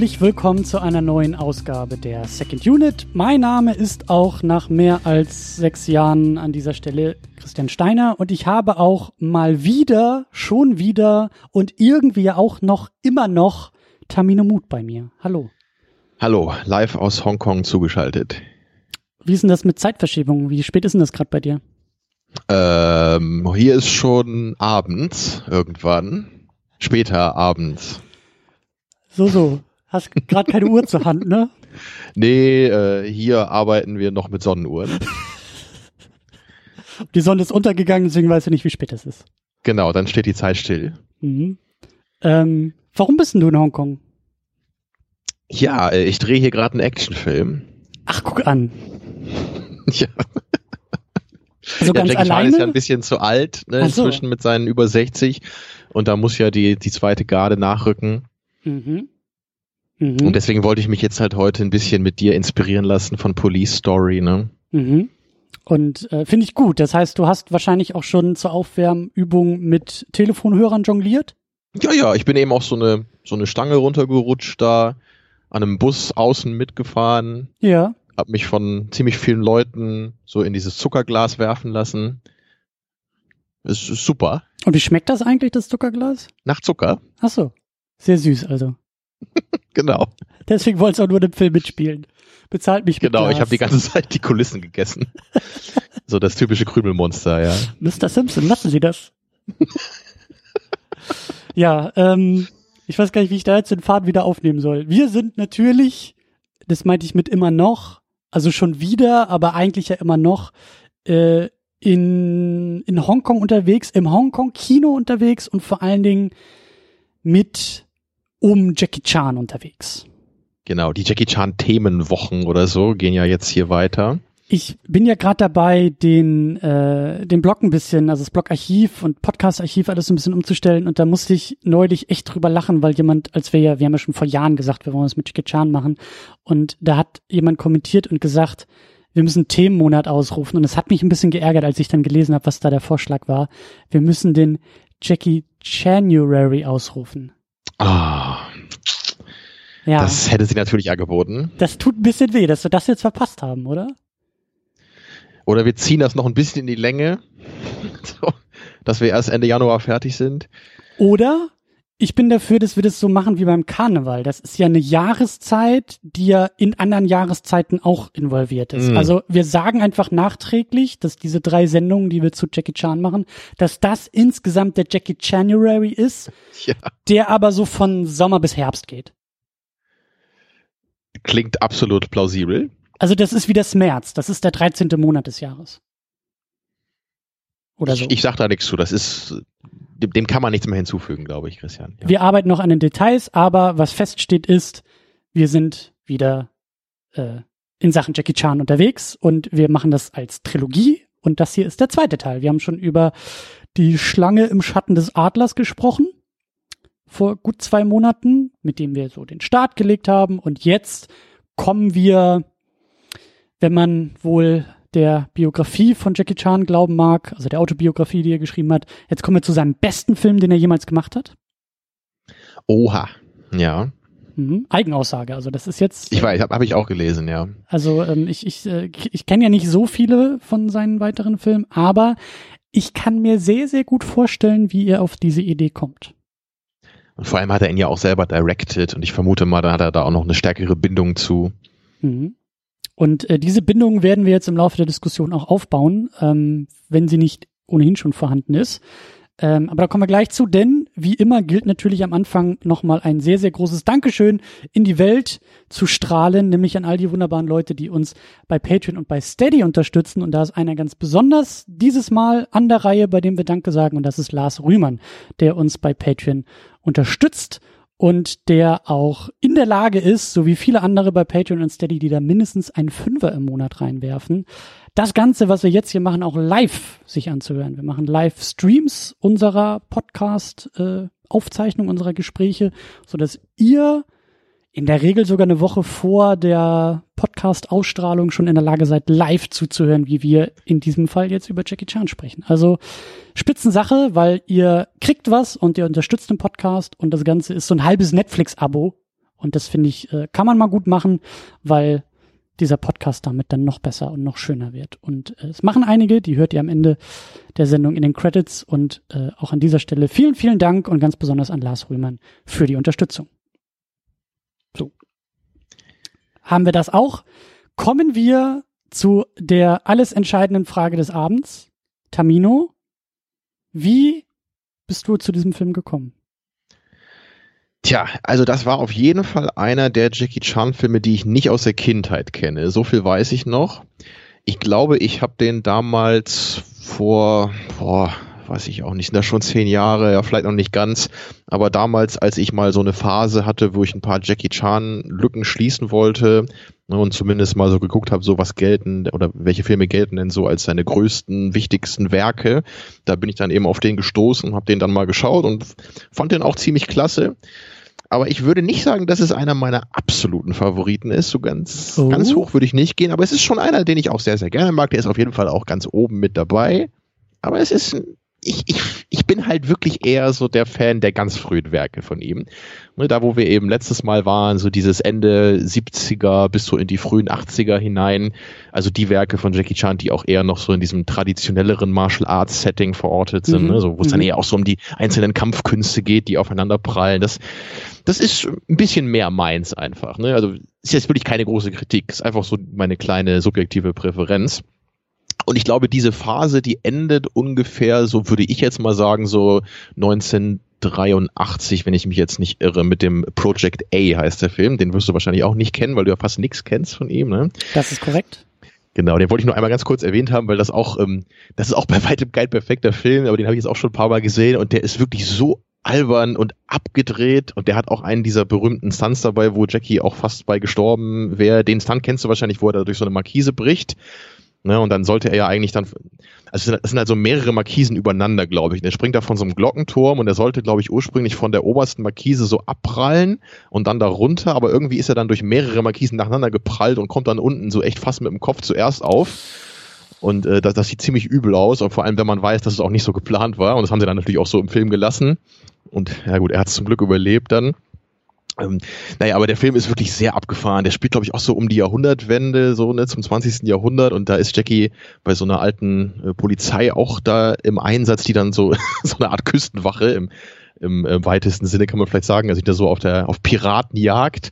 Herzlich willkommen zu einer neuen Ausgabe der Second Unit. Mein Name ist auch nach mehr als sechs Jahren an dieser Stelle Christian Steiner und ich habe auch mal wieder, schon wieder und irgendwie auch noch, immer noch Tamino Mut bei mir. Hallo. Hallo, live aus Hongkong zugeschaltet. Wie ist denn das mit Zeitverschiebung? Wie spät ist denn das gerade bei dir? Ähm, hier ist schon abends irgendwann. Später abends. So, so. Hast gerade keine Uhr zur Hand, ne? Nee, äh, hier arbeiten wir noch mit Sonnenuhren. Die Sonne ist untergegangen, deswegen weißt du nicht, wie spät es ist. Genau, dann steht die Zeit still. Mhm. Ähm, warum bist denn du in Hongkong? Ja, äh, ich drehe hier gerade einen Actionfilm. Ach, guck an. ja. Also Der ganz Jackie Chan alleine? ist ja ein bisschen zu alt, ne, so. inzwischen mit seinen über 60. Und da muss ja die, die zweite Garde nachrücken. Mhm. Mhm. Und deswegen wollte ich mich jetzt halt heute ein bisschen mit dir inspirieren lassen von Police Story, ne? Mhm. Und äh, finde ich gut. Das heißt, du hast wahrscheinlich auch schon zur Aufwärmübung mit Telefonhörern jongliert? Ja, ja, ich bin eben auch so eine, so eine Stange runtergerutscht da, an einem Bus außen mitgefahren, Ja. hab mich von ziemlich vielen Leuten so in dieses Zuckerglas werfen lassen. Es ist super. Und wie schmeckt das eigentlich, das Zuckerglas? Nach Zucker, Ach so. Sehr süß, also. genau. Deswegen wolltest du auch nur den Film mitspielen. Bezahlt mich mit Genau, Glas. ich habe die ganze Zeit die Kulissen gegessen. so das typische Krümelmonster, ja. Mr. Simpson, lassen Sie das. ja, ähm, ich weiß gar nicht, wie ich da jetzt den Faden wieder aufnehmen soll. Wir sind natürlich, das meinte ich mit immer noch, also schon wieder, aber eigentlich ja immer noch, äh, in, in Hongkong unterwegs, im Hongkong-Kino unterwegs und vor allen Dingen mit um Jackie Chan unterwegs. Genau, die Jackie Chan Themenwochen oder so gehen ja jetzt hier weiter. Ich bin ja gerade dabei, den, äh, den Blog ein bisschen, also das Blogarchiv und Podcast-Archiv alles so ein bisschen umzustellen. Und da musste ich neulich echt drüber lachen, weil jemand, als wir ja, wir haben ja schon vor Jahren gesagt, wir wollen das mit Jackie Chan machen. Und da hat jemand kommentiert und gesagt, wir müssen Themenmonat ausrufen. Und es hat mich ein bisschen geärgert, als ich dann gelesen habe, was da der Vorschlag war. Wir müssen den Jackie January ausrufen. Ah, Ja, das hätte sie natürlich angeboten. das tut ein bisschen weh, dass wir das jetzt verpasst haben, oder? Oder wir ziehen das noch ein bisschen in die Länge, so, dass wir erst Ende Januar fertig sind. Oder ich bin dafür, dass wir das so machen wie beim Karneval. Das ist ja eine Jahreszeit, die ja in anderen Jahreszeiten auch involviert ist. Mm. Also wir sagen einfach nachträglich, dass diese drei Sendungen, die wir zu Jackie Chan machen, dass das insgesamt der Jackie January ist, Ja. der aber so von Sommer bis Herbst geht. Klingt absolut plausibel. Also das ist wie das März. Das ist der 13. Monat des Jahres. Oder so. Ich, ich sag da nichts zu. Das ist, dem, dem kann man nichts mehr hinzufügen, glaube ich, Christian. Ja. Wir arbeiten noch an den Details, aber was feststeht ist, wir sind wieder äh, in Sachen Jackie Chan unterwegs und wir machen das als Trilogie und das hier ist der zweite Teil. Wir haben schon über die Schlange im Schatten des Adlers gesprochen vor gut zwei Monaten, mit dem wir so den Start gelegt haben und jetzt kommen wir, wenn man wohl der Biografie von Jackie Chan glauben mag, also der Autobiografie, die er geschrieben hat, jetzt kommen wir zu seinem besten Film, den er jemals gemacht hat. Oha. Ja. Mhm. Eigenaussage, also das ist jetzt. Ich weiß, habe hab ich auch gelesen, ja. Also ähm, ich, ich, äh, ich kenne ja nicht so viele von seinen weiteren Filmen, aber ich kann mir sehr, sehr gut vorstellen, wie er auf diese Idee kommt. Und vor allem hat er ihn ja auch selber directed und ich vermute mal, da hat er da auch noch eine stärkere Bindung zu. Mhm. Und äh, diese Bindung werden wir jetzt im Laufe der Diskussion auch aufbauen, ähm, wenn sie nicht ohnehin schon vorhanden ist. Ähm, aber da kommen wir gleich zu, denn wie immer gilt natürlich am Anfang nochmal ein sehr, sehr großes Dankeschön in die Welt zu strahlen, nämlich an all die wunderbaren Leute, die uns bei Patreon und bei Steady unterstützen. Und da ist einer ganz besonders dieses Mal an der Reihe, bei dem wir Danke sagen, und das ist Lars Rühmann, der uns bei Patreon unterstützt und der auch in der Lage ist, so wie viele andere bei Patreon und Steady, die da mindestens einen Fünfer im Monat reinwerfen, das Ganze, was wir jetzt hier machen, auch live sich anzuhören. Wir machen Live-Streams unserer Podcast-Aufzeichnung, unserer Gespräche, so dass ihr in der Regel sogar eine Woche vor der Podcast-Ausstrahlung schon in der Lage seid, live zuzuhören, wie wir in diesem Fall jetzt über Jackie Chan sprechen. Also Spitzensache, weil ihr kriegt was und ihr unterstützt den Podcast und das Ganze ist so ein halbes Netflix-Abo Und das finde ich, äh, kann man mal gut machen, weil dieser Podcast damit dann noch besser und noch schöner wird. Und äh, es machen einige, die hört ihr am Ende der Sendung in den Credits. Und äh, auch an dieser Stelle vielen, vielen Dank und ganz besonders an Lars Rühmann für die Unterstützung. So. Haben wir das auch? Kommen wir zu der alles entscheidenden Frage des Abends. Tamino, wie bist du zu diesem Film gekommen? Tja, also das war auf jeden Fall einer der Jackie Chan Filme, die ich nicht aus der Kindheit kenne. So viel weiß ich noch. Ich glaube, ich habe den damals vor, boah, weiß ich auch nicht, sind das schon zehn Jahre, ja, vielleicht noch nicht ganz, aber damals, als ich mal so eine Phase hatte, wo ich ein paar Jackie Chan Lücken schließen wollte ne, und zumindest mal so geguckt habe, so was gelten oder welche Filme gelten denn so als seine größten, wichtigsten Werke, da bin ich dann eben auf den gestoßen und habe den dann mal geschaut und fand den auch ziemlich klasse. Aber ich würde nicht sagen, dass es einer meiner absoluten Favoriten ist. So ganz, oh. ganz hoch würde ich nicht gehen. Aber es ist schon einer, den ich auch sehr, sehr gerne mag. Der ist auf jeden Fall auch ganz oben mit dabei. Aber es ist ich, ich, ich bin halt wirklich eher so der Fan der ganz frühen Werke von ihm. Ne, da, wo wir eben letztes Mal waren, so dieses Ende 70er bis so in die frühen 80er hinein. Also die Werke von Jackie Chan, die auch eher noch so in diesem traditionelleren Martial Arts Setting verortet sind, mhm. ne, so, wo es mhm. dann eher auch so um die einzelnen Kampfkünste geht, die aufeinander prallen. Das, das ist ein bisschen mehr meins einfach. Ne? Also ist jetzt wirklich keine große Kritik. Ist einfach so meine kleine subjektive Präferenz. Und ich glaube, diese Phase, die endet ungefähr, so würde ich jetzt mal sagen, so 1983, wenn ich mich jetzt nicht irre, mit dem Project A heißt der Film. Den wirst du wahrscheinlich auch nicht kennen, weil du ja fast nichts kennst von ihm. Ne? Das ist korrekt. Genau, den wollte ich nur einmal ganz kurz erwähnt haben, weil das auch, ähm, das ist auch bei weitem kein perfekter Film, aber den habe ich jetzt auch schon ein paar Mal gesehen und der ist wirklich so albern und abgedreht und der hat auch einen dieser berühmten Stunts dabei, wo Jackie auch fast bei gestorben wäre. Den Stunt kennst du wahrscheinlich, wo er da durch so eine Markise bricht Ne, und dann sollte er ja eigentlich dann, also es sind also mehrere Markisen übereinander, glaube ich. Der springt da von so einem Glockenturm und er sollte, glaube ich, ursprünglich von der obersten Markise so abprallen und dann da runter, aber irgendwie ist er dann durch mehrere Markisen nacheinander geprallt und kommt dann unten so echt fast mit dem Kopf zuerst auf. Und äh, das, das sieht ziemlich übel aus, und vor allem, wenn man weiß, dass es auch nicht so geplant war. Und das haben sie dann natürlich auch so im Film gelassen. Und ja gut, er hat es zum Glück überlebt dann. Ähm, naja, aber der Film ist wirklich sehr abgefahren. Der spielt, glaube ich, auch so um die Jahrhundertwende, so ne, zum 20. Jahrhundert. Und da ist Jackie bei so einer alten äh, Polizei auch da im Einsatz, die dann so, so eine Art Küstenwache im, im äh, weitesten Sinne kann man vielleicht sagen, also da so auf der auf Piratenjagd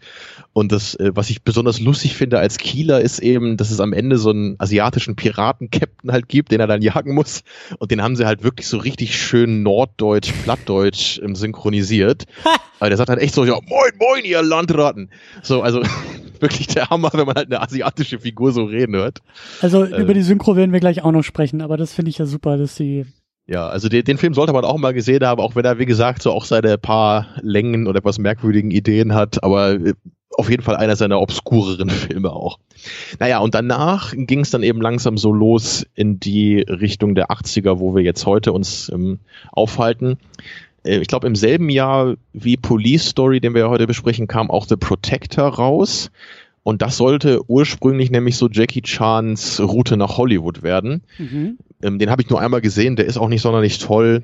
und das äh, was ich besonders lustig finde als Kieler ist eben, dass es am Ende so einen asiatischen Piratenkapitän halt gibt, den er dann jagen muss und den haben sie halt wirklich so richtig schön norddeutsch, plattdeutsch ähm, synchronisiert. Aber der sagt halt echt so ja, moin moin ihr Landratten. So, also wirklich der Hammer, wenn man halt eine asiatische Figur so reden hört. Also äh, über die Synchro werden wir gleich auch noch sprechen, aber das finde ich ja super, dass sie ja, also den, den Film sollte man auch mal gesehen haben, auch wenn er, wie gesagt, so auch seine paar Längen oder etwas merkwürdigen Ideen hat, aber äh, auf jeden Fall einer seiner obskureren Filme auch. Naja, und danach ging es dann eben langsam so los in die Richtung der 80er, wo wir jetzt heute uns ähm, aufhalten. Äh, ich glaube, im selben Jahr wie Police Story, den wir heute besprechen, kam auch The Protector raus. Und das sollte ursprünglich nämlich so Jackie Chans Route nach Hollywood werden. Mhm. Ähm, den habe ich nur einmal gesehen, der ist auch nicht sonderlich toll.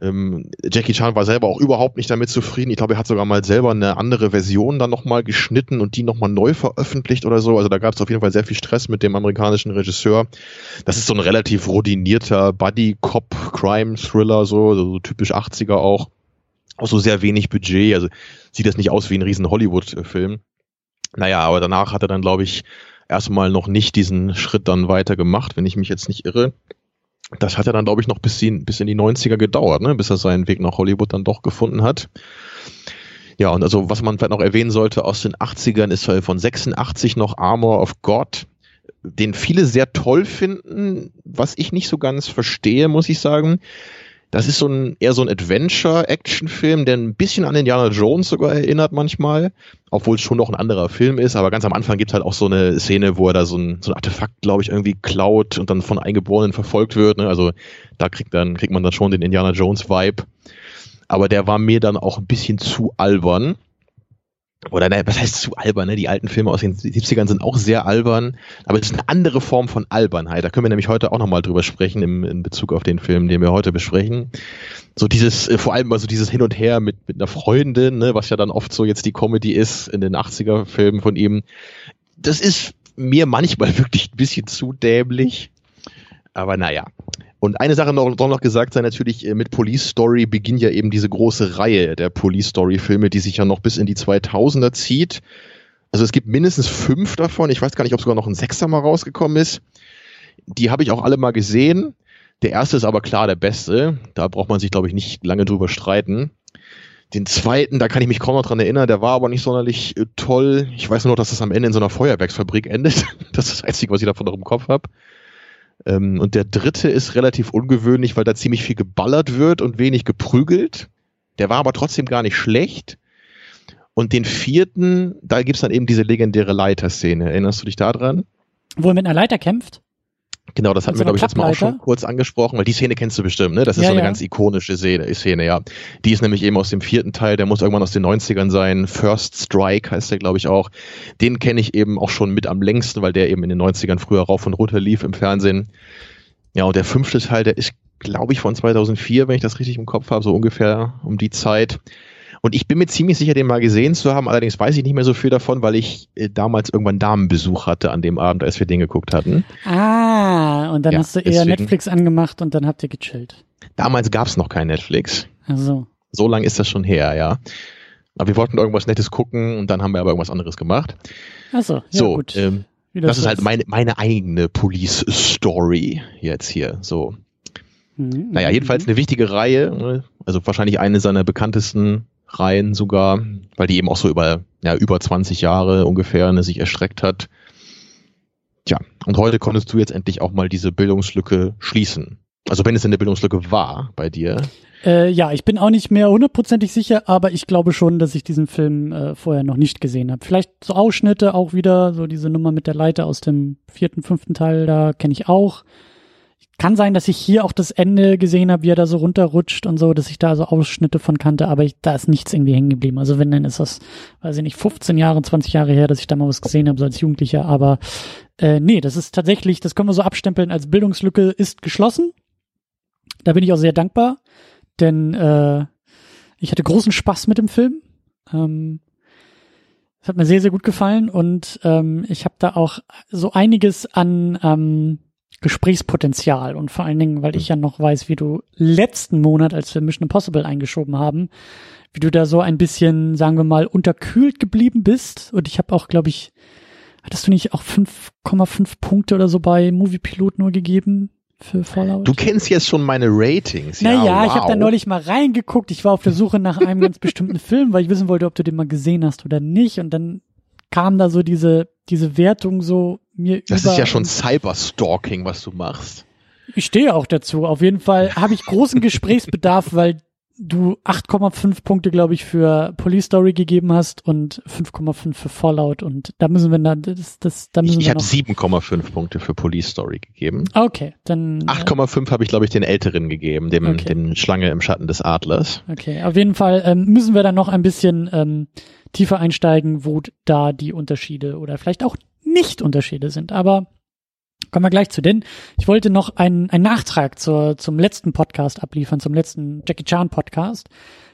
Ähm, Jackie Chan war selber auch überhaupt nicht damit zufrieden. Ich glaube, er hat sogar mal selber eine andere Version dann nochmal geschnitten und die nochmal neu veröffentlicht oder so. Also da gab es auf jeden Fall sehr viel Stress mit dem amerikanischen Regisseur. Das ist so ein relativ rodinierter Buddy-Cop-Crime-Thriller, so, so typisch 80er auch. Auch so sehr wenig Budget, also sieht das nicht aus wie ein riesen Hollywood-Film. Naja, aber danach hat er dann, glaube ich, erstmal noch nicht diesen Schritt dann weiter gemacht, wenn ich mich jetzt nicht irre. Das hat ja dann, glaube ich, noch bis in, bis in die 90er gedauert, ne? bis er seinen Weg nach Hollywood dann doch gefunden hat. Ja, und also was man vielleicht noch erwähnen sollte aus den 80ern ist von 86 noch Armor of God, den viele sehr toll finden, was ich nicht so ganz verstehe, muss ich sagen. Das ist so ein eher so ein Adventure-Action-Film, der ein bisschen an Indiana Jones sogar erinnert manchmal, obwohl es schon noch ein anderer Film ist. Aber ganz am Anfang gibt es halt auch so eine Szene, wo er da so ein, so ein Artefakt, glaube ich, irgendwie klaut und dann von Eingeborenen verfolgt wird. Ne? Also da kriegt dann kriegt man dann schon den Indiana Jones-Vibe. Aber der war mir dann auch ein bisschen zu albern. Oder ne, was heißt zu albern, ne? Die alten Filme aus den 70ern sind auch sehr albern, aber es ist eine andere Form von Albernheit. Da können wir nämlich heute auch nochmal drüber sprechen im, in Bezug auf den Film, den wir heute besprechen. So dieses, äh, vor allem mal so dieses Hin und Her mit, mit einer Freundin, ne, was ja dann oft so jetzt die Comedy ist in den 80er Filmen von ihm. Das ist mir manchmal wirklich ein bisschen zu dämlich. Aber naja. Und eine Sache noch, noch gesagt sei natürlich, äh, mit Police Story beginnt ja eben diese große Reihe der Police Story Filme, die sich ja noch bis in die 2000er zieht. Also es gibt mindestens fünf davon. Ich weiß gar nicht, ob sogar noch ein Sechster mal rausgekommen ist. Die habe ich auch alle mal gesehen. Der erste ist aber klar der beste. Da braucht man sich, glaube ich, nicht lange drüber streiten. Den zweiten, da kann ich mich kaum noch dran erinnern, der war aber nicht sonderlich äh, toll. Ich weiß nur noch, dass das am Ende in so einer Feuerwerksfabrik endet. Das ist das Einzige, was ich davon noch im Kopf habe. Ähm, und der dritte ist relativ ungewöhnlich, weil da ziemlich viel geballert wird und wenig geprügelt. Der war aber trotzdem gar nicht schlecht. Und den vierten, da gibt's dann eben diese legendäre Leiterszene. Erinnerst du dich daran? Wo er mit einer Leiter kämpft? Genau, das hatten wir, glaube ich, jetzt mal auch schon kurz angesprochen, weil die Szene kennst du bestimmt, ne? Das ist ja, so eine ja. ganz ikonische Szene, Szene, ja. Die ist nämlich eben aus dem vierten Teil, der muss irgendwann aus den 90ern sein. First Strike heißt der, glaube ich, auch. Den kenne ich eben auch schon mit am längsten, weil der eben in den 90ern früher rauf und runter lief im Fernsehen. Ja, und der fünfte Teil, der ist, glaube ich, von 2004, wenn ich das richtig im Kopf habe, so ungefähr um die Zeit. Und ich bin mir ziemlich sicher, den mal gesehen zu haben. Allerdings weiß ich nicht mehr so viel davon, weil ich äh, damals irgendwann Damenbesuch hatte an dem Abend, als wir den geguckt hatten. Ah, und dann ja, hast du eher deswegen. Netflix angemacht und dann habt ihr gechillt. Damals gab es noch kein Netflix. Ach so. So lang ist das schon her, ja. Aber wir wollten irgendwas Nettes gucken und dann haben wir aber irgendwas anderes gemacht. Ach so, ja, so, gut. Ähm, das, das ist halt meine, meine eigene Police Story jetzt hier. So. Mhm. Naja, jedenfalls eine wichtige Reihe. Ne? Also wahrscheinlich eine seiner bekanntesten Reihen sogar, weil die eben auch so über, ja, über 20 Jahre ungefähr ne, sich erstreckt hat. Tja, und heute konntest du jetzt endlich auch mal diese Bildungslücke schließen. Also wenn es eine Bildungslücke war bei dir. Äh, ja, ich bin auch nicht mehr hundertprozentig sicher, aber ich glaube schon, dass ich diesen Film äh, vorher noch nicht gesehen habe. Vielleicht so Ausschnitte auch wieder, so diese Nummer mit der Leiter aus dem vierten, fünften Teil, da kenne ich auch. Kann sein, dass ich hier auch das Ende gesehen habe, wie er da so runterrutscht und so, dass ich da so Ausschnitte von kannte, aber ich, da ist nichts irgendwie hängen geblieben. Also wenn, dann ist das, weiß ich nicht, 15 Jahre, 20 Jahre her, dass ich da mal was gesehen habe, so als Jugendlicher. Aber äh, nee, das ist tatsächlich, das können wir so abstempeln als Bildungslücke ist geschlossen. Da bin ich auch sehr dankbar, denn äh, ich hatte großen Spaß mit dem Film. Ähm, es hat mir sehr, sehr gut gefallen und ähm, ich habe da auch so einiges an ähm, Gesprächspotenzial und vor allen Dingen, weil ich ja noch weiß, wie du letzten Monat, als wir Mission Impossible eingeschoben haben, wie du da so ein bisschen, sagen wir mal, unterkühlt geblieben bist. Und ich habe auch, glaube ich, hattest du nicht auch 5,5 Punkte oder so bei Movie Pilot nur gegeben? Für Fallout? Du kennst jetzt schon meine Ratings. Naja, ja, wow. ich habe da neulich mal reingeguckt. Ich war auf der Suche nach einem ganz bestimmten Film, weil ich wissen wollte, ob du den mal gesehen hast oder nicht. Und dann kam da so diese, diese Wertung so mir Das ist ja schon Cyberstalking, was du machst. Ich stehe auch dazu. Auf jeden Fall habe ich großen Gesprächsbedarf, weil du 8,5 Punkte, glaube ich, für Police Story gegeben hast und 5,5 für Fallout und da müssen wir dann, das, das, da müssen ich, ich habe 7,5 Punkte für Police Story gegeben. Okay, dann 8,5 äh, habe ich, glaube ich, den Älteren gegeben, dem, okay. dem Schlange im Schatten des Adlers. Okay, auf jeden Fall ähm, müssen wir dann noch ein bisschen ähm, tiefer einsteigen, wo da die Unterschiede oder vielleicht auch nicht Unterschiede sind. Aber kommen wir gleich zu, denn ich wollte noch einen, einen Nachtrag zur, zum letzten Podcast abliefern, zum letzten Jackie Chan Podcast.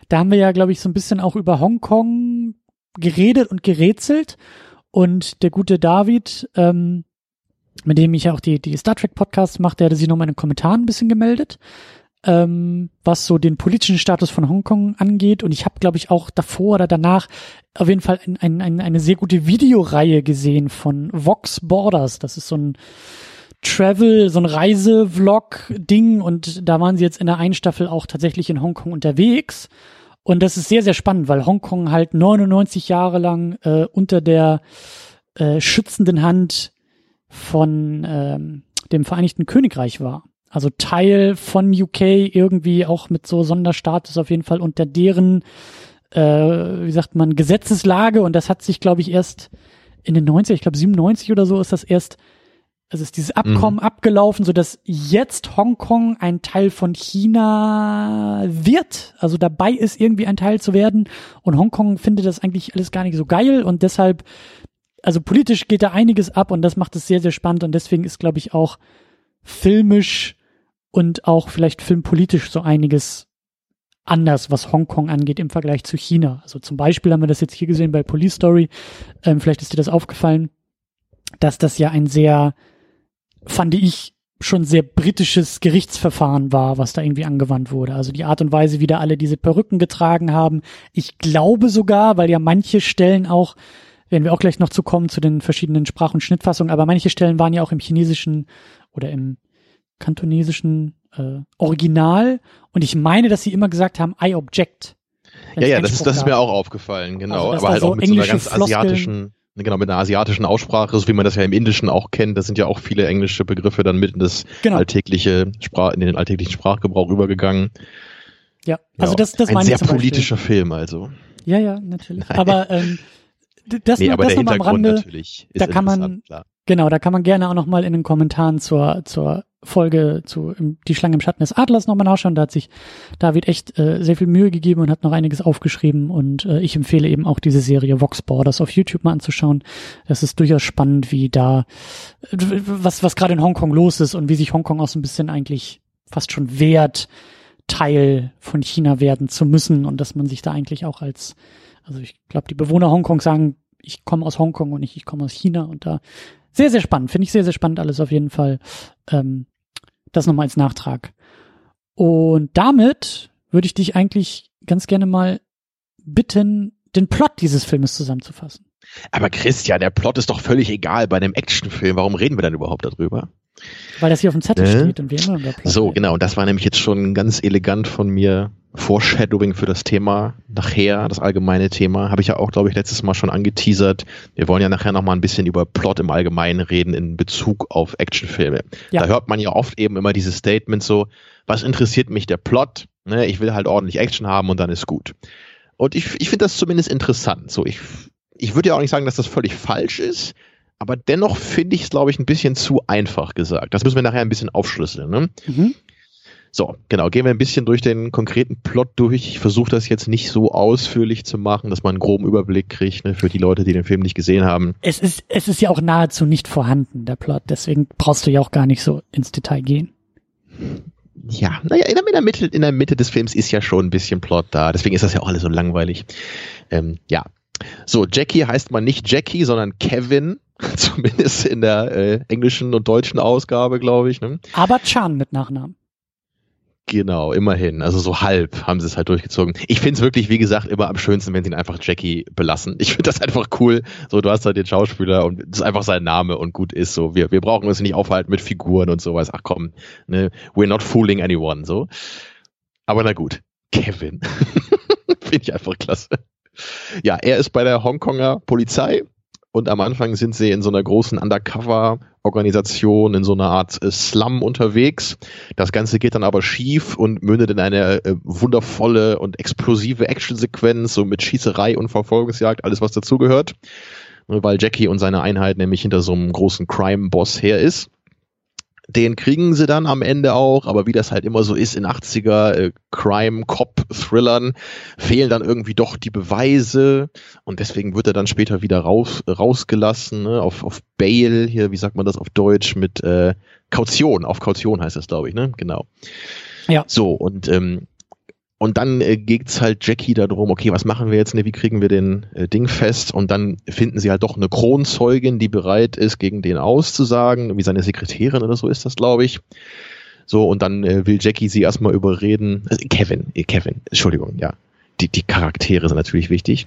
Da haben wir ja, glaube ich, so ein bisschen auch über Hongkong geredet und gerätselt. Und der gute David, ähm, mit dem ich auch die, die Star Trek Podcasts mache, der hatte sich noch mal in den Kommentaren ein bisschen gemeldet ähm, was so den politischen Status von Hongkong angeht. Und ich habe, glaube ich, auch davor oder danach auf jeden Fall ein, ein, ein, eine sehr gute Videoreihe gesehen von Vox Borders. Das ist so ein Travel, so ein Reisevlog-Ding und da waren sie jetzt in der einen Staffel auch tatsächlich in Hongkong unterwegs. Und das ist sehr, sehr spannend, weil Hongkong halt 99 Jahre lang äh, unter der äh, schützenden Hand von ähm, dem Vereinigten Königreich war also Teil von UK irgendwie auch mit so Sonderstatus auf jeden Fall unter deren, äh, wie sagt man, Gesetzeslage. Und das hat sich, glaube ich, erst in den 90er, ich glaube 97 oder so ist das erst Also ist dieses Abkommen mhm. abgelaufen, so dass jetzt Hongkong ein Teil von China wird, also dabei ist irgendwie ein Teil zu werden. Und Hongkong findet das eigentlich alles gar nicht so geil. Und deshalb also politisch geht da einiges ab und das macht es sehr sehr spannend. Und deswegen ist glaube ich auch filmisch und auch vielleicht filmpolitisch so einiges anders, was Hongkong angeht im Vergleich zu China. Also zum Beispiel haben wir das jetzt hier gesehen bei Police Story. Ähm, vielleicht ist dir das aufgefallen, dass das ja ein sehr, fand ich, schon sehr britisches Gerichtsverfahren war, was da irgendwie angewandt wurde. Also die Art und Weise, wie da alle diese Perücken getragen haben. Ich glaube sogar, weil ja manche Stellen auch, werden wir auch gleich noch zu kommen, zu den verschiedenen Sprach- und Schnittfassungen, aber manche Stellen waren ja auch im chinesischen oder im kantonesischen äh, Original und ich meine, dass sie immer gesagt haben, I object. Ja, ja, das ist, das ist mir auch aufgefallen, genau. Also, aber halt so auch mit so einer ganz Floskeln, asiatischen, genau, mit einer asiatischen Aussprache, so wie man das ja im Indischen auch kennt. Da sind ja auch viele englische Begriffe dann mit in das genau. alltägliche Sprach, in den alltäglichen Sprachgebrauch übergegangen. Ja, also ja. das, das Ein sehr politischer Film, also. Ja, ja, natürlich. Nein. Aber ähm, das, nee, aber das der Hintergrund am Rande, natürlich da kann man, klar. Genau, da kann man gerne auch noch mal in den Kommentaren zur zur Folge zu Die Schlange im Schatten des Adlers nochmal nachschauen. Da hat sich David echt äh, sehr viel Mühe gegeben und hat noch einiges aufgeschrieben. Und äh, ich empfehle eben auch diese Serie Vox Borders auf YouTube mal anzuschauen. Das ist durchaus spannend, wie da, äh, was, was gerade in Hongkong los ist und wie sich Hongkong auch so ein bisschen eigentlich fast schon wehrt, Teil von China werden zu müssen und dass man sich da eigentlich auch als, also ich glaube, die Bewohner Hongkong sagen, ich komme aus Hongkong und nicht ich komme aus China und da sehr, sehr spannend. Finde ich sehr, sehr spannend alles auf jeden Fall. Ähm, das nochmal als Nachtrag. Und damit würde ich dich eigentlich ganz gerne mal bitten, den Plot dieses Filmes zusammenzufassen. Aber Christian, der Plot ist doch völlig egal bei einem Actionfilm. Warum reden wir dann überhaupt darüber? Weil das hier auf dem Zettel äh? steht und wir immer So, genau. Und das war nämlich jetzt schon ganz elegant von mir Foreshadowing für das Thema nachher, das allgemeine Thema, habe ich ja auch, glaube ich, letztes Mal schon angeteasert. Wir wollen ja nachher nochmal ein bisschen über Plot im Allgemeinen reden in Bezug auf Actionfilme. Ja. Da hört man ja oft eben immer dieses Statement so, was interessiert mich der Plot? Ne, ich will halt ordentlich Action haben und dann ist gut. Und ich, ich finde das zumindest interessant. So, ich, ich würde ja auch nicht sagen, dass das völlig falsch ist, aber dennoch finde ich es, glaube ich, ein bisschen zu einfach gesagt. Das müssen wir nachher ein bisschen aufschlüsseln. Ne? Mhm. So, genau, gehen wir ein bisschen durch den konkreten Plot durch. Ich versuche das jetzt nicht so ausführlich zu machen, dass man einen groben Überblick kriegt, ne, für die Leute, die den Film nicht gesehen haben. Es ist, es ist ja auch nahezu nicht vorhanden, der Plot, deswegen brauchst du ja auch gar nicht so ins Detail gehen. Ja, naja, in der, Mitte, in der Mitte des Films ist ja schon ein bisschen Plot da, deswegen ist das ja auch alles so langweilig. Ähm, ja. So, Jackie heißt man nicht Jackie, sondern Kevin. Zumindest in der äh, englischen und deutschen Ausgabe, glaube ich. Ne? Aber Chan mit Nachnamen. Genau, immerhin. Also so halb haben sie es halt durchgezogen. Ich finde es wirklich, wie gesagt, immer am schönsten, wenn sie ihn einfach Jackie belassen. Ich finde das einfach cool. So, du hast halt den Schauspieler und das ist einfach sein Name und gut ist so. Wir, wir brauchen uns nicht aufhalten mit Figuren und sowas. Ach komm, ne, we're not fooling anyone, so. Aber na gut. Kevin. finde ich einfach klasse. Ja, er ist bei der Hongkonger Polizei und am Anfang sind sie in so einer großen Undercover-Organisation, in so einer Art äh, Slum unterwegs. Das Ganze geht dann aber schief und mündet in eine äh, wundervolle und explosive Actionsequenz, so mit Schießerei und Verfolgungsjagd, alles was dazugehört. Weil Jackie und seine Einheit nämlich hinter so einem großen Crime-Boss her ist. Den kriegen sie dann am Ende auch, aber wie das halt immer so ist in 80er äh, Crime-Cop-Thrillern, fehlen dann irgendwie doch die Beweise und deswegen wird er dann später wieder raus, rausgelassen, ne, auf, auf Bail, hier, wie sagt man das auf Deutsch, mit äh, Kaution, auf Kaution heißt das, glaube ich, ne? Genau. Ja. So, und ähm, und dann äh, geht's halt Jackie darum, okay, was machen wir jetzt, ne, wie kriegen wir den äh, Ding fest? Und dann finden sie halt doch eine Kronzeugin, die bereit ist, gegen den auszusagen, wie seine Sekretärin oder so ist das, glaube ich. So, und dann äh, will Jackie sie erstmal überreden. Also Kevin, äh, Kevin, Entschuldigung, ja die, die Charaktere sind natürlich wichtig.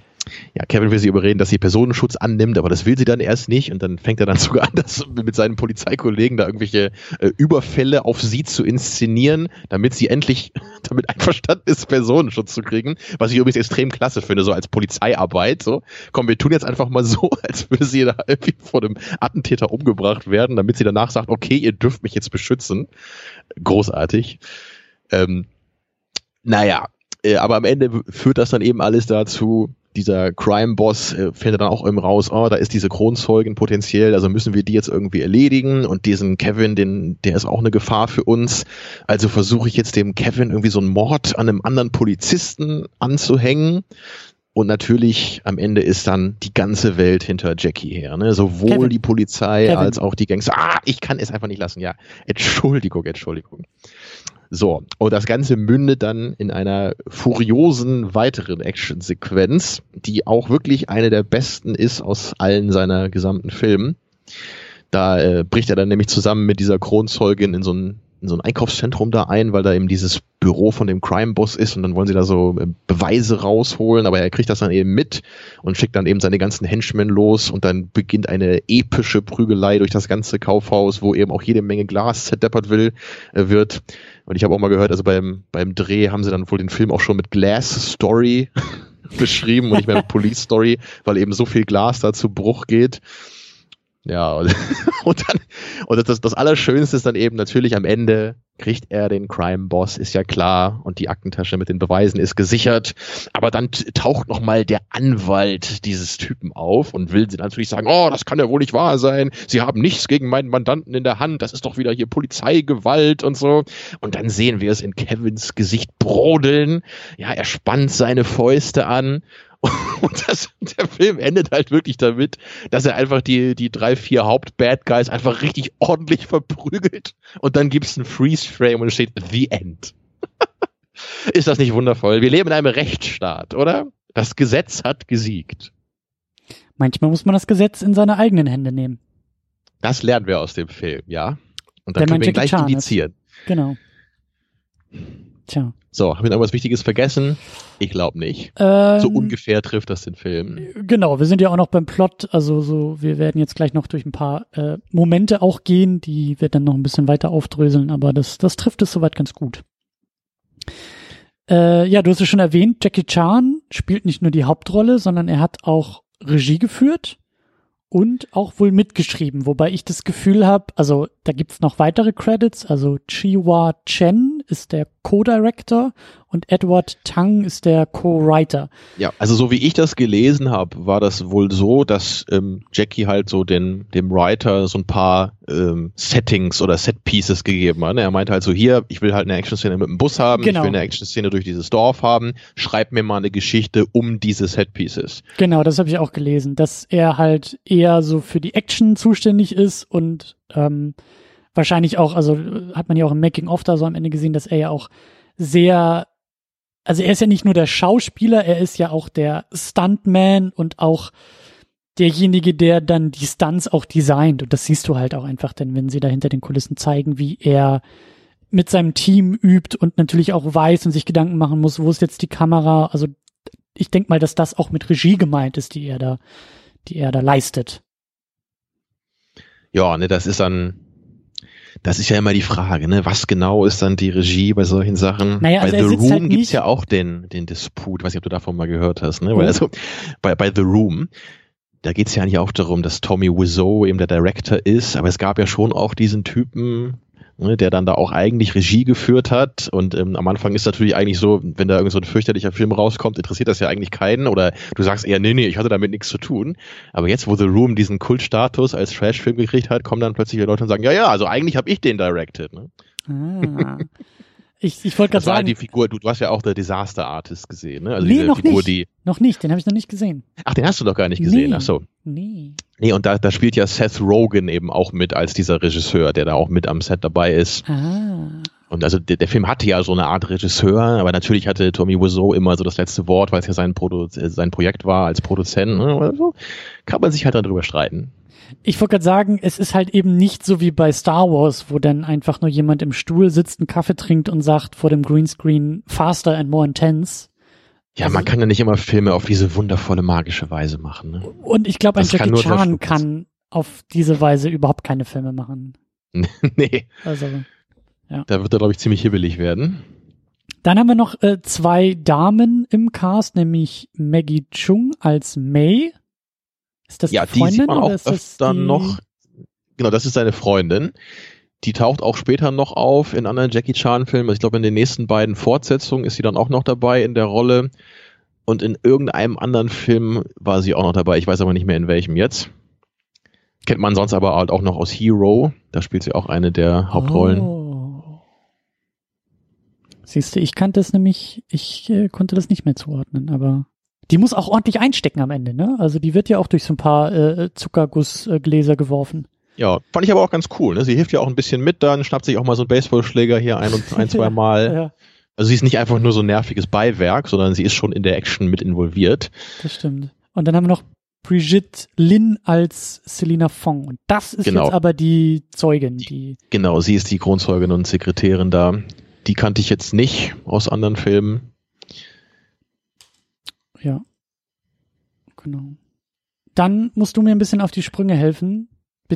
Ja, Kevin will sie überreden, dass sie Personenschutz annimmt, aber das will sie dann erst nicht und dann fängt er dann sogar an, das mit seinen Polizeikollegen da irgendwelche äh, Überfälle auf sie zu inszenieren, damit sie endlich damit einverstanden ist, Personenschutz zu kriegen, was ich übrigens extrem klasse finde, so als Polizeiarbeit, so. Komm, wir tun jetzt einfach mal so, als würde sie da irgendwie vor dem Attentäter umgebracht werden, damit sie danach sagt, okay, ihr dürft mich jetzt beschützen. Großartig. Ähm, naja, äh, aber am Ende führt das dann eben alles dazu, dieser Crime-Boss äh, findet dann auch eben raus, oh, da ist diese Kronzeugin potenziell, also müssen wir die jetzt irgendwie erledigen und diesen Kevin, den, der ist auch eine Gefahr für uns. Also versuche ich jetzt dem Kevin irgendwie so einen Mord an einem anderen Polizisten anzuhängen. Und natürlich am Ende ist dann die ganze Welt hinter Jackie her. Ne? Sowohl Kevin. die Polizei Kevin. als auch die Gangster. Ah, ich kann es einfach nicht lassen. Ja, Entschuldigung, Entschuldigung. So, und das Ganze mündet dann in einer furiosen weiteren Actionsequenz, die auch wirklich eine der besten ist aus allen seiner gesamten Filmen. Da äh, bricht er dann nämlich zusammen mit dieser Kronzeugin in so ein in so ein Einkaufszentrum da ein, weil da eben dieses Büro von dem Crime-Boss ist und dann wollen sie da so äh, Beweise rausholen, aber er kriegt das dann eben mit und schickt dann eben seine ganzen Henchmen los und dann beginnt eine epische Prügelei durch das ganze Kaufhaus, wo eben auch jede Menge Glas zerdeppert will, äh, wird. Und ich habe auch mal gehört, also beim, beim Dreh haben sie dann wohl den Film auch schon mit Glass Story beschrieben und nicht mehr mit Police Story, weil eben so viel Glas da zu Bruch geht. Ja, und, und dann, und das, das Allerschönste ist dann eben natürlich am Ende kriegt er den Crime-Boss, ist ja klar, und die Aktentasche mit den Beweisen ist gesichert. Aber dann taucht nochmal der Anwalt dieses Typen auf und will sie natürlich sagen, oh, das kann ja wohl nicht wahr sein. Sie haben nichts gegen meinen Mandanten in der Hand. Das ist doch wieder hier Polizeigewalt und so. Und dann sehen wir es in Kevins Gesicht brodeln. Ja, er spannt seine Fäuste an Und das, der Film endet halt wirklich damit, dass er einfach die, die drei, vier Haupt-Bad Guys einfach richtig ordentlich verprügelt. Und dann gibt's einen Freeze-Frame und es steht The End. Ist das nicht wundervoll? Wir leben in einem Rechtsstaat, oder? Das Gesetz hat gesiegt. Manchmal muss man das Gesetz in seine eigenen Hände nehmen. Das lernen wir aus dem Film, ja. Und dann Wenn können wir ihn gleich indizieren. Genau. Tja. So, haben wir irgendwas Wichtiges vergessen? Ich glaube nicht. Ähm, so ungefähr trifft das den Film. Genau, wir sind ja auch noch beim Plot, also so, wir werden jetzt gleich noch durch ein paar äh, Momente auch gehen, die wird dann noch ein bisschen weiter aufdröseln, aber das, das trifft es soweit ganz gut. Äh, ja, du hast es schon erwähnt, Jackie Chan spielt nicht nur die Hauptrolle, sondern er hat auch Regie geführt und auch wohl mitgeschrieben, wobei ich das Gefühl habe, also da gibt's noch weitere Credits, also Chiwa Chen ist der Co-Director und Edward Tang ist der Co-Writer. Ja, also so wie ich das gelesen habe, war das wohl so, dass ähm, Jackie halt so den, dem Writer so ein paar ähm, Settings oder Set-Pieces gegeben hat. Er meinte halt so, hier, ich will halt eine Action-Szene mit dem Bus haben, genau. ich will eine Action-Szene durch dieses Dorf haben, schreib mir mal eine Geschichte um diese Set-Pieces. Genau, das habe ich auch gelesen, dass er halt eher so für die Action zuständig ist und ähm, wahrscheinlich auch, also hat man ja auch im Making-of da so am Ende gesehen, dass er ja auch sehr also er ist ja nicht nur der Schauspieler, er ist ja auch der Stuntman und auch derjenige, der dann die Stunts auch designt. Und das siehst du halt auch einfach, denn wenn sie da hinter den Kulissen zeigen, wie er mit seinem Team übt und natürlich auch weiß und sich Gedanken machen muss, wo ist jetzt die Kamera. Also ich denke mal, dass das auch mit Regie gemeint ist, die er da, die er da leistet. Ja, ne, das ist dann das ist ja immer die Frage, ne? Was genau ist dann die Regie bei solchen Sachen? Naja, also bei The Room halt gibt's ja auch den, den Disput, weiß nicht, ob du davon mal gehört hast, ne? Oh. Weil also bei, bei The Room, da geht's ja nicht auch darum, dass Tommy Wiseau eben der Director ist, aber es gab ja schon auch diesen Typen, ne, der dann da auch eigentlich Regie geführt hat. Und ähm, am Anfang ist natürlich eigentlich so, wenn da irgend so ein fürchterlicher Film rauskommt, interessiert das ja eigentlich keinen. Oder du sagst eher, nee, nee, ich hatte damit nichts zu tun. Aber jetzt, wo The Room diesen Kultstatus als Trash-Film gekriegt hat, kommen dann plötzlich Leute und sagen, ja, ja, also eigentlich habe ich den directed. Ne? Ah. Ich, ich wollte gerade sagen. die Figur, du, du hast ja auch The Disaster Artist gesehen, ne? Also nee, noch Figur, nicht. Die, noch nicht, den habe ich noch nicht gesehen. Ach, den hast du doch gar nicht gesehen, nee. ach so. Nee. Nee, und da, da spielt ja Seth Rogen eben auch mit als dieser Regisseur, der da auch mit am Set dabei ist. Ah. Und also der, der Film hatte ja so eine Art Regisseur, aber natürlich hatte Tommy Wiseau immer so das letzte Wort, weil es ja sein, Produ sein Projekt war als Produzent. Ne? Also kann man sich halt dann drüber streiten. Ich wollte gerade sagen, es ist halt eben nicht so wie bei Star Wars, wo dann einfach nur jemand im Stuhl sitzt, einen Kaffee trinkt und sagt vor dem Greenscreen faster and more intense. Ja, also, man kann ja nicht immer Filme auf diese wundervolle magische Weise machen. Ne? Und ich glaube, ein Jackie Chan kann auf diese Weise überhaupt keine Filme machen. nee. Also, ja. Da wird er, glaube ich, ziemlich hibbelig werden. Dann haben wir noch äh, zwei Damen im Cast, nämlich Maggie Chung als May ist das ja, die, Freundin, die sieht man auch öfter noch. Genau, das ist seine Freundin. Die taucht auch später noch auf in anderen Jackie Chan Filmen. Also ich glaube, in den nächsten beiden Fortsetzungen ist sie dann auch noch dabei in der Rolle. Und in irgendeinem anderen Film war sie auch noch dabei. Ich weiß aber nicht mehr in welchem jetzt. Kennt man sonst aber halt auch noch aus Hero. Da spielt sie auch eine der Hauptrollen. Oh. Siehst du, ich kannte es nämlich, ich äh, konnte das nicht mehr zuordnen, aber die muss auch ordentlich einstecken am Ende, ne? Also die wird ja auch durch so ein paar äh, Zuckergussgläser geworfen. Ja, fand ich aber auch ganz cool. Ne? Sie hilft ja auch ein bisschen mit dann, schnappt sich auch mal so einen Baseballschläger hier ein und ein, zwei Mal. ja. Also sie ist nicht einfach nur so ein nerviges Beiwerk, sondern sie ist schon in der Action mit involviert. Das stimmt. Und dann haben wir noch Brigitte Lin als Selina Fong. Und das ist genau. jetzt aber die Zeugin, die. Genau, sie ist die Kronzeugin und Sekretärin da. Die kannte ich jetzt nicht aus anderen Filmen. Ja. Genau. Dann musst du mir ein bisschen auf die Sprünge helfen.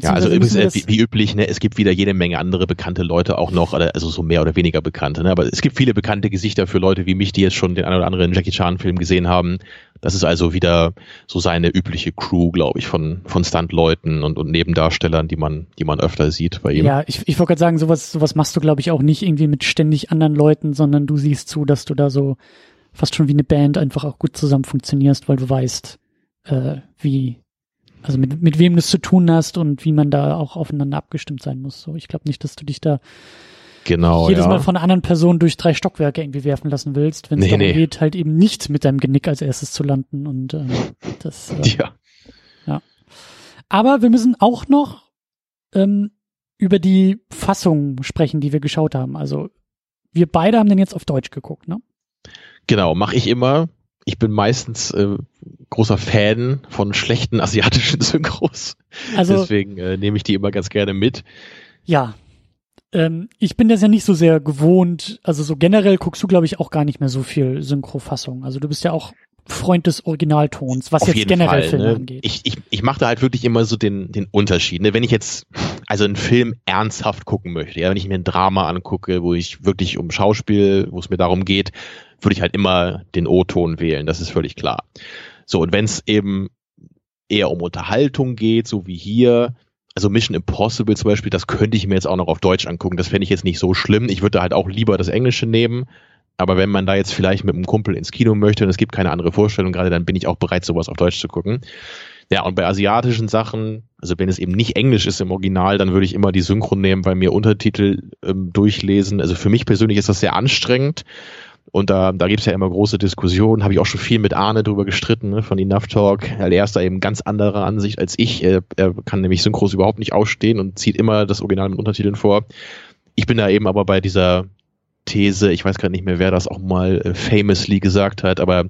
Ja, also übrigens, äh, wie, wie, üblich, ne, es gibt wieder jede Menge andere bekannte Leute auch noch, also so mehr oder weniger bekannte, ne, aber es gibt viele bekannte Gesichter für Leute wie mich, die jetzt schon den einen oder anderen Jackie Chan Film gesehen haben. Das ist also wieder so seine übliche Crew, glaube ich, von, von Stuntleuten und, und Nebendarstellern, die man, die man öfter sieht bei ihm. Ja, ich, ich wollte gerade sagen, sowas, sowas machst du, glaube ich, auch nicht irgendwie mit ständig anderen Leuten, sondern du siehst zu, dass du da so fast schon wie eine Band einfach auch gut zusammen funktionierst, weil du weißt, äh, wie also mit, mit wem du es zu tun hast und wie man da auch aufeinander abgestimmt sein muss. So, ich glaube nicht, dass du dich da genau, jedes ja. Mal von einer anderen Person durch drei Stockwerke irgendwie werfen lassen willst, wenn es nee, darum nee. geht, halt eben nicht mit deinem Genick als erstes zu landen und ähm, das. Äh, ja. ja. Aber wir müssen auch noch ähm, über die Fassung sprechen, die wir geschaut haben. Also wir beide haben den jetzt auf Deutsch geguckt, ne? Genau, mache ich immer ich bin meistens äh, großer Fan von schlechten asiatischen Synchros. Also, Deswegen äh, nehme ich die immer ganz gerne mit. Ja. Ähm, ich bin das ja nicht so sehr gewohnt. Also so generell guckst du, glaube ich, auch gar nicht mehr so viel Synchrofassung. Also du bist ja auch Freund des Originaltons, was Auf jetzt generell Fall, Filme ne? angeht. Ich, ich, ich mache da halt wirklich immer so den, den Unterschied. Ne? Wenn ich jetzt also einen Film ernsthaft gucken möchte, ja, wenn ich mir ein Drama angucke, wo ich wirklich um Schauspiel, wo es mir darum geht, würde ich halt immer den O-Ton wählen, das ist völlig klar. So, und wenn es eben eher um Unterhaltung geht, so wie hier, also Mission Impossible zum Beispiel, das könnte ich mir jetzt auch noch auf Deutsch angucken. Das fände ich jetzt nicht so schlimm. Ich würde halt auch lieber das Englische nehmen. Aber wenn man da jetzt vielleicht mit einem Kumpel ins Kino möchte und es gibt keine andere Vorstellung gerade, dann bin ich auch bereit, sowas auf Deutsch zu gucken. Ja, und bei asiatischen Sachen, also wenn es eben nicht Englisch ist im Original, dann würde ich immer die Synchron nehmen, weil mir Untertitel ähm, durchlesen. Also für mich persönlich ist das sehr anstrengend. Und da, da gibt es ja immer große Diskussionen, habe ich auch schon viel mit Arne drüber gestritten, ne, von Enough Talk. Er ist da eben ganz anderer Ansicht als ich. Er, er kann nämlich Synchros überhaupt nicht ausstehen und zieht immer das Original mit Untertiteln vor. Ich bin da eben aber bei dieser These, ich weiß gerade nicht mehr, wer das auch mal äh, famously gesagt hat, aber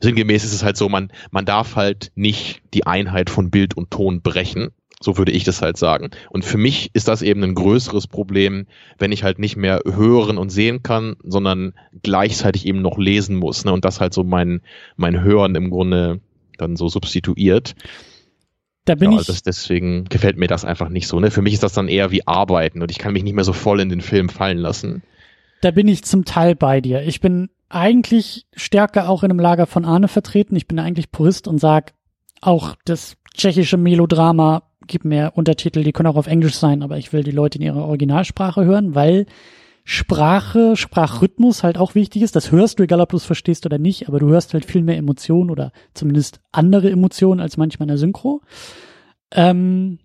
sinngemäß ist es halt so, man, man darf halt nicht die Einheit von Bild und Ton brechen. So würde ich das halt sagen. Und für mich ist das eben ein größeres Problem, wenn ich halt nicht mehr hören und sehen kann, sondern gleichzeitig eben noch lesen muss. Ne? Und das halt so mein, mein Hören im Grunde dann so substituiert. Da bin ja, ich. Das, deswegen gefällt mir das einfach nicht so. Ne? Für mich ist das dann eher wie Arbeiten und ich kann mich nicht mehr so voll in den Film fallen lassen. Da bin ich zum Teil bei dir. Ich bin eigentlich stärker auch in einem Lager von Arne vertreten. Ich bin eigentlich Purist und sag, auch das tschechische Melodrama gibt mir Untertitel, die können auch auf Englisch sein, aber ich will die Leute in ihrer Originalsprache hören, weil Sprache, Sprachrhythmus halt auch wichtig ist. Das hörst du, egal ob du es verstehst oder nicht, aber du hörst halt viel mehr Emotionen oder zumindest andere Emotionen als manchmal in der Synchro. Ähm,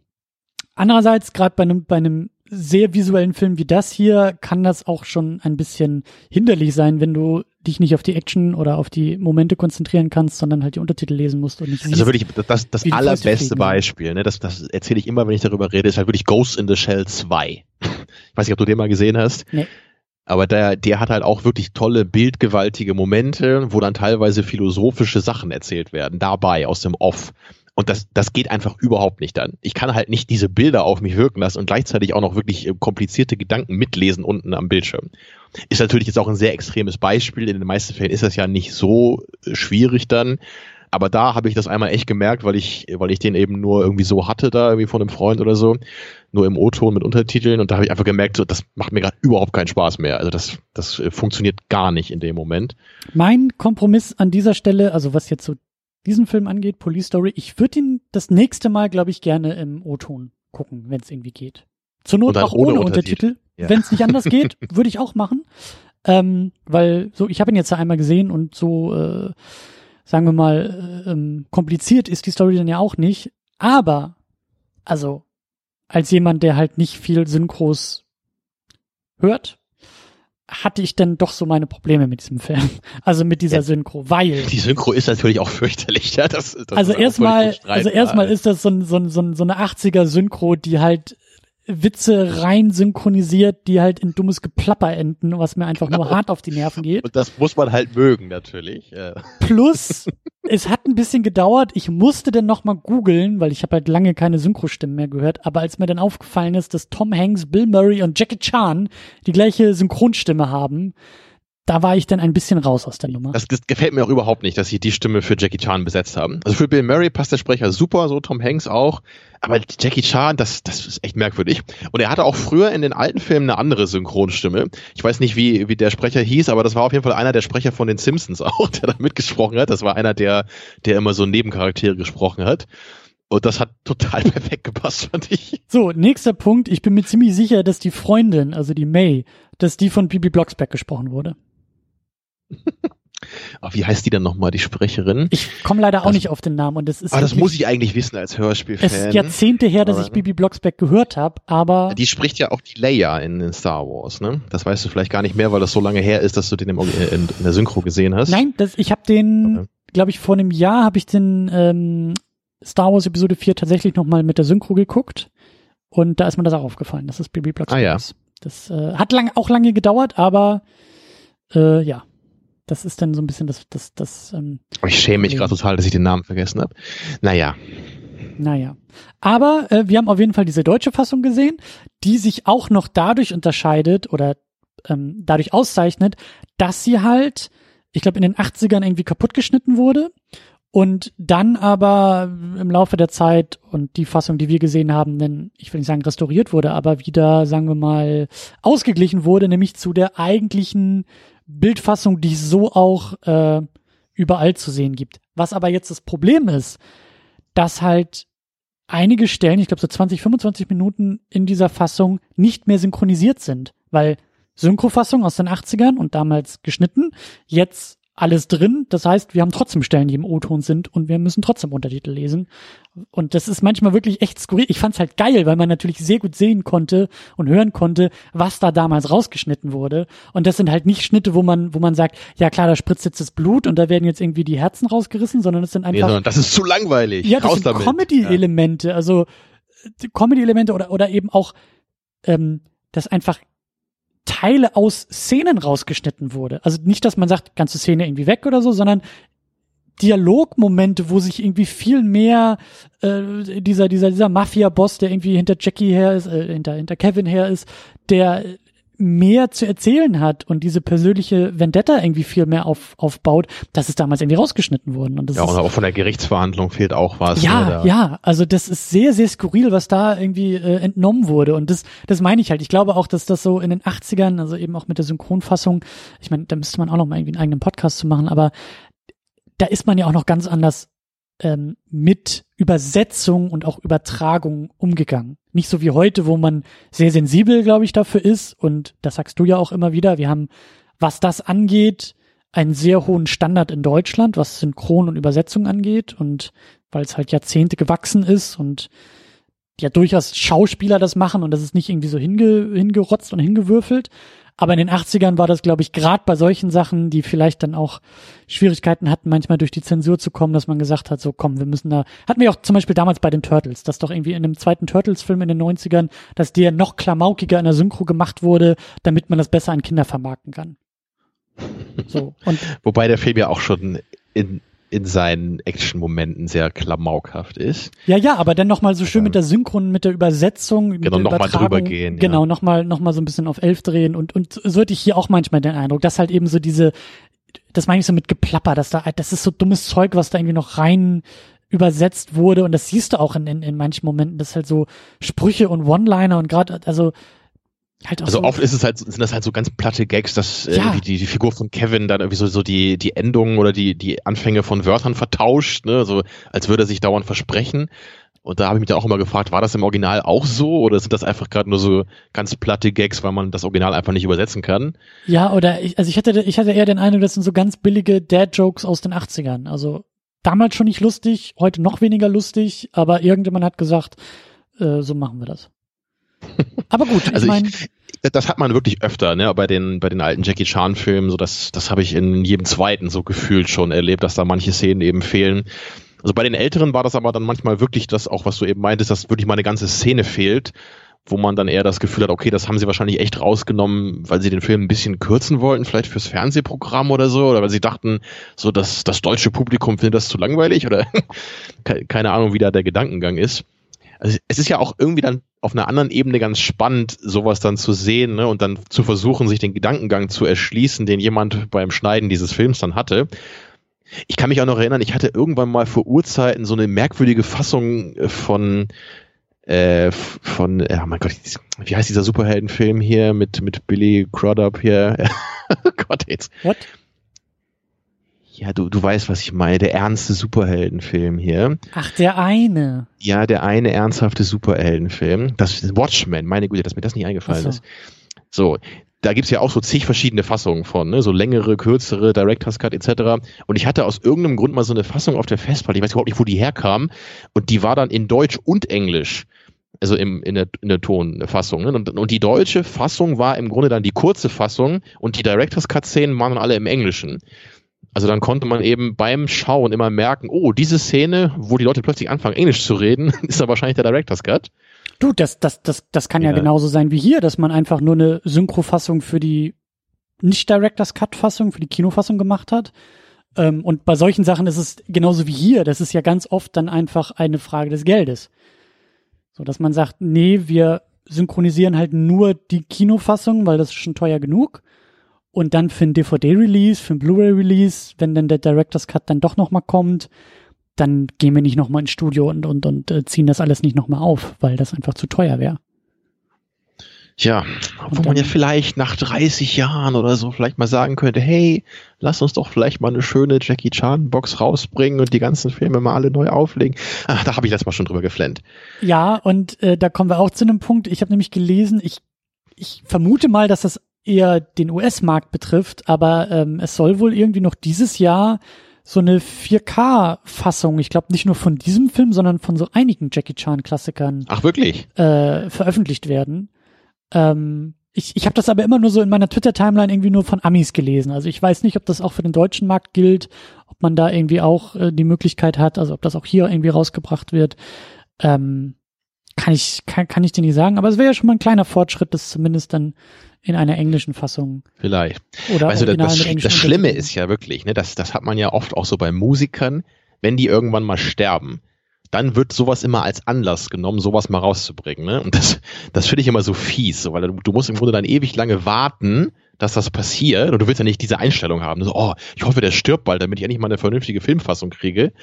andererseits, gerade bei einem, bei einem sehr visuellen Film wie das hier kann das auch schon ein bisschen hinderlich sein, wenn du dich nicht auf die Action oder auf die Momente konzentrieren kannst, sondern halt die Untertitel lesen musst und nicht siehst, Also wirklich, das, das allerbeste Beispiel, ne, das, das erzähle ich immer, wenn ich darüber rede, ist halt wirklich Ghost in the Shell 2. Ich weiß nicht, ob du den mal gesehen hast. Nee. Aber der, der hat halt auch wirklich tolle, bildgewaltige Momente, wo dann teilweise philosophische Sachen erzählt werden, dabei aus dem Off. Und das, das geht einfach überhaupt nicht dann. Ich kann halt nicht diese Bilder auf mich wirken lassen und gleichzeitig auch noch wirklich äh, komplizierte Gedanken mitlesen unten am Bildschirm. Ist natürlich jetzt auch ein sehr extremes Beispiel. In den meisten Fällen ist das ja nicht so äh, schwierig dann. Aber da habe ich das einmal echt gemerkt, weil ich, weil ich den eben nur irgendwie so hatte, da irgendwie von einem Freund oder so, nur im O-Ton mit Untertiteln. Und da habe ich einfach gemerkt, so, das macht mir gerade überhaupt keinen Spaß mehr. Also das, das äh, funktioniert gar nicht in dem Moment. Mein Kompromiss an dieser Stelle, also was jetzt so diesen Film angeht, Police Story, ich würde ihn das nächste Mal, glaube ich, gerne im O-Ton gucken, wenn es irgendwie geht. Zur Not auch ohne, ohne Untertitel. Untertitel. Ja. Wenn es nicht anders geht, würde ich auch machen. Ähm, weil so, ich habe ihn jetzt einmal gesehen und so, äh, sagen wir mal, äh, ähm, kompliziert ist die Story dann ja auch nicht. Aber, also, als jemand, der halt nicht viel Synchros hört, hatte ich dann doch so meine Probleme mit diesem Film. Also mit dieser ja. Synchro, weil. Die Synchro ist natürlich auch fürchterlich, ja. Das, das also erstmal, also erstmal ist das so, ein, so, ein, so, ein, so eine 80er Synchro, die halt Witze rein synchronisiert, die halt in dummes Geplapper enden, was mir einfach genau. nur hart auf die Nerven geht. Und das muss man halt mögen, natürlich. Plus, es hat ein bisschen gedauert. Ich musste dann nochmal googeln, weil ich habe halt lange keine Synchrostimmen mehr gehört. Aber als mir dann aufgefallen ist, dass Tom Hanks, Bill Murray und Jackie Chan die gleiche Synchronstimme haben, da war ich dann ein bisschen raus aus der Nummer. Das, gefällt mir auch überhaupt nicht, dass sie die Stimme für Jackie Chan besetzt haben. Also für Bill Murray passt der Sprecher super, so Tom Hanks auch. Aber Jackie Chan, das, das ist echt merkwürdig. Und er hatte auch früher in den alten Filmen eine andere Synchronstimme. Ich weiß nicht, wie, wie der Sprecher hieß, aber das war auf jeden Fall einer der Sprecher von den Simpsons auch, der da mitgesprochen hat. Das war einer, der, der immer so Nebencharaktere gesprochen hat. Und das hat total perfekt gepasst, fand ich. So, nächster Punkt. Ich bin mir ziemlich sicher, dass die Freundin, also die May, dass die von Bibi Blocksberg gesprochen wurde. Ach, wie heißt die dann nochmal, die Sprecherin? Ich komme leider auch das, nicht auf den Namen und das ist. Aber das muss ich eigentlich wissen als Hörspielfan. Es ist Jahrzehnte her, dass aber, ich Bibi Blocksberg gehört habe, aber. Die spricht ja auch die Leia in, in, Star Wars, ne? Das weißt du vielleicht gar nicht mehr, weil das so lange her ist, dass du den im, in, in der Synchro gesehen hast. Nein, das, ich habe den, okay. glaube ich, vor einem Jahr habe ich den ähm, Star Wars Episode 4 tatsächlich nochmal mit der Synchro geguckt und da ist mir das auch aufgefallen, dass es Bibi Blocksberg ah, ja. ist. Das äh, hat lang, auch lange gedauert, aber äh, ja, das ist dann so ein bisschen das, das, das. Ähm, ich schäme mich gerade total, dass ich den Namen vergessen habe. Naja. Naja. Aber äh, wir haben auf jeden Fall diese deutsche Fassung gesehen, die sich auch noch dadurch unterscheidet oder ähm, dadurch auszeichnet, dass sie halt, ich glaube, in den 80ern irgendwie kaputt geschnitten wurde und dann aber im Laufe der Zeit und die Fassung, die wir gesehen haben, denn ich will nicht sagen restauriert wurde, aber wieder, sagen wir mal, ausgeglichen wurde, nämlich zu der eigentlichen Bildfassung, die es so auch äh, überall zu sehen gibt. Was aber jetzt das Problem ist, dass halt einige Stellen, ich glaube so 20, 25 Minuten in dieser Fassung nicht mehr synchronisiert sind, weil Synchrofassung aus den 80ern und damals geschnitten, jetzt alles drin. Das heißt, wir haben trotzdem Stellen, die im O-Ton sind und wir müssen trotzdem Untertitel lesen. Und das ist manchmal wirklich echt skurril. Ich fand's halt geil, weil man natürlich sehr gut sehen konnte und hören konnte, was da damals rausgeschnitten wurde. Und das sind halt nicht Schnitte, wo man, wo man sagt, ja klar, da spritzt jetzt das Blut und da werden jetzt irgendwie die Herzen rausgerissen, sondern es sind einfach. Nee, das ist zu langweilig. Ja, das Raus sind Comedy-Elemente, ja. also Comedy-Elemente oder, oder eben auch, ähm, das einfach Teile aus Szenen rausgeschnitten wurde. Also nicht, dass man sagt, ganze Szene irgendwie weg oder so, sondern Dialogmomente, wo sich irgendwie viel mehr äh, dieser dieser dieser Mafia-Boss, der irgendwie hinter Jackie her ist, äh, hinter hinter Kevin her ist, der mehr zu erzählen hat und diese persönliche Vendetta irgendwie viel mehr auf, aufbaut, das ist damals irgendwie rausgeschnitten worden. Und das ja, und auch von der Gerichtsverhandlung fehlt auch was. Ja, ne, ja, also das ist sehr, sehr skurril, was da irgendwie äh, entnommen wurde. Und das, das meine ich halt. Ich glaube auch, dass das so in den 80ern, also eben auch mit der Synchronfassung, ich meine, da müsste man auch noch mal irgendwie einen eigenen Podcast zu machen, aber da ist man ja auch noch ganz anders ähm, mit Übersetzung und auch Übertragung umgegangen. Nicht so wie heute, wo man sehr sensibel, glaube ich, dafür ist. Und das sagst du ja auch immer wieder. Wir haben, was das angeht, einen sehr hohen Standard in Deutschland, was Synchron und Übersetzung angeht. Und weil es halt Jahrzehnte gewachsen ist und ja durchaus Schauspieler das machen und das ist nicht irgendwie so hinge, hingerotzt und hingewürfelt. Aber in den 80ern war das, glaube ich, gerade bei solchen Sachen, die vielleicht dann auch Schwierigkeiten hatten, manchmal durch die Zensur zu kommen, dass man gesagt hat, so komm, wir müssen da, hatten wir auch zum Beispiel damals bei den Turtles, dass doch irgendwie in einem zweiten Turtles-Film in den 90ern, dass der noch klamaukiger in der Synchro gemacht wurde, damit man das besser an Kinder vermarkten kann. So. Und Wobei der Film ja auch schon in in seinen Action-Momenten sehr klamaukhaft ist. Ja, ja, aber dann nochmal so schön mit der Synchron, mit der Übersetzung. Genau, nochmal drüber gehen. Genau, ja. nochmal noch mal so ein bisschen auf elf drehen und, und so hatte ich hier auch manchmal den Eindruck, dass halt eben so diese, das meine ich so mit Geplapper, dass da, das ist so dummes Zeug, was da irgendwie noch rein übersetzt wurde und das siehst du auch in, in, in manchen Momenten, das halt so Sprüche und One-Liner und gerade, also Halt also so oft ist es halt, sind das halt so ganz platte Gags, dass äh, ja. irgendwie die, die Figur von Kevin dann irgendwie so, so die, die Endungen oder die, die Anfänge von Wörtern vertauscht, ne, so als würde er sich dauernd versprechen. Und da habe ich mich dann auch immer gefragt, war das im Original auch so oder sind das einfach gerade nur so ganz platte Gags, weil man das Original einfach nicht übersetzen kann? Ja, oder ich, also ich hatte, ich hatte eher den Eindruck, das sind so ganz billige Dad-Jokes aus den 80ern. Also damals schon nicht lustig, heute noch weniger lustig, aber irgendjemand hat gesagt, äh, so machen wir das. Aber gut, also ich meine. Das hat man wirklich öfter, ne, bei den, bei den alten Jackie Chan Filmen, so das, das habe ich in jedem zweiten so gefühlt schon erlebt, dass da manche Szenen eben fehlen. Also bei den Älteren war das aber dann manchmal wirklich das auch, was du eben meintest, dass wirklich mal eine ganze Szene fehlt, wo man dann eher das Gefühl hat, okay, das haben sie wahrscheinlich echt rausgenommen, weil sie den Film ein bisschen kürzen wollten, vielleicht fürs Fernsehprogramm oder so, oder weil sie dachten, so dass das deutsche Publikum findet das zu langweilig oder keine Ahnung, wie da der Gedankengang ist. Also es ist ja auch irgendwie dann auf einer anderen Ebene ganz spannend, sowas dann zu sehen ne, und dann zu versuchen, sich den Gedankengang zu erschließen, den jemand beim Schneiden dieses Films dann hatte. Ich kann mich auch noch erinnern, ich hatte irgendwann mal vor Urzeiten so eine merkwürdige Fassung äh, von äh, von, ja mein Gott, wie heißt dieser Superheldenfilm hier mit, mit Billy Crudup hier? Oh Gott, jetzt. What? Ja, du, du weißt, was ich meine. Der ernste Superheldenfilm hier. Ach, der eine. Ja, der eine ernsthafte Superheldenfilm. Das ist Watchmen. Meine Güte, dass mir das nicht eingefallen so. ist. So, da gibt's ja auch so zig verschiedene Fassungen von, ne? so längere, kürzere, Director's Cut etc. Und ich hatte aus irgendeinem Grund mal so eine Fassung auf der Festplatte, ich weiß überhaupt nicht, wo die herkam, und die war dann in Deutsch und Englisch. Also im, in, der, in der Tonfassung. Ne? Und, und die deutsche Fassung war im Grunde dann die kurze Fassung und die Director's Cut-Szenen waren dann alle im Englischen. Also dann konnte man eben beim Schauen immer merken, oh, diese Szene, wo die Leute plötzlich anfangen, Englisch zu reden, ist ja wahrscheinlich der Director's Cut. Du, das, das, das, das kann ja. ja genauso sein wie hier, dass man einfach nur eine Synchrofassung für die nicht Directors Cut Fassung, für die Kinofassung gemacht hat. Ähm, und bei solchen Sachen ist es genauso wie hier. Das ist ja ganz oft dann einfach eine Frage des Geldes. So, dass man sagt, nee, wir synchronisieren halt nur die Kinofassung, weil das ist schon teuer genug. Und dann für ein DVD-Release, für ein Blu-ray-Release, wenn dann der Director's Cut dann doch nochmal kommt, dann gehen wir nicht nochmal ins Studio und, und, und äh, ziehen das alles nicht nochmal auf, weil das einfach zu teuer wäre. Ja, wo man ja vielleicht nach 30 Jahren oder so vielleicht mal sagen könnte, hey, lass uns doch vielleicht mal eine schöne Jackie Chan Box rausbringen und die ganzen Filme mal alle neu auflegen. Ach, da habe ich das mal schon drüber geflennt. Ja, und äh, da kommen wir auch zu einem Punkt. Ich habe nämlich gelesen, ich, ich vermute mal, dass das eher den US-Markt betrifft, aber ähm, es soll wohl irgendwie noch dieses Jahr so eine 4K-Fassung, ich glaube nicht nur von diesem Film, sondern von so einigen Jackie Chan-Klassikern. Ach wirklich? Äh, veröffentlicht werden. Ähm, ich ich habe das aber immer nur so in meiner Twitter-Timeline irgendwie nur von Amis gelesen. Also ich weiß nicht, ob das auch für den deutschen Markt gilt, ob man da irgendwie auch äh, die Möglichkeit hat, also ob das auch hier irgendwie rausgebracht wird. Ähm, kann ich kann, kann ich dir nicht sagen, aber es wäre ja schon mal ein kleiner Fortschritt, das zumindest dann in einer englischen Fassung. Vielleicht. Oder du, das, das, das Schlimme ist ja wirklich, ne, das, das hat man ja oft auch so bei Musikern, wenn die irgendwann mal sterben, dann wird sowas immer als Anlass genommen, sowas mal rauszubringen. Ne? Und das, das finde ich immer so fies, so, weil du, du musst im Grunde dann ewig lange warten, dass das passiert. Und du willst ja nicht diese Einstellung haben. So, oh, ich hoffe, der stirbt bald, damit ich endlich mal eine vernünftige Filmfassung kriege.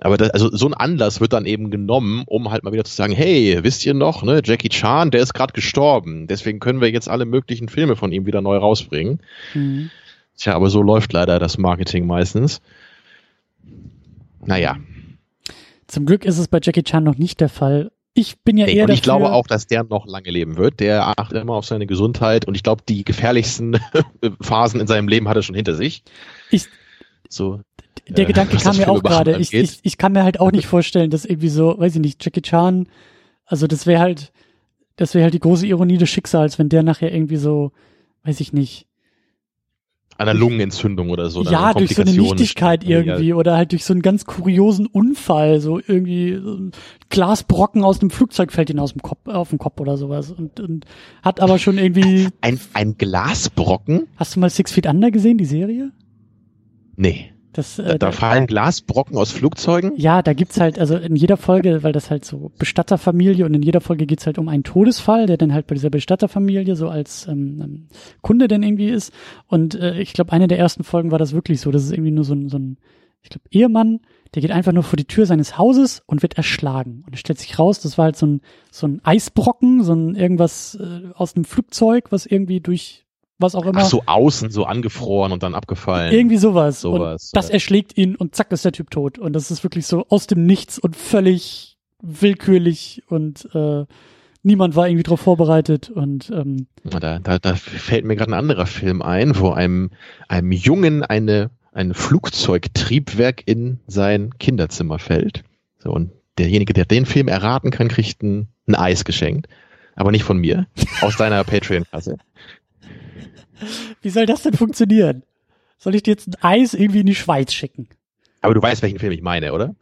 Aber das, also so ein Anlass wird dann eben genommen, um halt mal wieder zu sagen, hey, wisst ihr noch, ne, Jackie Chan, der ist gerade gestorben. Deswegen können wir jetzt alle möglichen Filme von ihm wieder neu rausbringen. Mhm. Tja, aber so läuft leider das Marketing meistens. Naja. Zum Glück ist es bei Jackie Chan noch nicht der Fall. Ich bin ja nee, eher. Und ich dafür, glaube auch, dass der noch lange leben wird. Der achtet immer auf seine Gesundheit und ich glaube, die gefährlichsten Phasen in seinem Leben hat er schon hinter sich. Ich, so der Gedanke kam mir auch gerade. Ich, ich, ich kann mir halt auch nicht vorstellen, dass irgendwie so, weiß ich nicht, Jackie Chan, also das wäre halt, das wäre halt die große Ironie des Schicksals, wenn der nachher irgendwie so, weiß ich nicht, einer Lungenentzündung oder so. Ja, durch so eine Nichtigkeit irgendwie oder halt durch so einen ganz kuriosen Unfall, so irgendwie so ein Glasbrocken aus dem Flugzeug fällt ihn aus dem Kopf, auf den Kopf oder sowas und, und hat aber schon irgendwie. Ein, ein Glasbrocken? Hast du mal Six Feet Under gesehen, die Serie? Nee. Das, äh, da, da fallen Glasbrocken aus Flugzeugen? Ja, da gibt's halt, also in jeder Folge, weil das halt so Bestatterfamilie und in jeder Folge geht's halt um einen Todesfall, der dann halt bei dieser Bestatterfamilie so als ähm, ähm Kunde dann irgendwie ist. Und äh, ich glaube, eine der ersten Folgen war das wirklich so. Das ist irgendwie nur so ein, so ein ich glaube, Ehemann, der geht einfach nur vor die Tür seines Hauses und wird erschlagen. Und es stellt sich raus, das war halt so ein, so ein Eisbrocken, so ein irgendwas äh, aus einem Flugzeug, was irgendwie durch was auch immer. Ach, so außen, so angefroren und dann abgefallen. Irgendwie sowas. sowas und das ja. erschlägt ihn und zack ist der Typ tot. Und das ist wirklich so aus dem Nichts und völlig willkürlich und äh, niemand war irgendwie darauf vorbereitet und ähm, da, da, da fällt mir gerade ein anderer Film ein, wo einem, einem Jungen eine, ein Flugzeugtriebwerk in sein Kinderzimmer fällt. So, und derjenige, der den Film erraten kann, kriegt ein, ein Eis geschenkt. Aber nicht von mir, aus deiner Patreon-Kasse. Wie soll das denn funktionieren? Soll ich dir jetzt ein Eis irgendwie in die Schweiz schicken? Aber du weißt, welchen Film ich meine, oder?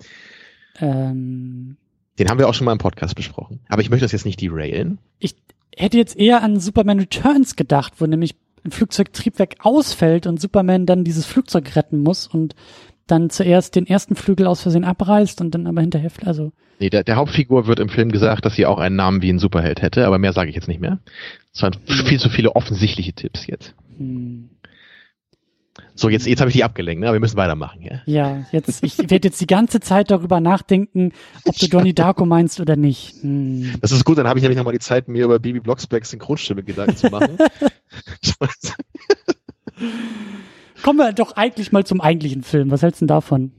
Ähm, Den haben wir auch schon mal im Podcast besprochen. Aber ich möchte das jetzt nicht derailen. ich hätte jetzt eher an Superman Returns gedacht, wo nämlich ein Flugzeugtriebwerk ausfällt und Superman dann dieses Flugzeug retten muss und dann zuerst den ersten Flügel aus Versehen abreißt und dann aber hinterher, also Nee, der, der Hauptfigur wird im Film gesagt, dass sie auch einen Namen wie ein Superheld hätte, aber mehr sage ich jetzt nicht mehr. Es waren viel zu viele offensichtliche Tipps jetzt. hm, So, jetzt, jetzt habe ich die abgelenkt, ne? aber wir müssen weitermachen, ja? ja, jetzt ich werde jetzt die ganze Zeit darüber nachdenken, ob du Donnie Darko meinst oder nicht. Hm. Das ist gut, dann habe ich nämlich nochmal die Zeit, mir über Bibi Blocksbergs Synchronstimme Gedanken zu machen. Kommen wir doch eigentlich mal zum eigentlichen Film. Was hältst du denn davon?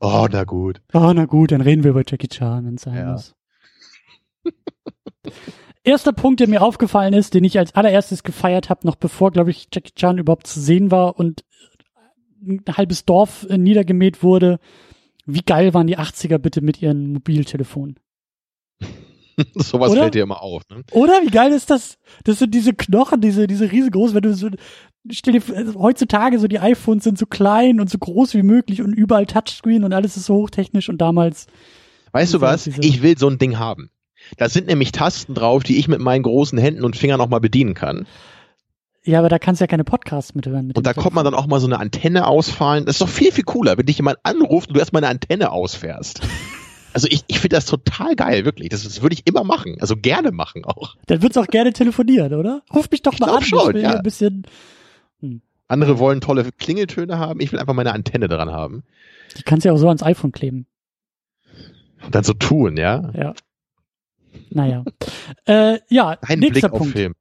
Oh, na gut. Oh, na gut, dann reden wir über Jackie Chan, wenn es sein Ja. muss. Erster Punkt, der mir aufgefallen ist, den ich als allererstes gefeiert habe, noch bevor, glaube ich, Jackie Chan überhaupt zu sehen war und ein halbes Dorf äh, niedergemäht wurde. Wie geil waren die 80er bitte mit ihren Mobiltelefonen? Sowas fällt dir immer auf. Ne? Oder? Wie geil ist das? Das sind diese Knochen, diese, diese riesengroß, wenn du so, stell dir, also heutzutage so die iPhones sind so klein und so groß wie möglich und überall Touchscreen und alles ist so hochtechnisch und damals, Weißt du was? Ich will so ein Ding haben. Da sind nämlich Tasten drauf, die ich mit meinen großen Händen und Fingern auch mal bedienen kann. ja, aber da kannst du ja keine Podcasts mithören. Mit Und da dem kommt man dann auch mal so eine Antenne ausfallen. Das ist doch viel, viel cooler, wenn dich jemand anruft und du erstmal eine Antenne ausfährst. Also ich, ich finde das total geil, wirklich. Das, das würde ich immer machen. Also gerne machen auch. Dann wird's auch gerne telefonieren, oder? Ruf mich doch Ich mal an. schon, ich will ja. ein bisschen. Andere wollen tolle Klingeltöne haben. Ich will einfach meine Antenne dran haben. Die kannst du ja auch so ans iPhone kleben. Und dann so tun, ja. Ja. Naja. äh, ja, Ein nächster Blick Punkt. Film.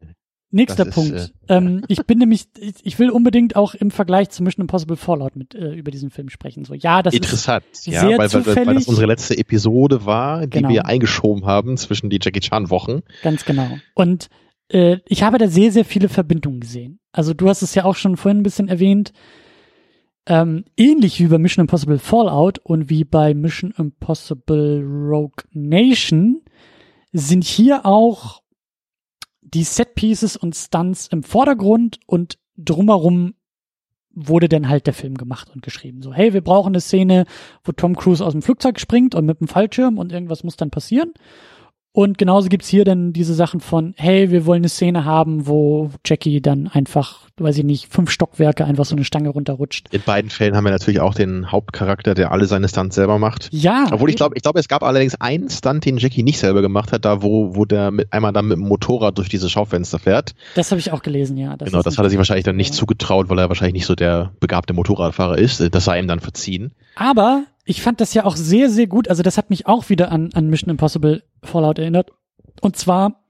Nächster Das ist, Punkt. ähm, ich bin nämlich, ich, ich will unbedingt auch im Vergleich zu Mission Impossible Fallout mit äh, über diesen Film sprechen. So, ja, das ist Interessant. Ja, sehr weil, weil, weil zufällig. das unsere letzte Episode war, die Genau. wir eingeschoben haben zwischen die Jackie Chan Wochen. Ganz genau. Und äh, ich habe da sehr, sehr viele Verbindungen gesehen. Also du hast es ja auch schon vorhin ein bisschen erwähnt. Ähm, ähnlich wie bei Mission Impossible Fallout und wie bei Mission Impossible Rogue Nation sind hier auch die Setpieces und Stunts im Vordergrund und drumherum wurde dann halt der Film gemacht und geschrieben. So, hey, wir brauchen eine Szene, wo Tom Cruise aus dem Flugzeug springt und mit dem Fallschirm und irgendwas muss dann passieren. Und genauso gibt's hier dann diese Sachen von, hey, wir wollen eine Szene haben, wo Jackie dann einfach, weiß ich nicht, fünf Stockwerke einfach so eine Stange runterrutscht. In beiden Fällen haben wir natürlich auch den Hauptcharakter, der alle seine Stunts selber macht. Ja. Obwohl ich glaube, ich glaube, es gab allerdings einen Stunt, den Jackie nicht selber gemacht hat, da wo, wo der mit, einmal dann mit dem Motorrad durch diese Schaufenster fährt. Das habe ich auch gelesen, ja. genau, ist das hat er sich wahrscheinlich dann nicht Ja. zugetraut, weil er wahrscheinlich nicht so der begabte Motorradfahrer ist. Das sei ihm dann verziehen. Aber ich fand das ja auch sehr, sehr gut. Also das hat mich auch wieder an, an Mission Impossible Fallout erinnert. Und zwar,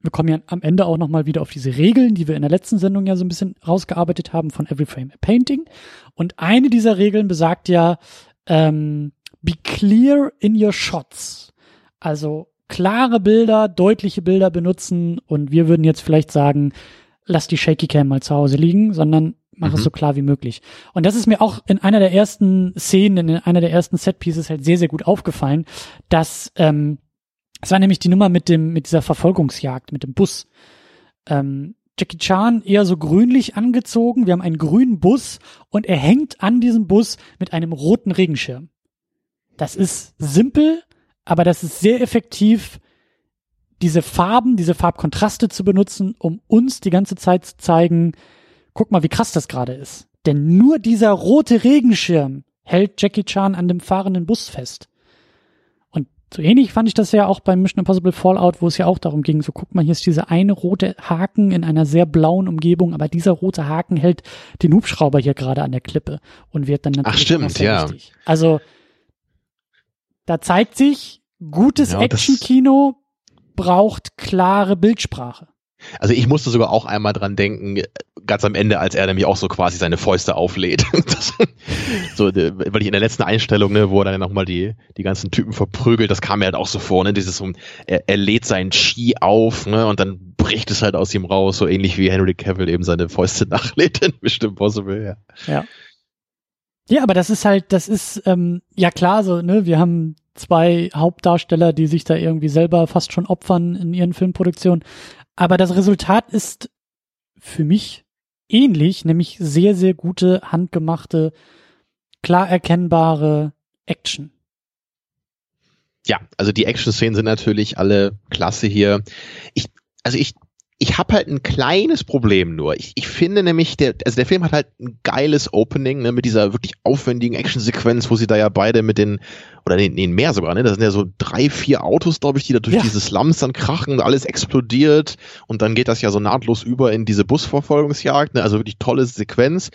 wir kommen ja am Ende auch nochmal wieder auf diese Regeln, die wir in der letzten Sendung ja so ein bisschen rausgearbeitet haben von Every Frame a Painting. Und eine dieser Regeln besagt ja, ähm, be clear in your shots. Also klare Bilder, deutliche Bilder benutzen und wir würden jetzt vielleicht sagen, lass die Shaky Cam mal zu Hause liegen, sondern mach Mhm. es so klar wie möglich. Und das ist mir auch in einer der ersten Szenen, in einer der ersten Setpieces halt sehr, sehr gut aufgefallen, dass ähm, es war nämlich die Nummer mit dem mit dieser Verfolgungsjagd mit dem Bus. Ähm, Jackie Chan eher so grünlich angezogen. Wir haben einen grünen Bus und er hängt an diesem Bus mit einem roten Regenschirm. Das ist simpel, aber das ist sehr effektiv, diese Farben, diese Farbkontraste zu benutzen, um uns die ganze Zeit zu zeigen, guck mal, wie krass das gerade ist. Denn nur dieser rote Regenschirm hält Jackie Chan an dem fahrenden Bus fest. Und so ähnlich fand ich das ja auch beim Mission Impossible Fallout, wo es ja auch darum ging, so guck mal, hier ist dieser eine rote Haken in einer sehr blauen Umgebung, aber dieser rote Haken hält den Hubschrauber hier gerade an der Klippe und wird dann natürlich stimmt, auch sehr ja. wichtig. Also da zeigt sich, gutes Ja, Actionkino braucht klare Bildsprache. Also ich musste sogar auch einmal dran denken, ganz am Ende, als er nämlich auch so quasi seine Fäuste auflädt. das, so, weil ich in der letzten Einstellung, ne, wo er dann nochmal die, die ganzen Typen verprügelt, das kam mir halt auch so vor, ne, dieses, er, er lädt seinen Ski auf, ne, und dann bricht es halt aus ihm raus, so ähnlich wie Henry Cavill eben seine Fäuste nachlädt in Mission Impossible, ja. Ja. Ja, aber das ist halt, das ist, ähm, ja klar, so, ne, wir haben zwei Hauptdarsteller, die sich da irgendwie selber fast schon opfern in ihren Filmproduktionen. Aber das Resultat ist für mich ähnlich, nämlich sehr, sehr gute, handgemachte, klar erkennbare Action. Ja, also die Action-Szenen sind natürlich alle klasse hier. Ich, also ich ich habe halt ein kleines Problem nur. Ich, ich finde nämlich, der, also der Film hat halt ein geiles Opening, ne, mit dieser wirklich aufwendigen Actionsequenz, wo sie da ja beide mit den, oder nee, nee mehr sogar, ne? Das sind ja so drei, vier Autos, glaube ich, die da durch ja. diese Slums dann krachen und alles explodiert und dann geht das ja so nahtlos über in diese Busverfolgungsjagd, ne? Also wirklich tolle Sequenz.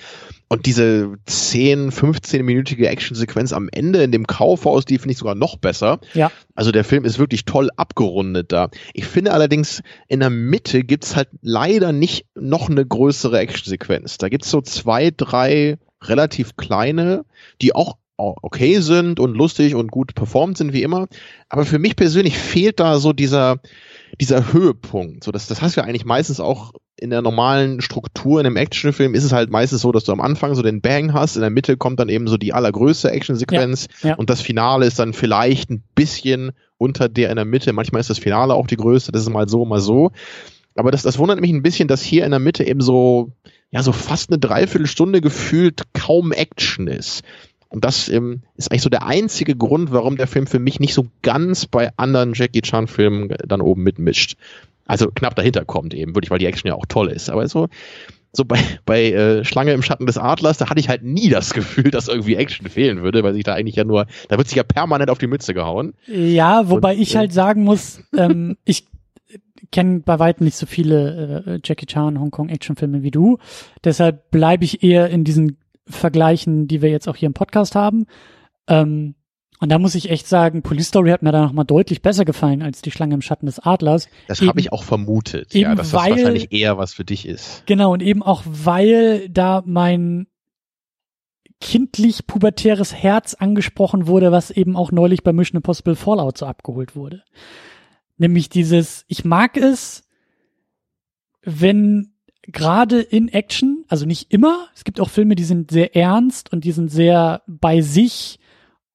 Und diese 10, 15-minütige Actionsequenz am Ende in dem Kaufhaus, die finde ich sogar noch besser. Ja. Also der Film ist wirklich toll abgerundet da. Ich finde allerdings, in der Mitte gibt's halt leider nicht noch eine größere Actionsequenz. Da gibt's so zwei, drei relativ kleine, die auch okay sind und lustig und gut performt sind wie immer. Aber für mich persönlich fehlt da so dieser, dieser Höhepunkt. So, das, das hast du ja eigentlich meistens auch in der normalen Struktur in einem Actionfilm ist es halt meistens so, dass du am Anfang so den Bang hast, in der Mitte kommt dann eben so die allergrößte Actionsequenz ja, ja. und das Finale ist dann vielleicht ein bisschen unter der in der Mitte. Manchmal ist das Finale auch die größte, das ist mal so, mal so. Aber das, das wundert mich ein bisschen, dass hier in der Mitte eben so, ja, so fast eine Dreiviertelstunde gefühlt kaum Action ist. Und das ähm, ist eigentlich so der einzige Grund, warum der Film für mich nicht so ganz bei anderen Jackie Chan Filmen dann oben mitmischt. Also knapp dahinter kommt eben, wirklich, weil die Action ja auch toll ist. Aber so, so bei, bei äh, Schlange im Schatten des Adlers, da hatte ich halt nie das Gefühl, dass irgendwie Action fehlen würde, weil sich da eigentlich ja nur, da wird sich ja permanent auf die Mütze gehauen. Ja, wobei Und, ich äh, halt sagen muss, ähm, ich kenne bei weitem nicht so viele äh, Jackie Chan Hongkong Actionfilme wie du. Deshalb bleibe ich eher in diesen Vergleichen, die wir jetzt auch hier im Podcast haben. Ähm, und da muss ich echt sagen, Police Story hat mir da nochmal deutlich besser gefallen als die Schlange im Schatten des Adlers. Das habe ich auch vermutet, ja, dass weil, das wahrscheinlich eher was für dich ist. Genau, und eben auch, weil da mein kindlich pubertäres Herz angesprochen wurde, was eben auch neulich bei Mission Impossible Fallout so abgeholt wurde. Nämlich dieses, ich mag es, wenn gerade in Action, also nicht immer, es gibt auch Filme, die sind sehr ernst und die sind sehr bei sich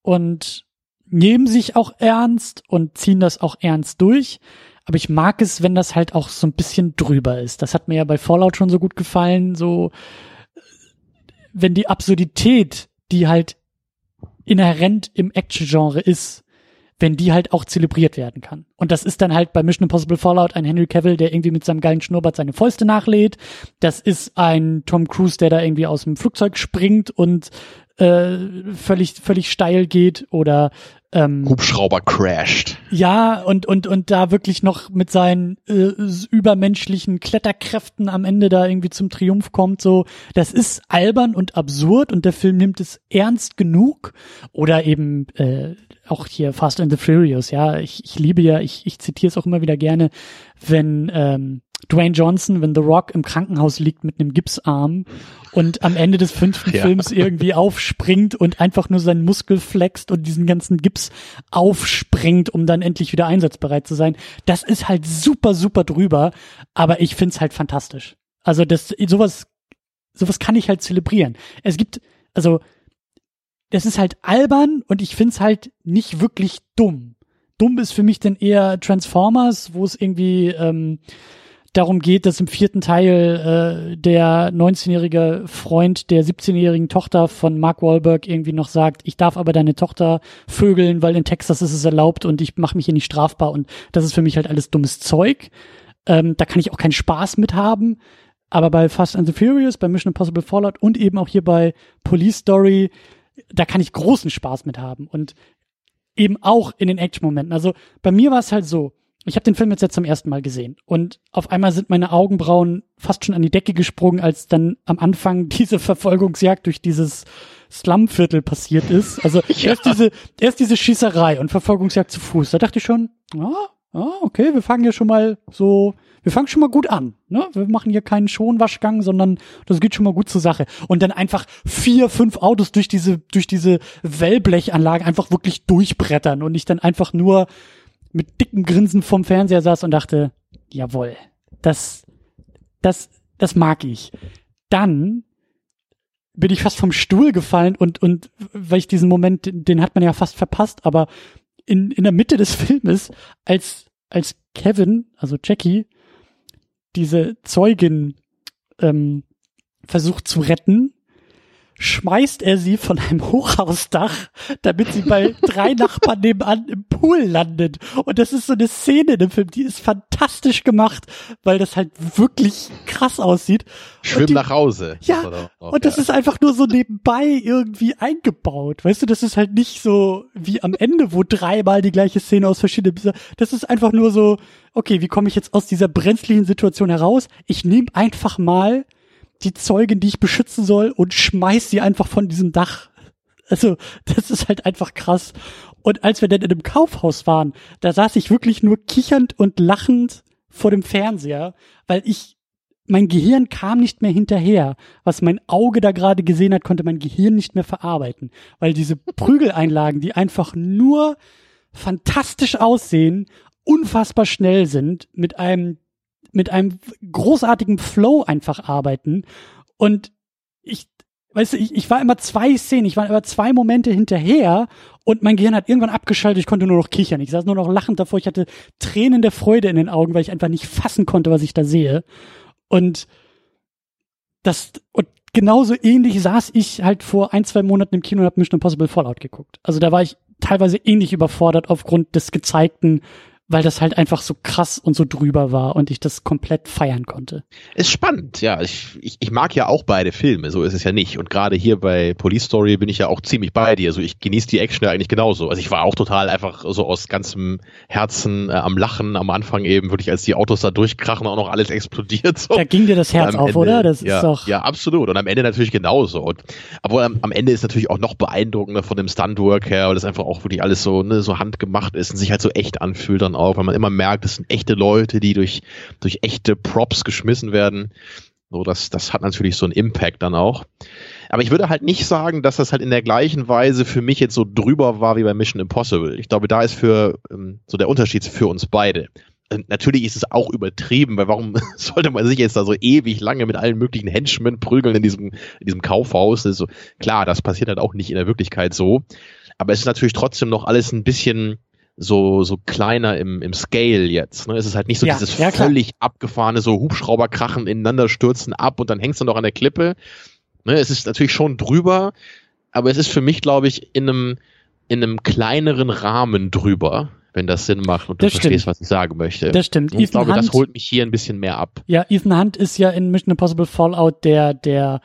und nehmen sich auch ernst und ziehen das auch ernst durch. Aber ich mag es, wenn das halt auch so ein bisschen drüber ist. Das hat mir ja bei Fallout schon so gut gefallen, so wenn die Absurdität, die halt inhärent im Action-Genre ist, wenn die halt auch zelebriert werden kann. Und das ist dann halt bei Mission Impossible Fallout ein Henry Cavill, der irgendwie mit seinem geilen Schnurrbart seine Fäuste nachlädt. Das ist ein Tom Cruise, der da irgendwie aus dem Flugzeug springt und äh, völlig völlig steil geht oder ähm, Hubschrauber crasht. Ja, und, und, und da wirklich noch mit seinen äh, übermenschlichen Kletterkräften am Ende da irgendwie zum Triumph kommt, so, das ist albern und absurd und der Film nimmt es ernst genug. Oder eben äh, auch hier Fast and the Furious, ja, ich, ich liebe ja, ich, ich zitiere es auch immer wieder gerne, wenn ähm, Dwayne Johnson, wenn The Rock im Krankenhaus liegt mit einem Gipsarm und am Ende des fünften ja. Films irgendwie aufspringt und einfach nur seinen Muskel flext und diesen ganzen Gips aufspringt, um dann endlich wieder einsatzbereit zu sein. Das ist halt super, super drüber, aber ich find's halt fantastisch. Also das, sowas, sowas kann ich halt zelebrieren. Es gibt, also, das ist halt albern und ich find's halt nicht wirklich dumm. Dumm ist für mich dann eher Transformers, wo es irgendwie, ähm, darum geht, dass im vierten Teil äh, der 19-jährige Freund der 17-jährigen Tochter von Mark Wahlberg irgendwie noch sagt, ich darf aber deine Tochter vögeln, weil in Texas ist es erlaubt und ich mache mich hier nicht strafbar und das ist für mich halt alles dummes Zeug. Ähm, da kann ich auch keinen Spaß mit haben. Aber bei Fast and the Furious, bei Mission Impossible Fallout und eben auch hier bei Police Story, da kann ich großen Spaß mit haben und eben auch in den Action-Momenten. Also bei mir war es halt so, ich habe den Film jetzt, jetzt zum ersten Mal gesehen und auf einmal sind meine Augenbrauen fast schon an die Decke gesprungen, als dann am Anfang diese Verfolgungsjagd durch dieses Slumviertel passiert ist. Also ja. erst diese erst diese Schießerei und Verfolgungsjagd zu Fuß. Da dachte ich schon, ah, ah, okay, wir fangen ja schon mal so, wir fangen schon mal gut an. Ne? Wir machen hier keinen Schonwaschgang, sondern das geht schon mal gut zur Sache. Und dann einfach vier, fünf Autos durch diese, durch diese Wellblechanlage einfach wirklich durchbrettern und ich dann einfach nur mit dicken Grinsen vom Fernseher saß und dachte, jawohl, das, das, das mag ich. Dann bin ich fast vom Stuhl gefallen und, und weil ich diesen Moment, den hat man ja fast verpasst, aber in, in der Mitte des Filmes, als, als Kevin, also Jackie, diese Zeugin ähm, versucht zu retten, schmeißt er sie von einem Hochhausdach, damit sie bei drei Nachbarn nebenan im Pool landet. Und das ist so eine Szene in dem Film, die ist fantastisch gemacht, weil das halt wirklich krass aussieht. Schwimm die, nach Hause. Ja, auch, und das ja. ist einfach nur so nebenbei irgendwie eingebaut. Weißt du, das ist halt nicht so wie am Ende, wo dreimal die gleiche Szene aus verschiedenen, das ist einfach nur so, okay, wie komme ich jetzt aus dieser brenzlichen Situation heraus? Ich nehme einfach mal die Zeugin, die ich beschützen soll und schmeiß sie einfach von diesem Dach. Also, das ist halt einfach krass. Und als wir dann in einem Kaufhaus waren, da saß ich wirklich nur kichernd und lachend vor dem Fernseher, weil ich, mein Gehirn kam nicht mehr hinterher. Was mein Auge da gerade gesehen hat, konnte mein Gehirn nicht mehr verarbeiten. Weil diese Prügeleinlagen, die einfach nur fantastisch aussehen, unfassbar schnell sind, mit einem mit einem großartigen Flow einfach arbeiten. Und ich, weißt du, ich, ich war immer zwei Szenen, ich war immer zwei Momente hinterher und mein Gehirn hat irgendwann abgeschaltet, ich konnte nur noch kichern. Ich saß nur noch lachend davor, ich hatte Tränen der Freude in den Augen, weil ich einfach nicht fassen konnte, was ich da sehe. Und das, und genauso ähnlich saß ich halt vor ein, zwei Monaten im Kino und habe Mission Impossible Fallout geguckt. Also da war ich teilweise ähnlich überfordert aufgrund des gezeigten weil das halt einfach so krass und so drüber war und ich das komplett feiern konnte. Ist spannend, ja. Ich, ich, ich mag ja auch beide Filme, so ist es ja nicht. Und gerade hier bei Police Story bin ich ja auch ziemlich bei dir. Also ich genieße die Action ja eigentlich genauso. Also ich war auch total einfach so aus ganzem Herzen äh, am Lachen am Anfang eben, wirklich als die Autos da durchkrachen und auch noch alles explodiert. So. Da ging dir das Herz auf, Ende, oder? Das ja, ist doch. Ja, absolut. Und am Ende natürlich genauso. Und, aber am, am Ende ist natürlich auch noch beeindruckender von dem Stuntwork her, weil das einfach auch wirklich alles so, ne, so handgemacht ist und sich halt so echt anfühlt dann auch, weil man immer merkt, das sind echte Leute, die durch, durch echte Props geschmissen werden. So, das, das hat natürlich so einen Impact dann auch. Aber ich würde halt nicht sagen, dass das halt in der gleichen Weise für mich jetzt so drüber war wie bei Mission Impossible. Ich glaube, da ist für ähm, so der Unterschied für uns beide. Ähm, natürlich ist es auch übertrieben, weil warum sollte man sich jetzt da so ewig lange mit allen möglichen Henchmen prügeln in diesem, in diesem Kaufhaus? Das klar, das passiert halt auch nicht in der Wirklichkeit so. Aber es ist natürlich trotzdem noch alles ein bisschen, so, so kleiner im, im Scale jetzt. Ne? Es ist halt nicht so ja, dieses ja, völlig abgefahrene, so Hubschrauberkrachen ineinander stürzen ab und dann hängst du noch an der Klippe. Ne? Es ist natürlich schon drüber, aber es ist für mich, glaube ich, in einem, in einem kleineren Rahmen drüber, wenn das Sinn macht und du das verstehst, stimmt. was ich sagen möchte. Das stimmt. Und ich Ethan glaube, Hunt, das holt mich hier ein bisschen mehr ab. Ja, Ethan Hunt ist ja in Mission Impossible Fallout der, der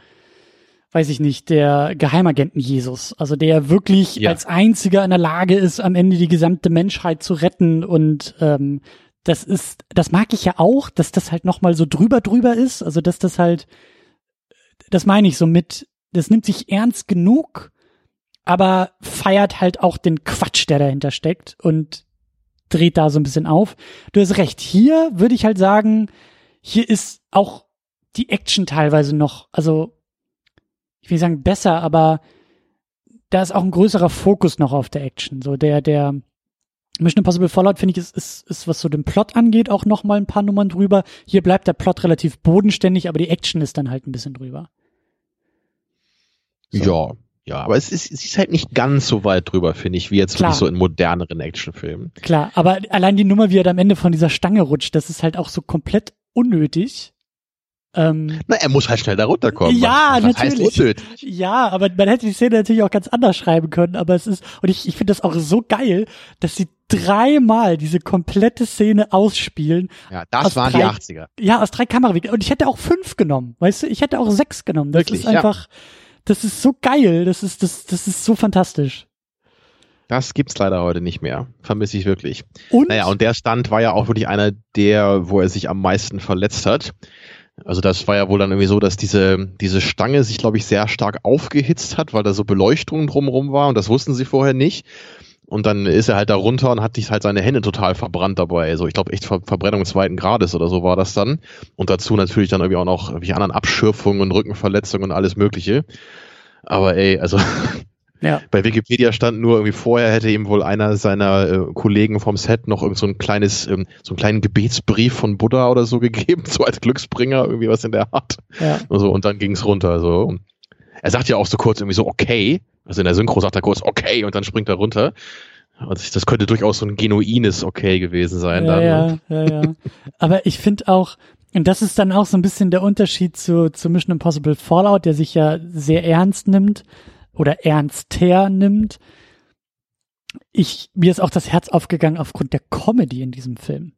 weiß ich nicht, der Geheimagenten Jesus. Also der wirklich ja. als einziger in der Lage ist, am Ende die gesamte Menschheit zu retten. Und ähm, das ist, das mag ich ja auch, dass das halt nochmal so drüber drüber ist. Also dass das halt, das meine ich so mit, das nimmt sich ernst genug, aber feiert halt auch den Quatsch, der dahinter steckt und dreht da so ein bisschen auf. Du hast recht. Hier würde ich halt sagen, hier ist auch die Action teilweise noch, also ich will sagen besser, aber da ist auch ein größerer Fokus noch auf der Action. So der, der Mission Impossible Fallout, finde ich, ist, ist, ist, was so den Plot angeht, auch noch mal ein paar Nummern drüber. Hier bleibt der Plot relativ bodenständig, aber die Action ist dann halt ein bisschen drüber. So. Ja, ja, aber es ist, es ist halt nicht ganz so weit drüber, finde ich, wie jetzt Klar. wirklich so in moderneren Actionfilmen. Klar, aber allein die Nummer, wie er am Ende von dieser Stange rutscht, das ist halt auch so komplett unnötig. Ähm, Na, er muss halt schnell da runterkommen. Ja, was, natürlich. Ja, aber man hätte die Szene natürlich auch ganz anders schreiben können, aber es ist, und ich, ich finde das auch so geil, dass sie dreimal diese komplette Szene ausspielen. Ja, das waren drei, die 80er. Ja, aus drei Kamerawinkeln. Und ich hätte auch fünf genommen, weißt du? Ich hätte auch sechs genommen. Das Wirklich, ist einfach, ja. das ist so geil. Das ist, das, das ist so fantastisch. Das gibt's leider heute nicht mehr. Vermisse ich wirklich. Und? Naja, und der Stand war ja auch wirklich einer der, wo er sich am meisten verletzt hat. Also das war ja wohl dann irgendwie so, dass diese, diese Stange sich, glaube ich, sehr stark aufgehitzt hat, weil da so Beleuchtung drumherum war und das wussten sie vorher nicht. Und dann ist er halt da runter und hat sich halt seine Hände total verbrannt dabei. Also ich glaube echt Ver Verbrennung zweiten Grades oder so war das dann. Und dazu natürlich dann irgendwie auch noch irgendwie anderen Abschürfungen, Rückenverletzungen und alles Mögliche. Aber ey, also ja. bei Wikipedia stand nur irgendwie vorher hätte ihm wohl einer seiner äh, Kollegen vom Set noch irgend so ein kleines, ähm, so einen kleinen Gebetsbrief von Buddha oder so gegeben, so als Glücksbringer, irgendwie was in der Art. Ja. Und, so, und dann ging's runter. So. Er sagt ja auch so kurz irgendwie so, okay, also in der Synchro sagt er kurz, okay, und dann springt er runter. Und das könnte durchaus so ein genuines Okay gewesen sein. Ja, dann, ja, ne? ja, ja. Aber ich finde auch, und das ist dann auch so ein bisschen der Unterschied zu, zu Mission Impossible Fallout, der sich ja sehr ernst nimmt oder ernster nimmt. Ich, mir ist auch das Herz aufgegangen aufgrund der Comedy in diesem Film.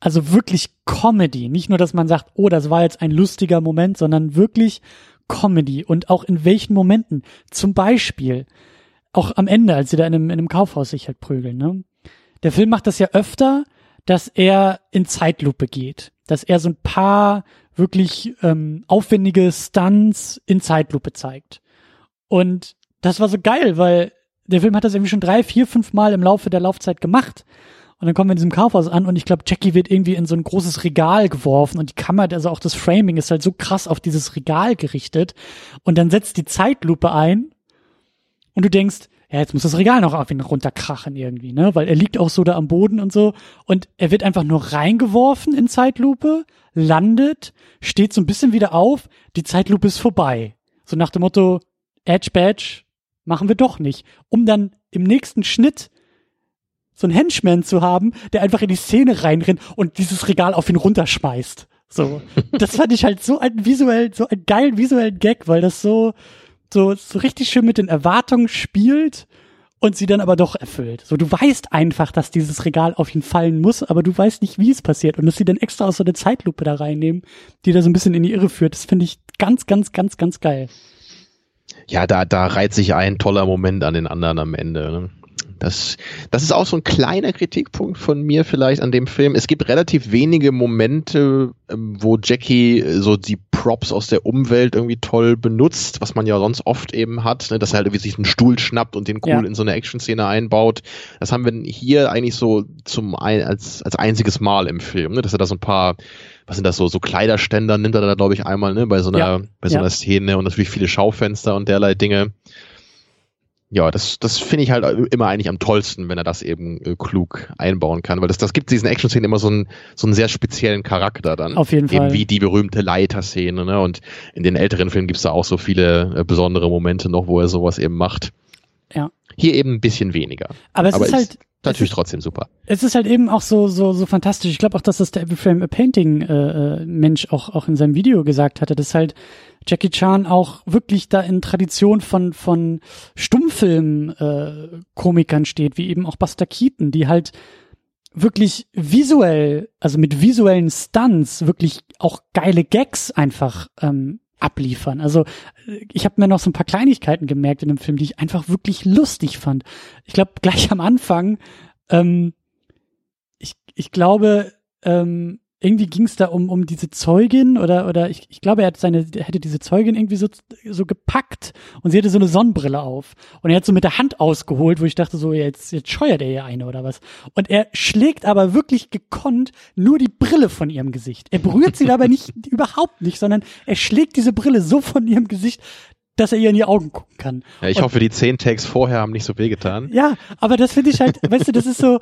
Also wirklich Comedy. Nicht nur, dass man sagt, oh, das war jetzt ein lustiger Moment, sondern wirklich Comedy und auch in welchen Momenten. Zum Beispiel auch am Ende, als sie da in einem, in einem Kaufhaus sich halt prügeln. Ne? Der Film macht das ja öfter, dass er in Zeitlupe geht, dass er so ein paar wirklich ähm, aufwendige Stunts in Zeitlupe zeigt. Und das war so geil, weil der Film hat das irgendwie schon drei, vier, fünf Mal im Laufe der Laufzeit gemacht. Und dann kommen wir in diesem Kaufhaus an und ich glaube, Jackie wird irgendwie in so ein großes Regal geworfen und die Kamera, also auch das Framing ist halt so krass auf dieses Regal gerichtet. Und dann setzt die Zeitlupe ein und du denkst, ja, jetzt muss das Regal noch auf ihn runterkrachen irgendwie, ne? Weil er liegt auch so da am Boden und so. Und er wird einfach nur reingeworfen in Zeitlupe, landet, steht so ein bisschen wieder auf, die Zeitlupe ist vorbei. So nach dem Motto, Edge Badge machen wir doch nicht. Um dann im nächsten Schnitt so ein Henchman zu haben, der einfach in die Szene reinrennt und dieses Regal auf ihn runterschmeißt. So. Das fand ich halt so ein visuell, so einen geilen visuellen Gag, weil das so, so, so richtig schön mit den Erwartungen spielt und sie dann aber doch erfüllt. So, du weißt einfach, dass dieses Regal auf ihn fallen muss, aber du weißt nicht, wie es passiert. Und dass sie dann extra aus so eine Zeitlupe da reinnehmen, die da so ein bisschen in die Irre führt, das finde ich ganz, ganz, ganz, ganz geil. Ja, da, da reiht sich ein toller Moment an den anderen am Ende. Ne? Das, das ist auch so ein kleiner Kritikpunkt von mir vielleicht an dem Film. Es gibt relativ wenige Momente, ähm, wo Jackie äh, so die Props aus der Umwelt irgendwie toll benutzt, was man ja sonst oft eben hat, ne, dass er halt irgendwie sich einen Stuhl schnappt und den cool ja. in so eine Action-Szene einbaut. Das haben wir hier eigentlich so zum ein, als, als einziges Mal im Film, ne, dass er da so ein paar was sind das so, so Kleiderständer nimmt er da, glaube ich, einmal, ne, bei so einer, ja. bei so einer ja. Szene und natürlich viele Schaufenster und derlei Dinge ja, das, das finde ich halt immer eigentlich am tollsten, wenn er das eben äh, klug einbauen kann, weil das, das gibt diesen Action-Szenen immer so einen, so einen sehr speziellen Charakter dann. Auf jeden eben Fall. wie die berühmte Leiter-Szene, ne? Und in den älteren Filmen gibt's da auch so viele äh, besondere Momente noch, wo er sowas eben macht. Ja. Hier eben ein bisschen weniger. Aber es Aber ist halt, natürlich trotzdem super. Es ist halt eben auch so so so fantastisch. Ich glaube auch, dass das der Every Frame a Painting äh, äh, Mensch auch auch in seinem Video gesagt hatte, dass halt Jackie Chan auch wirklich da in Tradition von von Stummfilm äh, Komikern steht, wie eben auch Buster Keaton, die halt wirklich visuell, also mit visuellen Stunts wirklich auch geile Gags einfach ähm, abliefern. Also ich habe mir noch so ein paar Kleinigkeiten gemerkt in dem Film, die ich einfach wirklich lustig fand. Ich glaube, gleich am Anfang, ähm, ich, ich glaube, ähm, irgendwie ging es da um, um diese Zeugin oder, oder ich, ich glaube, er hat seine, er hätte diese Zeugin irgendwie so, so gepackt und sie hatte so eine Sonnenbrille auf. Und er hat so mit der Hand ausgeholt, wo ich dachte so, jetzt, jetzt scheuert er ja eine oder was. Und er schlägt aber wirklich gekonnt nur die Brille von ihrem Gesicht. Er berührt sie dabei nicht, überhaupt nicht, sondern er schlägt diese Brille so von ihrem Gesicht, dass er ihr in die Augen gucken kann. Ja, ich und, hoffe, die zehn Tags vorher haben nicht so wehgetan. Ja, aber das finde ich halt, weißt du, das ist so,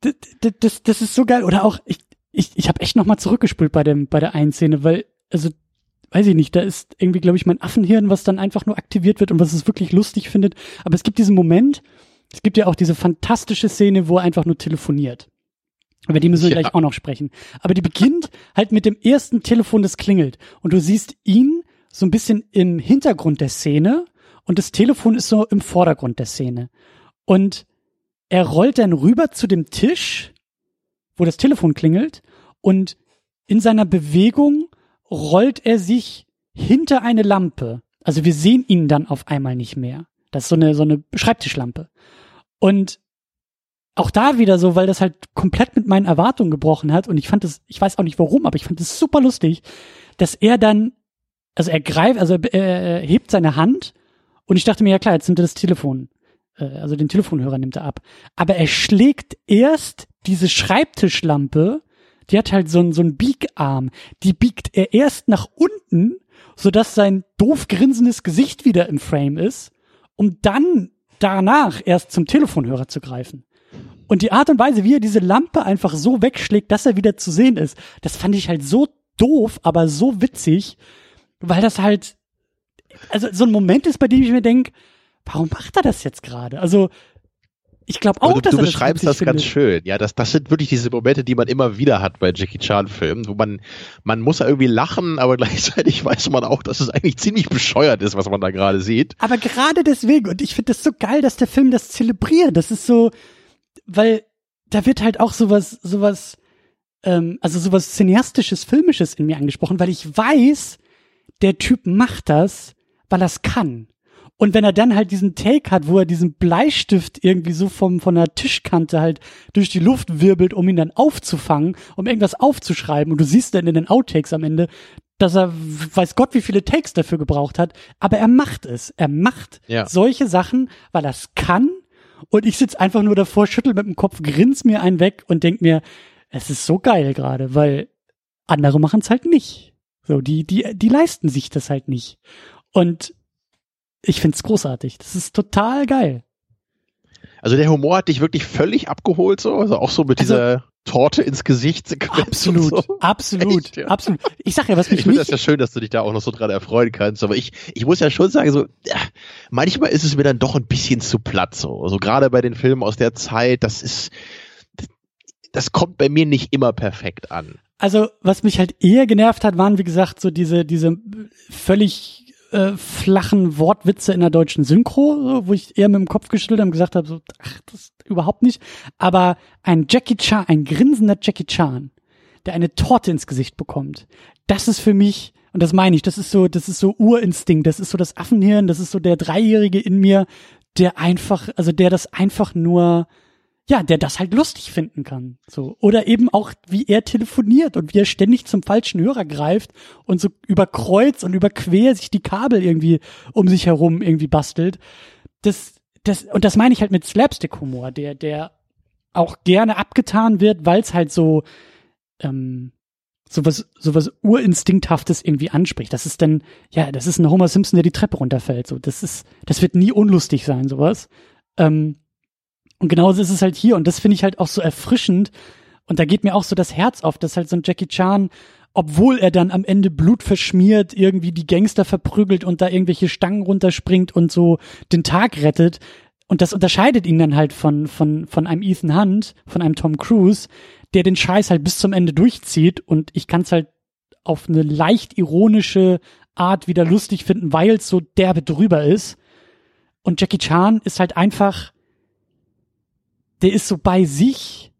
das, das, das ist so geil. Oder auch, ich, ich, ich habe echt nochmal zurückgespult bei dem, bei der einen Szene, weil, also, weiß ich nicht, da ist irgendwie, glaube ich, mein Affenhirn, was dann einfach nur aktiviert wird und was es wirklich lustig findet. Aber es gibt diesen Moment, es gibt ja auch diese fantastische Szene, wo er einfach nur telefoniert. Über die müssen wir ja. gleich auch noch sprechen. Aber die beginnt halt mit dem ersten Telefon, das klingelt. Und du siehst ihn so ein bisschen im Hintergrund der Szene und das Telefon ist so im Vordergrund der Szene. Und er rollt dann rüber zu dem Tisch wo das Telefon klingelt und in seiner Bewegung rollt er sich hinter eine Lampe. Also wir sehen ihn dann auf einmal nicht mehr. Das ist so eine, so eine Schreibtischlampe. Und auch da wieder so, weil das halt komplett mit meinen Erwartungen gebrochen hat und ich fand das, ich weiß auch nicht warum, aber ich fand es super lustig, dass er dann, also er greift, also er, er hebt seine Hand und ich dachte mir, ja klar, jetzt nimmt er das Telefon. Äh, also den Telefonhörer nimmt er ab. Aber er schlägt erst diese Schreibtischlampe, die hat halt so einen, so einen Biegarm, die biegt er erst nach unten, sodass sein doof grinsendes Gesicht wieder im Frame ist, um dann danach erst zum Telefonhörer zu greifen. Und die Art und Weise, wie er diese Lampe einfach so wegschlägt, dass er wieder zu sehen ist, das fand ich halt so doof, aber so witzig, weil das halt, also so ein Moment ist, bei dem ich mir denke, warum macht er das jetzt gerade? Also ich glaube auch, du, dass du er beschreibst das, das ganz schön. Ja, das, das sind wirklich diese Momente, die man immer wieder hat bei Jackie Chan Filmen, wo man, man muss ja irgendwie lachen, aber gleichzeitig weiß man auch, dass es eigentlich ziemlich bescheuert ist, was man da gerade sieht. Aber gerade deswegen, und ich finde das so geil, dass der Film das zelebriert. Das ist so, weil da wird halt auch sowas, sowas, ähm, also sowas cineastisches, filmisches in mir angesprochen, weil ich weiß, der Typ macht das, weil er es kann. Und wenn er dann halt diesen Take hat, wo er diesen Bleistift irgendwie so vom, von der Tischkante halt durch die Luft wirbelt, um ihn dann aufzufangen, um irgendwas aufzuschreiben, und du siehst dann in den Outtakes am Ende, dass er weiß Gott, wie viele Takes dafür gebraucht hat, aber er macht es. Er macht ja. solche Sachen, weil er es kann. Und ich sitz einfach nur davor, schüttel mit dem Kopf, grins mir einen weg und denk mir, es ist so geil gerade, weil andere machen es halt nicht. So, die, die, die leisten sich das halt nicht. Und ich find's großartig. Das ist total geil. Also der Humor hat dich wirklich völlig abgeholt, so, also auch so mit also, dieser Torte ins Gesicht Sequenz. Absolut, so. absolut, Echt, ja. absolut. Ich sag ja, was mich Ich finde das ja schön, dass du dich da auch noch so dran erfreuen kannst, aber ich, ich muss ja schon sagen, so, ja, manchmal ist es mir dann doch ein bisschen zu platt, so. Also gerade bei den Filmen aus der Zeit, das ist, das kommt bei mir nicht immer perfekt an. Also, was mich halt eher genervt hat, waren, wie gesagt, so diese, diese völlig äh, flachen Wortwitze in der deutschen Synchro, wo ich eher mit dem Kopf geschüttelt habe und gesagt habe, so, ach, das überhaupt nicht. Aber ein Jackie Chan, ein grinsender Jackie Chan, der eine Torte ins Gesicht bekommt, das ist für mich, und das meine ich, das ist so, das ist so Urinstinkt, das ist so das Affenhirn, das ist so der Dreijährige in mir, der einfach, also der das einfach nur ja, der das halt lustig finden kann. So. Oder eben auch, wie er telefoniert und wie er ständig zum falschen Hörer greift und so über Kreuz und über Quer sich die Kabel irgendwie um sich herum irgendwie bastelt. Das, das, und das meine ich halt mit Slapstick-Humor, der, der auch gerne abgetan wird, weil es halt so, ähm, sowas, sowas Urinstinkthaftes irgendwie anspricht. Das ist dann, ja, das ist ein Homer Simpson, der die Treppe runterfällt. So, das ist, das wird nie unlustig sein, sowas. Ähm, und genauso ist es halt hier. Und das finde ich halt auch so erfrischend. Und da geht mir auch so das Herz auf, dass halt so ein Jackie Chan, obwohl er dann am Ende Blut verschmiert, irgendwie die Gangster verprügelt und da irgendwelche Stangen runterspringt und so den Tag rettet. Und das unterscheidet ihn dann halt von, von, von einem Ethan Hunt, von einem Tom Cruise, der den Scheiß halt bis zum Ende durchzieht. Und ich kann es halt auf eine leicht ironische Art wieder lustig finden, weil es so derbe drüber ist. Und Jackie Chan ist halt einfach der ist so bei sich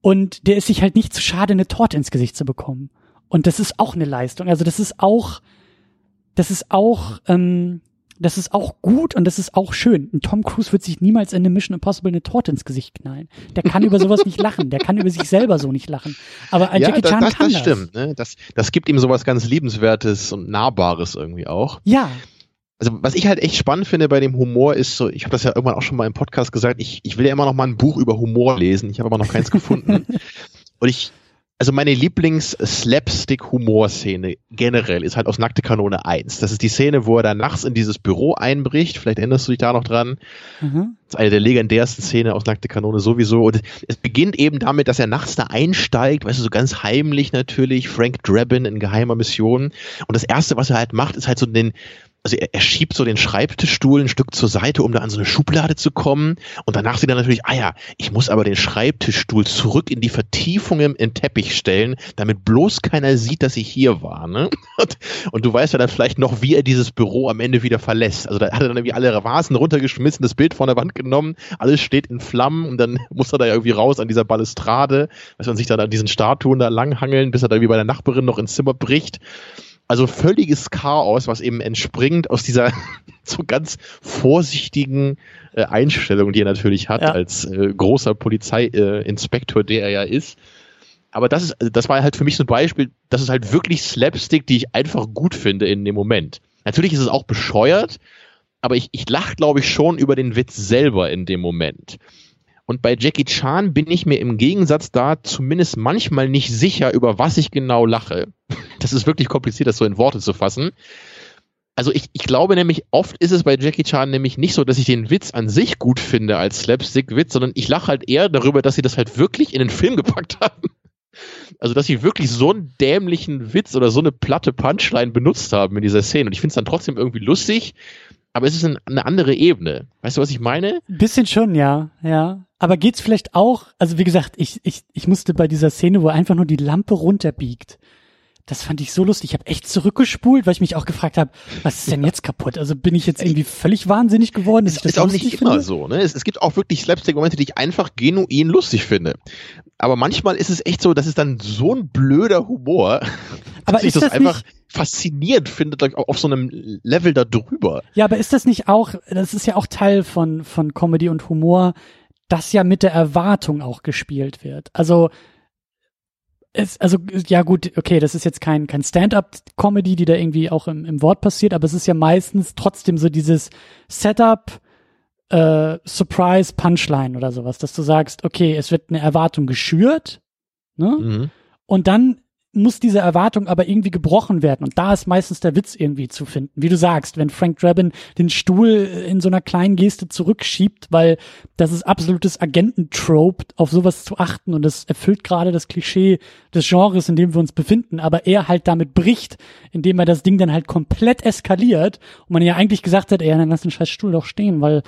und der ist sich halt nicht zu schade, eine Torte ins Gesicht zu bekommen. Und das ist auch eine Leistung. Also das ist auch, das ist auch, ähm, das ist auch gut und das ist auch schön. Und Tom Cruise wird sich niemals in eine Mission Impossible eine Torte ins Gesicht knallen. Der kann über sowas nicht lachen. Der kann über sich selber so nicht lachen. Aber ein ja, Jackie Chan das, kann das. Das stimmt. Ne? Das, das gibt ihm sowas ganz Liebenswertes und Nahbares irgendwie auch. Ja also was ich halt echt spannend finde bei dem Humor ist so, ich habe das ja irgendwann auch schon mal im Podcast gesagt, ich, ich will ja immer noch mal ein Buch über Humor lesen, ich habe aber noch keins gefunden. Und ich, also meine Lieblings-Slapstick-Humor-Szene generell ist halt aus Nackte Kanone 1. Das ist die Szene, wo er dann nachts in dieses Büro einbricht, vielleicht erinnerst du dich da noch dran. Mhm. Das ist eine der legendärsten Szenen aus Nackte Kanone sowieso. Und es beginnt eben damit, dass er nachts da einsteigt, weißt du, so ganz heimlich natürlich, Frank Drabin in geheimer Mission. Und das Erste, was er halt macht, ist halt so den, also er, er, schiebt so den Schreibtischstuhl ein Stück zur Seite, um da an so eine Schublade zu kommen. Und danach sieht er natürlich, ah ja, ich muss aber den Schreibtischstuhl zurück in die Vertiefungen im Teppich stellen, damit bloß keiner sieht, dass ich hier war. Ne? Und, und du weißt ja dann vielleicht noch, wie er dieses Büro am Ende wieder verlässt. Also da hat er dann irgendwie alle Vasen runtergeschmissen, das Bild von der Wand genommen, alles steht in Flammen und dann muss er da irgendwie raus an dieser Balustrade, weiß man sich dann an diesen Statuen da langhangeln, bis er da wie bei der Nachbarin noch ins Zimmer bricht. Also völliges Chaos, was eben entspringt aus dieser so ganz vorsichtigen äh, Einstellung, die er natürlich hat ja. als äh, großer Polizeiinspektor, äh, der er ja ist. Aber das ist, das war halt für mich so ein Beispiel, das ist halt wirklich Slapstick, die ich einfach gut finde in dem Moment. Natürlich ist es auch bescheuert, aber ich, ich lache, glaube ich, schon über den Witz selber in dem Moment. Und bei Jackie Chan bin ich mir im Gegensatz da zumindest manchmal nicht sicher, über was ich genau lache. Das ist wirklich kompliziert, das so in Worte zu fassen. Also ich, ich glaube nämlich, oft ist es bei Jackie Chan nämlich nicht so, dass ich den Witz an sich gut finde als Slapstick-Witz, sondern ich lache halt eher darüber, dass sie das halt wirklich in den Film gepackt haben. Also, dass sie wirklich so einen dämlichen Witz oder so eine platte Punchline benutzt haben in dieser Szene. Und ich finde es dann trotzdem irgendwie lustig, aber es ist eine andere Ebene. Weißt du, was ich meine? Bisschen schon, ja, ja. Aber geht's vielleicht auch, also wie gesagt, ich, ich, ich musste bei dieser Szene, wo einfach nur die Lampe runterbiegt, das fand ich so lustig. Ich habe echt zurückgespult, weil ich mich auch gefragt habe, was ist denn jetzt kaputt? Also bin ich jetzt irgendwie völlig wahnsinnig geworden? Das ist auch nicht finde? immer so. Ne? Es, es gibt auch wirklich Slapstick-Momente, die ich einfach genuin lustig finde. Aber manchmal ist es echt so, das ist dann so ein blöder Humor, aber dass ich das, das einfach faszinierend finde, auf so einem Level da drüber. Ja, aber ist das nicht auch, das ist ja auch Teil von, von Comedy und Humor, dass ja mit der Erwartung auch gespielt wird. Also es, also ja gut, okay, das ist jetzt kein kein Stand-up-Comedy, die da irgendwie auch im, im Wort passiert, aber es ist ja meistens trotzdem so dieses Setup, äh, Surprise, Punchline oder sowas, dass du sagst, okay, es wird eine Erwartung geschürt, ne? Mhm. Und dann muss diese Erwartung aber irgendwie gebrochen werden. Und da ist meistens der Witz irgendwie zu finden. Wie du sagst, wenn Frank Drabin den Stuhl in so einer kleinen Geste zurückschiebt, weil das ist absolutes Agententrope, auf sowas zu achten. Und das erfüllt gerade das Klischee des Genres, in dem wir uns befinden. Aber er halt damit bricht, indem er das Ding dann halt komplett eskaliert. Und man ja eigentlich gesagt hat, ey, dann lass den scheiß Stuhl doch stehen, weil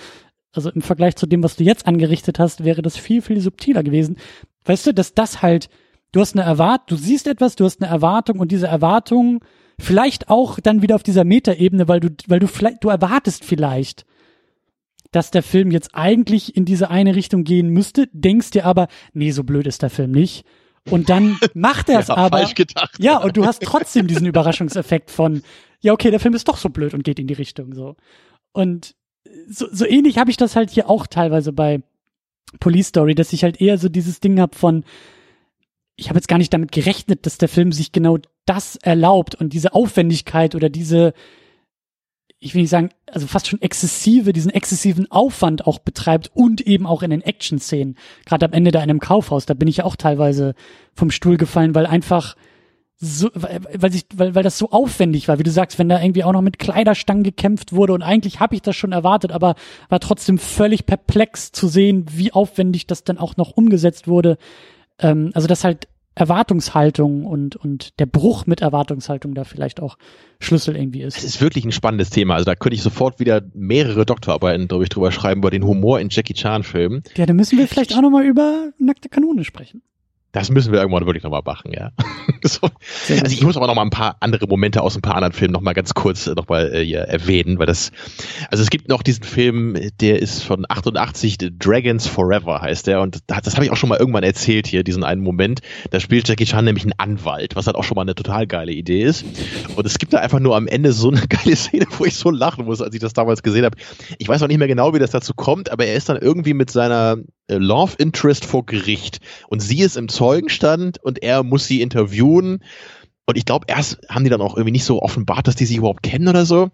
also im Vergleich zu dem, was du jetzt angerichtet hast, wäre das viel, viel subtiler gewesen. Weißt du, dass das halt du hast eine Erwartung, du siehst etwas, du hast eine Erwartung und diese Erwartung vielleicht auch dann wieder auf dieser Metaebene, weil du, weil du vielleicht, du erwartest vielleicht, dass der Film jetzt eigentlich in diese eine Richtung gehen müsste, denkst dir aber, nee, so blöd ist der Film nicht. Und dann macht er es ja, aber. Falsch gedacht. Ja, und du hast trotzdem diesen Überraschungseffekt von, ja, okay, der Film ist doch so blöd und geht in die Richtung so. Und so, so ähnlich habe ich das halt hier auch teilweise bei Police Story, dass ich halt eher so dieses Ding hab von, ich habe jetzt gar nicht damit gerechnet, dass der Film sich genau das erlaubt und diese Aufwendigkeit oder diese, ich will nicht sagen, also fast schon exzessive, diesen exzessiven Aufwand auch betreibt und eben auch in den Action-Szenen. Gerade am Ende da in einem Kaufhaus, da bin ich ja auch teilweise vom Stuhl gefallen, weil einfach so, weil, sich, weil, weil das so aufwendig war, wie du sagst, wenn da irgendwie auch noch mit Kleiderstangen gekämpft wurde und eigentlich habe ich das schon erwartet, aber war trotzdem völlig perplex zu sehen, wie aufwendig das dann auch noch umgesetzt wurde ähm, also dass halt Erwartungshaltung und, und der Bruch mit Erwartungshaltung da vielleicht auch Schlüssel irgendwie ist. Es ist wirklich ein spannendes Thema. Also da könnte ich sofort wieder mehrere Doktorarbeiten, glaube ich, drüber schreiben, über den Humor in Jackie Chan-Filmen. Ja, dann müssen wir vielleicht auch nochmal über nackte Kanone sprechen. Das müssen wir irgendwann wirklich nochmal machen, ja. so. Also ich muss aber noch mal ein paar andere Momente aus ein paar anderen Filmen noch mal ganz kurz äh, noch mal äh, hier erwähnen, weil das, also es gibt noch diesen Film, der ist von 88, Dragons Forever heißt der und das, das habe ich auch schon mal irgendwann erzählt hier, diesen einen Moment. Da spielt Jackie Chan nämlich einen Anwalt, was halt auch schon mal eine total geile Idee ist. Und es gibt da einfach nur am Ende so eine geile Szene, wo ich so lachen muss, als ich das damals gesehen habe. Ich weiß auch nicht mehr genau, wie das dazu kommt, aber er ist dann irgendwie mit seiner äh, Love Interest vor Gericht und sie ist im Zeugenstand und er muss sie interviewen. Und ich glaube, erst haben die dann auch irgendwie nicht so offenbart, dass die sich überhaupt kennen oder so.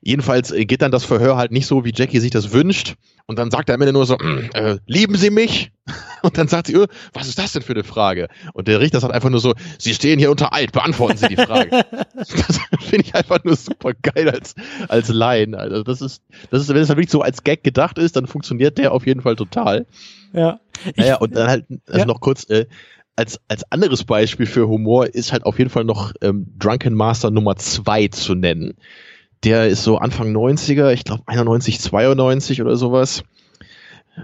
Jedenfalls äh, geht dann das Verhör halt nicht so, wie Jackie sich das wünscht. Und dann sagt er am Ende nur so, mm, äh, lieben Sie mich? Und dann sagt sie, oh, was ist das denn für eine Frage? Und der Richter sagt einfach nur so, Sie stehen hier unter Eid, beantworten Sie die Frage. das finde ich einfach nur super geil als, als Laien. Also das ist, das ist, wenn es halt wirklich so als Gag gedacht ist, dann funktioniert der auf jeden Fall total. Ja. Naja, und dann halt, also ja. noch kurz, äh, als, als anderes Beispiel für Humor ist halt auf jeden Fall noch ähm, Drunken Master Nummer zwei zu nennen. Der ist so Anfang 90er, ich glaube 91, 92 oder sowas.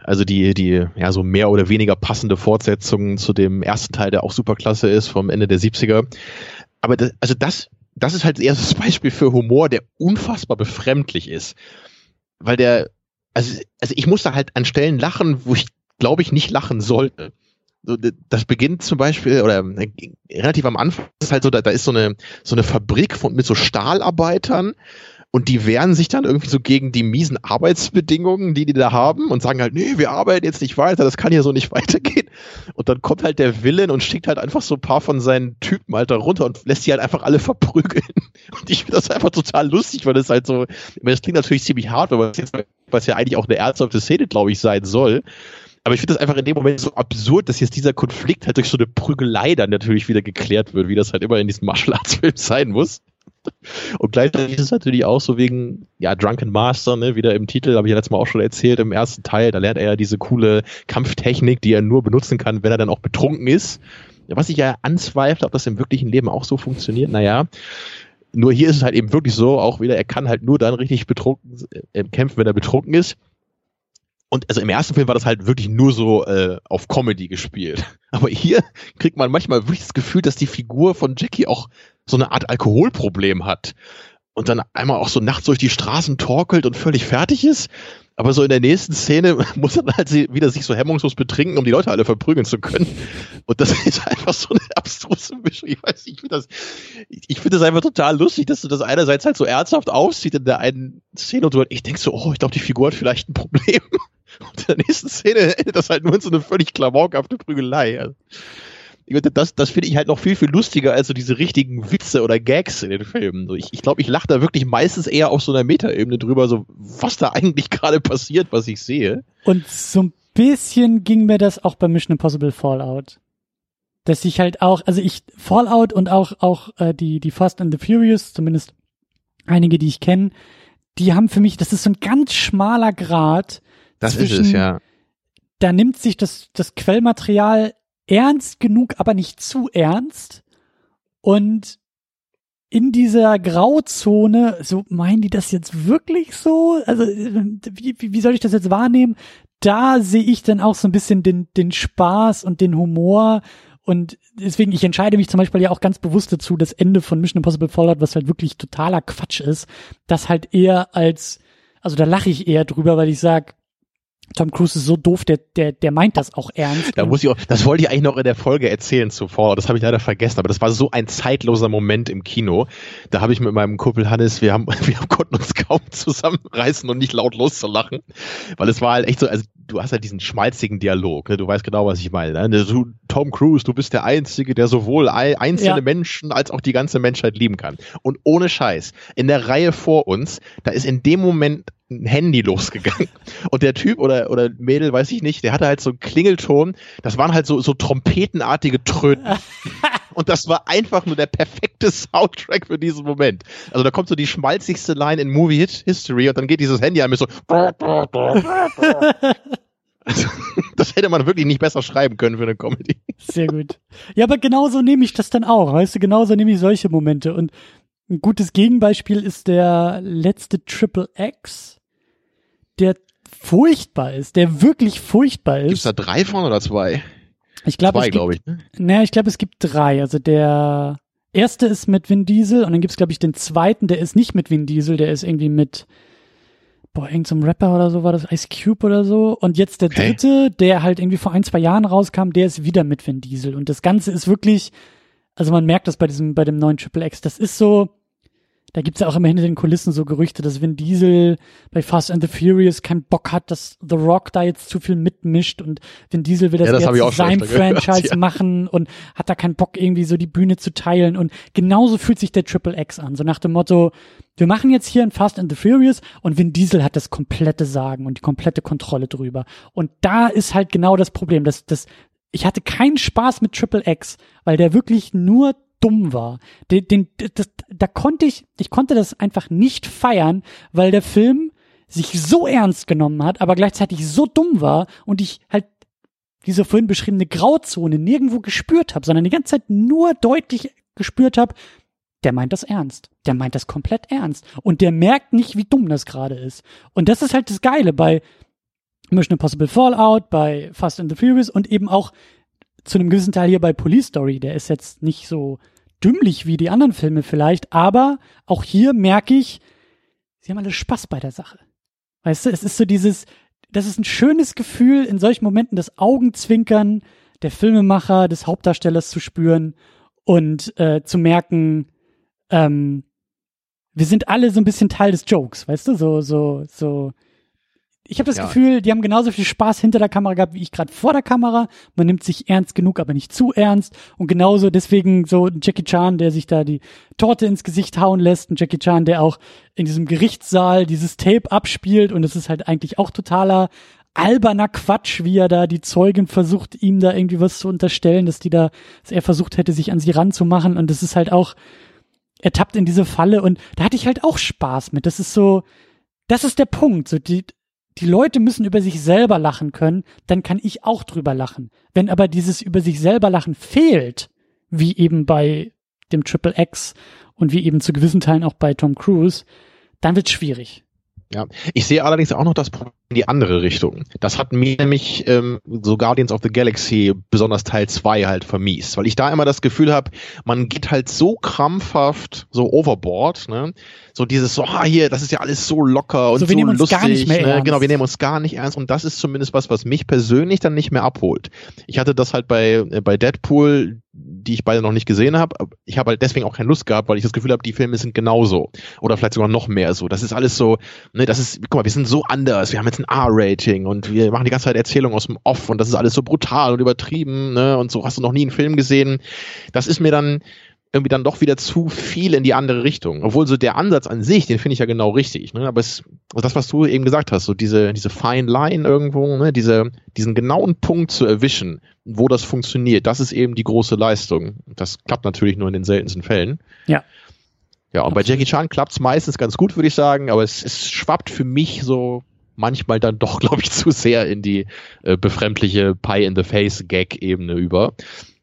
Also die, die, ja, so mehr oder weniger passende Fortsetzung zu dem ersten Teil, der auch superklasse ist, vom Ende der 70er. Aber das, also das, das ist halt das Beispiel für Humor, der unfassbar befremdlich ist. Weil der, also, also ich musste halt an Stellen lachen, wo ich glaube ich nicht lachen sollte das beginnt zum Beispiel, oder äh, relativ am Anfang ist halt so, da, da ist so eine, so eine Fabrik von, mit so Stahlarbeitern und die wehren sich dann irgendwie so gegen die miesen Arbeitsbedingungen, die die da haben und sagen halt, nee, wir arbeiten jetzt nicht weiter, das kann ja so nicht weitergehen. Und dann kommt halt der Villain und schickt halt einfach so ein paar von seinen Typen halt da runter und lässt sie halt einfach alle verprügeln. Und ich finde das einfach total lustig, weil das halt so, das klingt natürlich ziemlich hart, weil was ja eigentlich auch eine ernsthafte Szene, glaube ich, sein soll. Aber ich finde das einfach in dem Moment so absurd, dass jetzt dieser Konflikt halt durch so eine Prügelei dann natürlich wieder geklärt wird, wie das halt immer in diesem Martial Arts Film sein muss. Und gleichzeitig ist es natürlich auch so wegen, ja, Drunken Master, ne, wieder im Titel, habe ich ja letztes Mal auch schon erzählt, im ersten Teil, da lernt er ja diese coole Kampftechnik, die er nur benutzen kann, wenn er dann auch betrunken ist. Was ich ja anzweifle, ob das im wirklichen Leben auch so funktioniert, naja. Nur hier ist es halt eben wirklich so, auch wieder, er kann halt nur dann richtig betrunken äh, kämpfen, wenn er betrunken ist und also im ersten Film war das halt wirklich nur so äh, auf Comedy gespielt. Aber hier kriegt man manchmal wirklich das Gefühl, dass die Figur von Jackie auch so eine Art Alkoholproblem hat. Und dann einmal auch so nachts durch die Straßen torkelt und völlig fertig ist. Aber so in der nächsten Szene muss er halt wieder sich so hemmungslos betrinken, um die Leute alle verprügeln zu können. Und das ist einfach so eine abstruse Mischung. Ich weiß nicht, ich finde das, ich finde das einfach total lustig, dass du das einerseits halt so ernsthaft aussieht in der einen Szene und halt, ich denke so, oh, ich glaube, die Figur hat vielleicht ein Problem. Und in der nächsten Szene endet das halt nur in so eine völlig klamaukhafte Prügelei. Also, das, das finde ich halt noch viel, viel lustiger als so diese richtigen Witze oder Gags in den Filmen. Ich, ich glaube, ich lache da wirklich meistens eher auf so einer Metaebene drüber, so was da eigentlich gerade passiert, was ich sehe. Und so ein bisschen ging mir das auch bei Mission Impossible Fallout. Dass ich halt auch, also ich, Fallout und auch, auch äh, die, die Fast and the Furious, zumindest einige, die ich kenne, die haben für mich, das ist so ein ganz schmaler Grad das zwischen, ist es, ja. Da nimmt sich das, das Quellmaterial ernst genug, aber nicht zu ernst. Und in dieser Grauzone, so meinen die das jetzt wirklich so? Also, wie, wie soll ich das jetzt wahrnehmen? Da sehe ich dann auch so ein bisschen den, den Spaß und den Humor. Und deswegen, ich entscheide mich zum Beispiel ja auch ganz bewusst dazu, das Ende von Mission Impossible Fallout, was halt wirklich totaler Quatsch ist, das halt eher als, also da lache ich eher drüber, weil ich sag, Tom Cruise ist so doof, der, der, der meint das auch ernst. Da muss ich auch, das wollte ich eigentlich noch in der Folge erzählen zuvor, das habe ich leider vergessen, aber das war so ein zeitloser Moment im Kino. Da habe ich mit meinem Kumpel Hannes, wir haben, wir konnten uns kaum zusammenreißen und nicht laut loszulachen, weil es war halt echt so, also du hast halt diesen schmalzigen Dialog, ne? du weißt genau, was ich meine. Ne? Du, Tom Cruise, du bist der Einzige, der sowohl einzelne ja. Menschen als auch die ganze Menschheit lieben kann. Und ohne Scheiß, in der Reihe vor uns, da ist in dem Moment ein Handy losgegangen. Und der Typ oder, oder Mädel, weiß ich nicht, der hatte halt so einen Klingelton. Das waren halt so, so trompetenartige Tröten. Und das war einfach nur der perfekte Soundtrack für diesen Moment. Also da kommt so die schmalzigste Line in Movie Hit History und dann geht dieses Handy an mit so. Also, das hätte man wirklich nicht besser schreiben können für eine Comedy. Sehr gut. Ja, aber genauso nehme ich das dann auch. Weißt du, genauso nehme ich solche Momente. Und ein gutes Gegenbeispiel ist der letzte Triple X der furchtbar ist, der wirklich furchtbar ist. Gibt's da drei von oder zwei? Ich glaube, zwei, glaube ich. Ne? Naja, ich glaube, es gibt drei. Also der erste ist mit Vin Diesel und dann gibt's glaube ich den zweiten, der ist nicht mit Vin Diesel, der ist irgendwie mit boah, irgendein so Rapper oder so war das, Ice Cube oder so. Und jetzt der okay. dritte, der halt irgendwie vor ein, zwei Jahren rauskam, der ist wieder mit Vin Diesel. Und das Ganze ist wirklich, also man merkt das bei diesem, bei dem neuen Triple X, das ist so, da gibt's ja auch immer hinter den Kulissen so Gerüchte, dass Vin Diesel bei Fast and the Furious keinen Bock hat, dass The Rock da jetzt zu viel mitmischt und Vin Diesel will das, ja, das jetzt sein Franchise gehört, ja. machen und hat da keinen Bock irgendwie so die Bühne zu teilen. Und genauso fühlt sich der Triple X an, so nach dem Motto, wir machen jetzt hier ein Fast and the Furious und Vin Diesel hat das komplette Sagen und die komplette Kontrolle drüber. Und da ist halt genau das Problem, dass das ich hatte keinen Spaß mit Triple X, weil der wirklich nur dumm war. Den, den, das, da konnte ich, ich konnte das einfach nicht feiern, weil der Film sich so ernst genommen hat, aber gleichzeitig so dumm war und ich halt diese vorhin beschriebene Grauzone nirgendwo gespürt habe, sondern die ganze Zeit nur deutlich gespürt habe, der meint das ernst. Der meint das komplett ernst. Und der merkt nicht, wie dumm das gerade ist. Und das ist halt das Geile bei Mission Impossible Fallout, bei Fast and the Furious und eben auch zu einem gewissen Teil hier bei Police Story. Der ist jetzt nicht so dümmlich wie die anderen Filme vielleicht, aber auch hier merke ich, sie haben alle Spaß bei der Sache. Weißt du, es ist so dieses, das ist ein schönes Gefühl, in solchen Momenten das Augenzwinkern der Filmemacher, des Hauptdarstellers zu spüren und äh, zu merken, ähm, wir sind alle so ein bisschen Teil des Jokes, weißt du, so, so, so. Ich habe das Ja. Gefühl, die haben genauso viel Spaß hinter der Kamera gehabt wie ich gerade vor der Kamera. Man nimmt sich ernst genug, aber nicht zu ernst. Und genauso deswegen so ein Jackie Chan, der sich da die Torte ins Gesicht hauen lässt. Ein Jackie Chan, der auch in diesem Gerichtssaal dieses Tape abspielt. Und es ist halt eigentlich auch totaler alberner Quatsch, wie er da die Zeugin versucht, ihm da irgendwie was zu unterstellen, dass die da, dass er versucht hätte, sich an sie ranzumachen. Und das ist halt auch, er tappt in diese Falle und da hatte ich halt auch Spaß mit. Das ist so, das ist der Punkt. So die, die Leute müssen über sich selber lachen können, dann kann ich auch drüber lachen. Wenn aber dieses über sich selber lachen fehlt, wie eben bei dem Triple X und wie eben zu gewissen Teilen auch bei Tom Cruise, dann wird's schwierig. Ja, ich sehe allerdings auch noch das Problem in die andere Richtung. Das hat mir nämlich ähm, so Guardians of the Galaxy, besonders Teil 2 halt vermiest, weil ich da immer das Gefühl habe, man geht halt so krampfhaft so overboard, ne? So dieses so, ah hier, das ist ja alles so locker und So, so, wir nehmen uns lustig, gar nicht mehr ne? ernst. Genau, wir nehmen uns gar nicht ernst und das ist zumindest was, was mich persönlich dann nicht mehr abholt. Ich hatte das halt bei äh, bei Deadpool, die ich beide noch nicht gesehen habe. Ich habe halt deswegen auch keine Lust gehabt, weil ich das Gefühl habe, die Filme sind genauso oder vielleicht sogar noch mehr so. Das ist alles so, ne, das ist, guck mal, wir sind so anders. Wir haben jetzt ein R-Rating und wir machen die ganze Zeit Erzählungen aus dem Off und das ist alles so brutal und übertrieben, ne? Und so hast du noch nie einen Film gesehen. Das ist mir dann irgendwie dann doch wieder zu viel in die andere Richtung. Obwohl so der Ansatz an sich, den finde ich ja genau richtig. Ne? Aber es, also das, was du eben gesagt hast, so diese, diese fine line irgendwo, ne? diese, diesen genauen Punkt zu erwischen, wo das funktioniert, das ist eben die große Leistung. Das klappt natürlich nur in den seltensten Fällen. Ja. Ja, und bei Jackie Chan klappt es meistens ganz gut, würde ich sagen, aber es, es schwappt für mich so manchmal dann doch, glaube ich, zu sehr in die äh, befremdliche Pie-in-the-Face-Gag-Ebene über.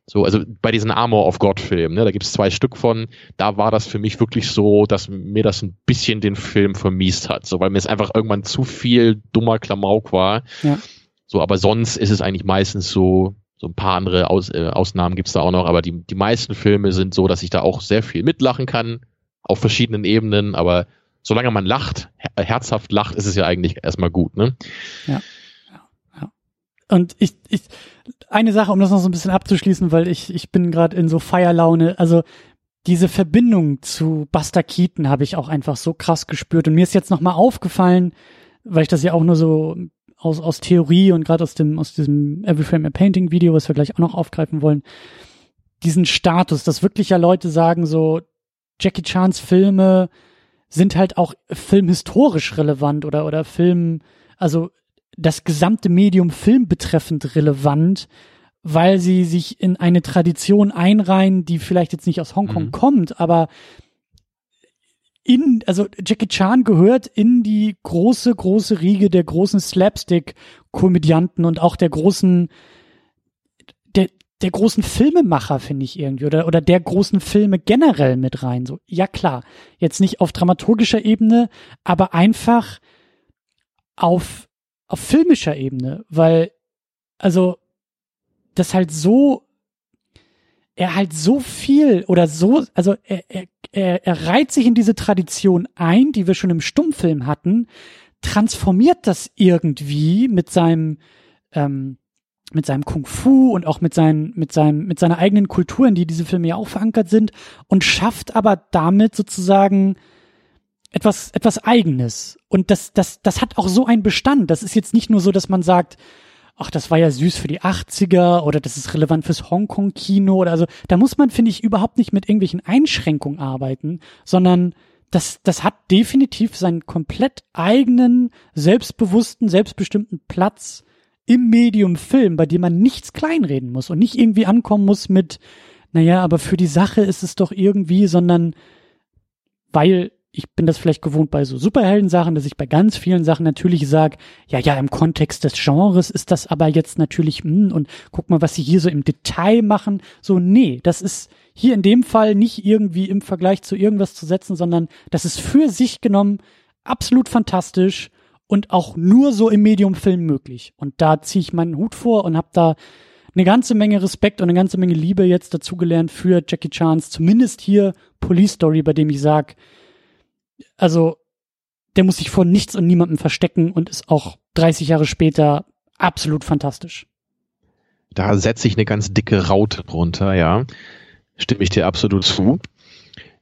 So, also bei diesen Armor of God-Filmen, ne, da gibt es zwei Stück von, da war das für mich wirklich so, dass mir das ein bisschen den Film vermiest hat. So, weil mir es einfach irgendwann zu viel dummer Klamauk war. Ja. So, aber sonst ist es eigentlich meistens so, so ein paar andere Aus, äh, Ausnahmen gibt's da auch noch, aber die, die meisten Filme sind so, dass ich da auch sehr viel mitlachen kann, auf verschiedenen Ebenen, aber solange man lacht, herzhaft lacht, ist es ja eigentlich erstmal gut, ne? Und ich, ich, eine Sache, um das noch so ein bisschen abzuschließen, weil ich, ich bin gerade in so Feierlaune, also diese Verbindung zu Buster Keaton habe ich auch einfach so krass gespürt. Und mir ist jetzt nochmal aufgefallen, weil ich das ja auch nur so aus, aus Theorie und gerade aus dem, aus diesem Every Frame a Painting Video, was wir gleich auch noch aufgreifen wollen, diesen Status, dass wirklich ja Leute sagen, so Jackie Chans Filme sind halt auch filmhistorisch relevant oder, oder Film, also das gesamte Medium Film betreffend relevant, weil sie sich in eine Tradition einreihen, die vielleicht jetzt nicht aus Hongkong Mhm. kommt, aber in, also Jackie Chan gehört in die große, große Riege der großen Slapstick-Komödianten und auch der großen, der, großen Filmemacher, finde ich irgendwie, oder, oder der großen Filme generell mit rein. So, ja klar, jetzt nicht auf dramaturgischer Ebene, aber einfach auf, auf filmischer Ebene, weil, also, das halt so, er halt so viel oder so, also er, er, er, er reiht sich in diese Tradition ein, die wir schon im Stummfilm hatten, transformiert das irgendwie mit seinem, ähm, mit seinem Kung Fu und auch mit seinen, mit seinem, mit seiner eigenen Kultur, in die diese Filme ja auch verankert sind und schafft aber damit sozusagen etwas, etwas Eigenes. Und das, das, das hat auch so einen Bestand. Das ist jetzt nicht nur so, dass man sagt, ach, das war ja süß für die 80er oder das ist relevant fürs Hongkong-Kino oder also, da muss man, finde ich, überhaupt nicht mit irgendwelchen Einschränkungen arbeiten, sondern das, das hat definitiv seinen komplett eigenen, selbstbewussten, selbstbestimmten Platz im Medium Film, bei dem man nichts kleinreden muss und nicht irgendwie ankommen muss mit, naja, aber für die Sache ist es doch irgendwie, sondern weil ich bin das vielleicht gewohnt bei so Superhelden-Sachen, dass ich bei ganz vielen Sachen natürlich sage, ja, ja, im Kontext des Genres ist das aber jetzt natürlich, hm, und guck mal, was sie hier so im Detail machen. So, nee, das ist hier in dem Fall nicht irgendwie im Vergleich zu irgendwas zu setzen, sondern das ist für sich genommen absolut fantastisch und auch nur so im Medium-Film möglich. Und da ziehe ich meinen Hut vor und habe da eine ganze Menge Respekt und eine ganze Menge Liebe jetzt dazugelernt für Jackie Chans, zumindest hier Police Story, bei dem ich sag, also der muss sich vor nichts und niemandem verstecken und ist auch 30 Jahre später absolut fantastisch. Da setze ich eine ganz dicke Raute drunter, ja. Stimme ich dir absolut zu.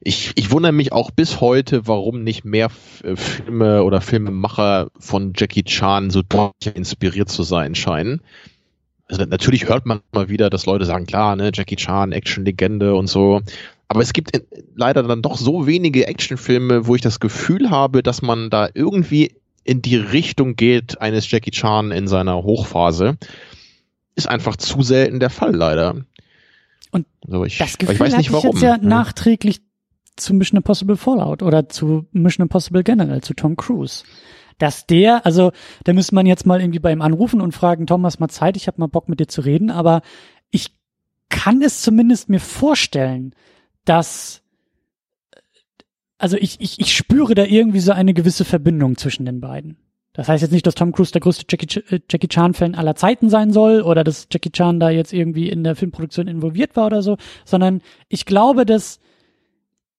Ich, ich wundere mich auch bis heute, warum nicht mehr äh, Filme oder Filmemacher von Jackie Chan so deutlich inspiriert zu sein scheinen. Also natürlich hört man mal wieder, dass Leute sagen, klar, ne, Jackie Chan, Action-Legende und so. Aber es gibt leider dann doch so wenige Actionfilme, wo ich das Gefühl habe, dass man da irgendwie in die Richtung geht eines Jackie Chan in seiner Hochphase. Ist einfach zu selten der Fall, leider. Und also ich, das Gefühl ich weiß nicht warum. ich jetzt ja, ja nachträglich zu Mission Impossible Fallout oder zu Mission Impossible generell, zu Tom Cruise. Dass der, also da müsste man jetzt mal irgendwie bei ihm anrufen und fragen, Thomas, mal Zeit, ich habe mal Bock mit dir zu reden, aber ich kann es zumindest mir vorstellen, dass also ich, ich, ich spüre da irgendwie so eine gewisse Verbindung zwischen den beiden. Das heißt jetzt nicht, dass Tom Cruise der größte Jackie, äh, Jackie Chan-Fan aller Zeiten sein soll oder dass Jackie Chan da jetzt irgendwie in der Filmproduktion involviert war oder so, sondern ich glaube, dass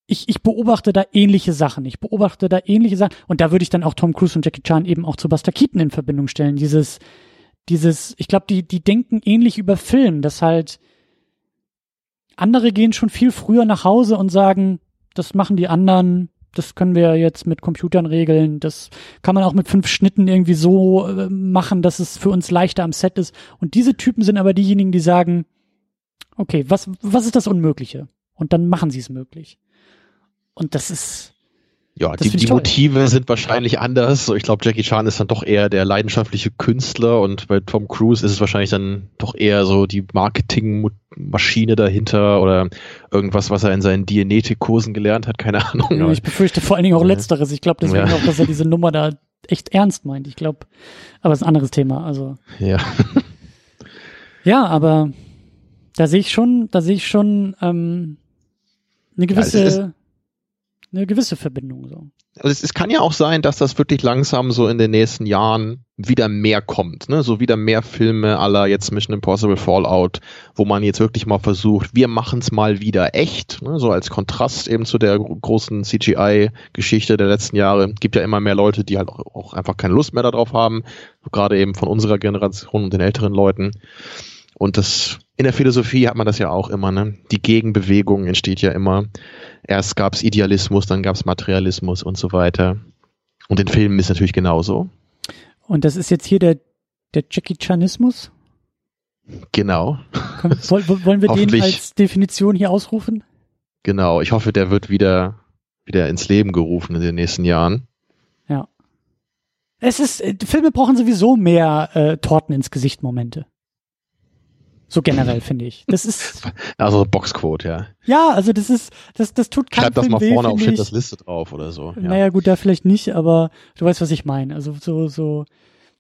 ich, ich beobachte da ähnliche Sachen. Ich beobachte da ähnliche Sachen und da würde ich dann auch Tom Cruise und Jackie Chan eben auch zu Buster Keaton in Verbindung stellen. Dieses, dieses, ich glaube, die, die denken ähnlich über Film, dass halt andere gehen schon viel früher nach Hause und sagen, das machen die anderen, das können wir jetzt mit Computern regeln, das kann man auch mit fünf Schnitten irgendwie so äh, machen, dass es für uns leichter am Set ist. Und diese Typen sind aber diejenigen, die sagen, okay, was, was ist das Unmögliche? Und dann machen sie es möglich. Und das ist, ja, die, die Motive sind wahrscheinlich anders. ich glaube, Jackie Chan ist dann doch eher der leidenschaftliche Künstler und bei Tom Cruise ist es wahrscheinlich dann doch eher so die Marketingmaschine dahinter oder irgendwas, was er in seinen Dianetikkursen gelernt hat, keine Ahnung. Ich befürchte vor allen Dingen auch Letzteres. Ich glaube deswegen ja. auch, dass er diese Nummer da echt ernst meint. Ich glaube, aber es ist ein anderes Thema. Also ja, ja, aber da sehe ich schon, da sehe ich schon ähm, eine gewisse ja, eine gewisse Verbindung. So. Also es, es, kann ja auch sein, dass das wirklich langsam so in den nächsten Jahren wieder mehr kommt, ne? So wieder mehr Filme aller jetzt Mission Impossible Fallout, wo man jetzt wirklich mal versucht, wir machen es mal wieder echt, ne? so als Kontrast eben zu der großen CGI-Geschichte der letzten Jahre. Gibt ja immer mehr Leute, die halt auch, auch einfach keine Lust mehr darauf haben, gerade eben von unserer Generation und den älteren Leuten. Und das in der Philosophie hat man das ja auch immer, ne? Die Gegenbewegung entsteht ja immer. Erst gab es Idealismus, dann gab es Materialismus und so weiter. Und in Filmen ist natürlich genauso. Und das ist jetzt hier der, der Jackie Chanismus? Genau. Können, wollen wir den als Definition hier ausrufen? Genau, ich hoffe, der wird wieder, wieder ins Leben gerufen in den nächsten Jahren. Ja. Es ist, äh, Filme brauchen sowieso mehr äh, Torten ins Gesicht Momente. So generell, finde ich. Das ist. Also Boxquote, ja. Ja, also das ist, das, das tut keinem Schreib das mal vorne auf Schindlers Liste drauf oder so. Ja. Naja, gut, da vielleicht nicht, aber du weißt, was ich meine. Also so, so,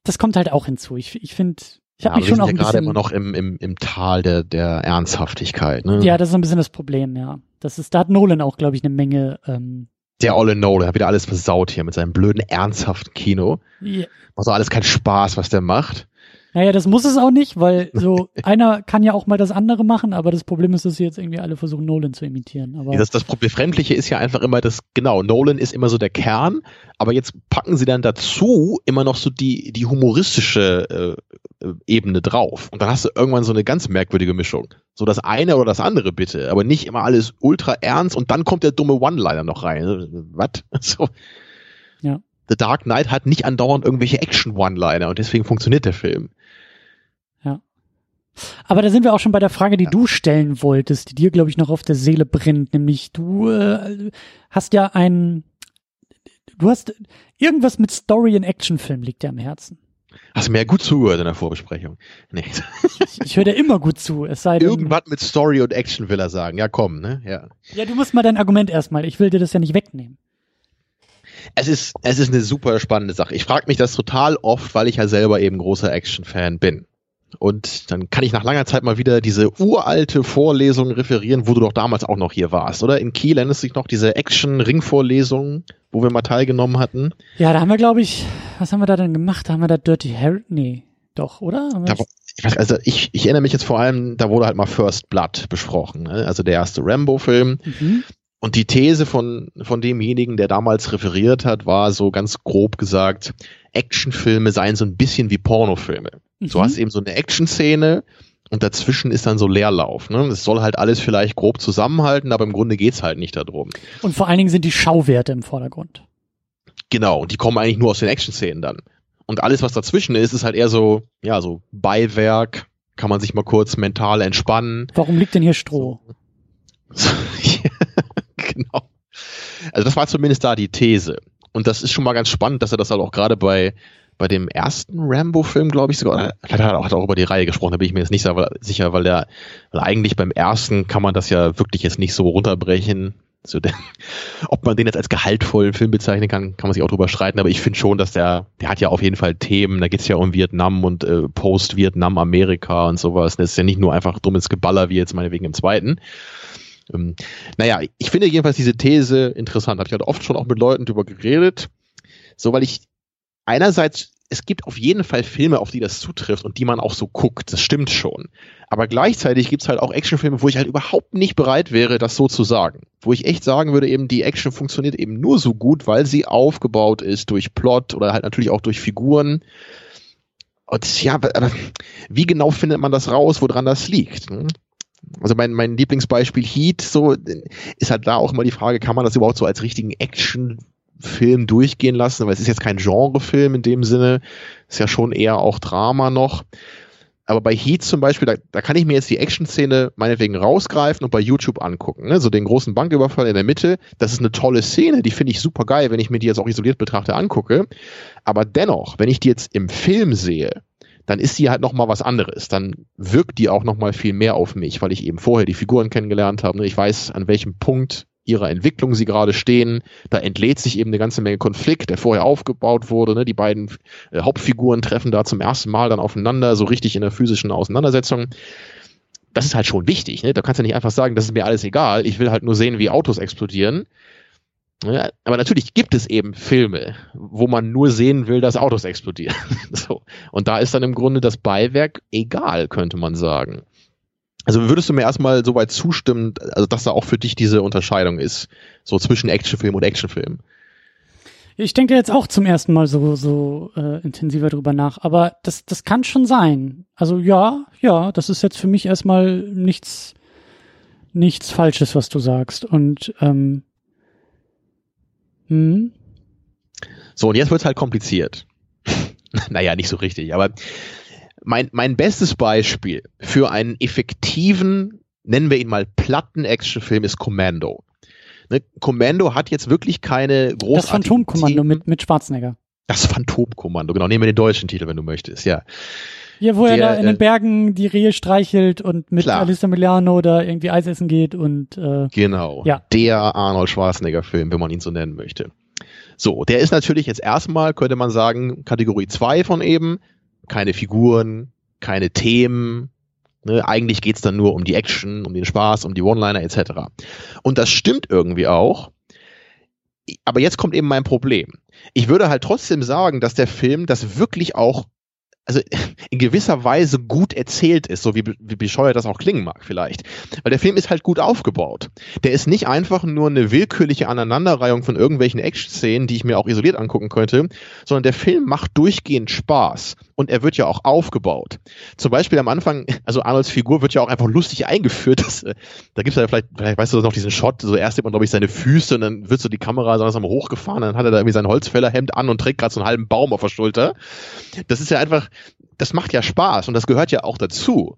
das kommt halt auch hinzu. Ich, ich finde, ich habe ja, mich schon auch ein ja gerade immer noch im, im, im Tal der, der Ernsthaftigkeit. Ne? Ja, das ist ein bisschen das Problem, ja. Das ist, da hat Nolan auch, glaube ich, eine Menge. Ähm, der olle Nolan hat wieder alles versaut hier mit seinem blöden, ernsthaften Kino. Yeah. Macht doch alles keinen Spaß, was der macht. Naja, das muss es auch nicht, weil so einer kann ja auch mal das andere machen, aber das Problem ist, dass sie jetzt irgendwie alle versuchen, Nolan zu imitieren. Aber das, das Befremdliche ist ja einfach immer das, genau, Nolan ist immer so der Kern, aber jetzt packen sie dann dazu immer noch so die, die humoristische äh, Ebene drauf. Und dann hast du irgendwann so eine ganz merkwürdige Mischung. So das eine oder das andere bitte, aber nicht immer alles ultra ernst und dann kommt der dumme One-Liner noch rein. Was? So. Ja. The Dark Knight hat nicht andauernd irgendwelche Action-One-Liner und deswegen funktioniert der Film. Aber da sind wir auch schon bei der Frage, die ja. du stellen wolltest, die dir, glaube ich, noch auf der Seele brennt. Nämlich, du äh, hast ja ein, du hast irgendwas mit Story in Actionfilm liegt dir am Herzen. Hast du mir ja gut zugehört in der Vorbesprechung. Nee. Ich, ich höre dir immer gut zu. Es sei denn, Irgendwas mit Story und Action will er sagen. Ja, komm, ne? Ja. Ja, du musst mal dein Argument erstmal. Ich will dir das ja nicht wegnehmen. Es ist, es ist eine super spannende Sache. Ich frage mich das total oft, weil ich ja selber eben großer Action-Fan bin. Und dann kann ich nach langer Zeit mal wieder diese uralte Vorlesung referieren, wo du doch damals auch noch hier warst, oder? In Kiel erinnerst du dich noch diese Action-Ring-Vorlesung, wo wir mal teilgenommen hatten? Ja, da haben wir, glaube ich, was haben wir da denn gemacht? Da haben wir da Dirty Harry? Nee, doch, oder? Da, ich weiß, also ich, ich erinnere mich jetzt vor allem, da wurde halt mal First Blood besprochen, ne? also der erste Rambo-Film. Mhm. Und die These von, von demjenigen, der damals referiert hat, war so ganz grob gesagt, Actionfilme seien so ein bisschen wie Pornofilme. Mhm. Du hast eben so eine Action-Szene und dazwischen ist dann so Leerlauf. Ne? Es soll halt alles vielleicht grob zusammenhalten, aber im Grunde geht's halt nicht darum. Und vor allen Dingen sind die Schauwerte im Vordergrund. Genau, und die kommen eigentlich nur aus den Action-Szenen dann. Und alles, was dazwischen ist, ist halt eher so, ja, so Beiwerk, kann man sich mal kurz mental entspannen. Warum liegt denn hier Stroh? So. genau. Also das war zumindest da die These. Und das ist schon mal ganz spannend, dass er das halt auch gerade bei, bei dem ersten Rambo-Film, glaube ich, sogar, hat er auch, auch über die Reihe gesprochen, da bin ich mir jetzt nicht sicher, weil der, weil eigentlich beim ersten kann man das ja wirklich jetzt nicht so runterbrechen. So der, ob man den jetzt als gehaltvollen Film bezeichnen kann, kann man sich auch drüber streiten, aber ich finde schon, dass der, der hat ja auf jeden Fall Themen, da geht es ja um Vietnam und äh, Post-Vietnam, Amerika und sowas. Das ist ja nicht nur einfach dummes Geballer wie jetzt meinetwegen im zweiten. Ähm, naja, ich finde jedenfalls diese These interessant. Habe ich halt oft schon auch mit Leuten drüber geredet. So, weil ich einerseits, es gibt auf jeden Fall Filme, auf die das zutrifft und die man auch so guckt. Das stimmt schon. Aber gleichzeitig gibt's halt auch Actionfilme, wo ich halt überhaupt nicht bereit wäre, das so zu sagen. Wo ich echt sagen würde, eben die Action funktioniert eben nur so gut, weil sie aufgebaut ist durch Plot oder halt natürlich auch durch Figuren. Und ja, wie genau findet man das raus, woran das liegt? Hm? Also mein, mein Lieblingsbeispiel Heat, so ist halt da auch immer die Frage, kann man das überhaupt so als richtigen Actionfilm durchgehen lassen? Weil es ist jetzt kein Genrefilm in dem Sinne, ist ja schon eher auch Drama noch. Aber bei Heat zum Beispiel, da, da kann ich mir jetzt die Action-Szene meinetwegen rausgreifen und bei YouTube angucken. Ne? So den großen Banküberfall in der Mitte, das ist eine tolle Szene, die finde ich super geil, wenn ich mir die jetzt auch isoliert betrachte angucke. Aber dennoch, wenn ich die jetzt im Film sehe, dann ist sie halt noch mal was anderes. Dann wirkt die auch noch mal viel mehr auf mich, weil ich eben vorher die Figuren kennengelernt habe. Ich weiß, an welchem Punkt ihrer Entwicklung sie gerade stehen. Da entlädt sich eben eine ganze Menge Konflikt, der vorher aufgebaut wurde. Ne? Die beiden äh, Hauptfiguren treffen da zum ersten Mal dann aufeinander, so richtig in der physischen Auseinandersetzung. Das ist halt schon wichtig. Ne? Da kannst du nicht einfach sagen, das ist mir alles egal. Ich will halt nur sehen, wie Autos explodieren. Ja, aber natürlich gibt es eben Filme, wo man nur sehen will, dass Autos explodieren. so. Und da ist dann im Grunde das Beiwerk egal, könnte man sagen. Also würdest du mir erstmal soweit zustimmen, also dass da auch für dich diese Unterscheidung ist, so zwischen Actionfilm und Actionfilm? Ich denke jetzt auch zum ersten Mal so, so äh, intensiver drüber nach, aber das, das kann schon sein. Also ja, ja, das ist jetzt für mich erstmal nichts, nichts Falsches, was du sagst. Und ähm, hm. So, und jetzt wird's halt kompliziert. naja, nicht so richtig, aber mein, mein bestes Beispiel für einen effektiven, nennen wir ihn mal Platten-Action-Film ist Commando. Ne, Commando hat jetzt wirklich keine großartige. Das Phantomkommando mit, mit Schwarzenegger. Das Phantomkommando, genau. Nehmen wir den deutschen Titel, wenn du möchtest, ja. Ja, wo der, er da in den äh, Bergen die Rehe streichelt und mit klar. Alissa Milano da irgendwie Eis essen geht und äh, Genau. Ja. Der Arnold Schwarzenegger-Film, wenn man ihn so nennen möchte. So, der ist natürlich jetzt erstmal, könnte man sagen, Kategorie 2 von eben. Keine Figuren, keine Themen. Ne? Eigentlich geht's dann nur um die Action, um den Spaß, um die One-Liner etc. Und das stimmt irgendwie auch. Aber jetzt kommt eben mein Problem. Ich würde halt trotzdem sagen, dass der Film das wirklich auch also in gewisser Weise gut erzählt ist, so wie, wie bescheuert das auch klingen mag vielleicht. Weil der Film ist halt gut aufgebaut. Der ist nicht einfach nur eine willkürliche Aneinanderreihung von irgendwelchen Action-Szenen, die ich mir auch isoliert angucken könnte, sondern der Film macht durchgehend Spaß und er wird ja auch aufgebaut. Zum Beispiel am Anfang, also Arnolds Figur wird ja auch einfach lustig eingeführt. Das, äh, da gibt's ja vielleicht, vielleicht weißt du noch diesen Shot, so erst sieht man, glaube ich, seine Füße und dann wird so die Kamera so langsam hochgefahren, dann hat er da irgendwie sein Holzfällerhemd an und trägt gerade so einen halben Baum auf der Schulter. Das ist ja einfach, das macht ja Spaß und das gehört ja auch dazu.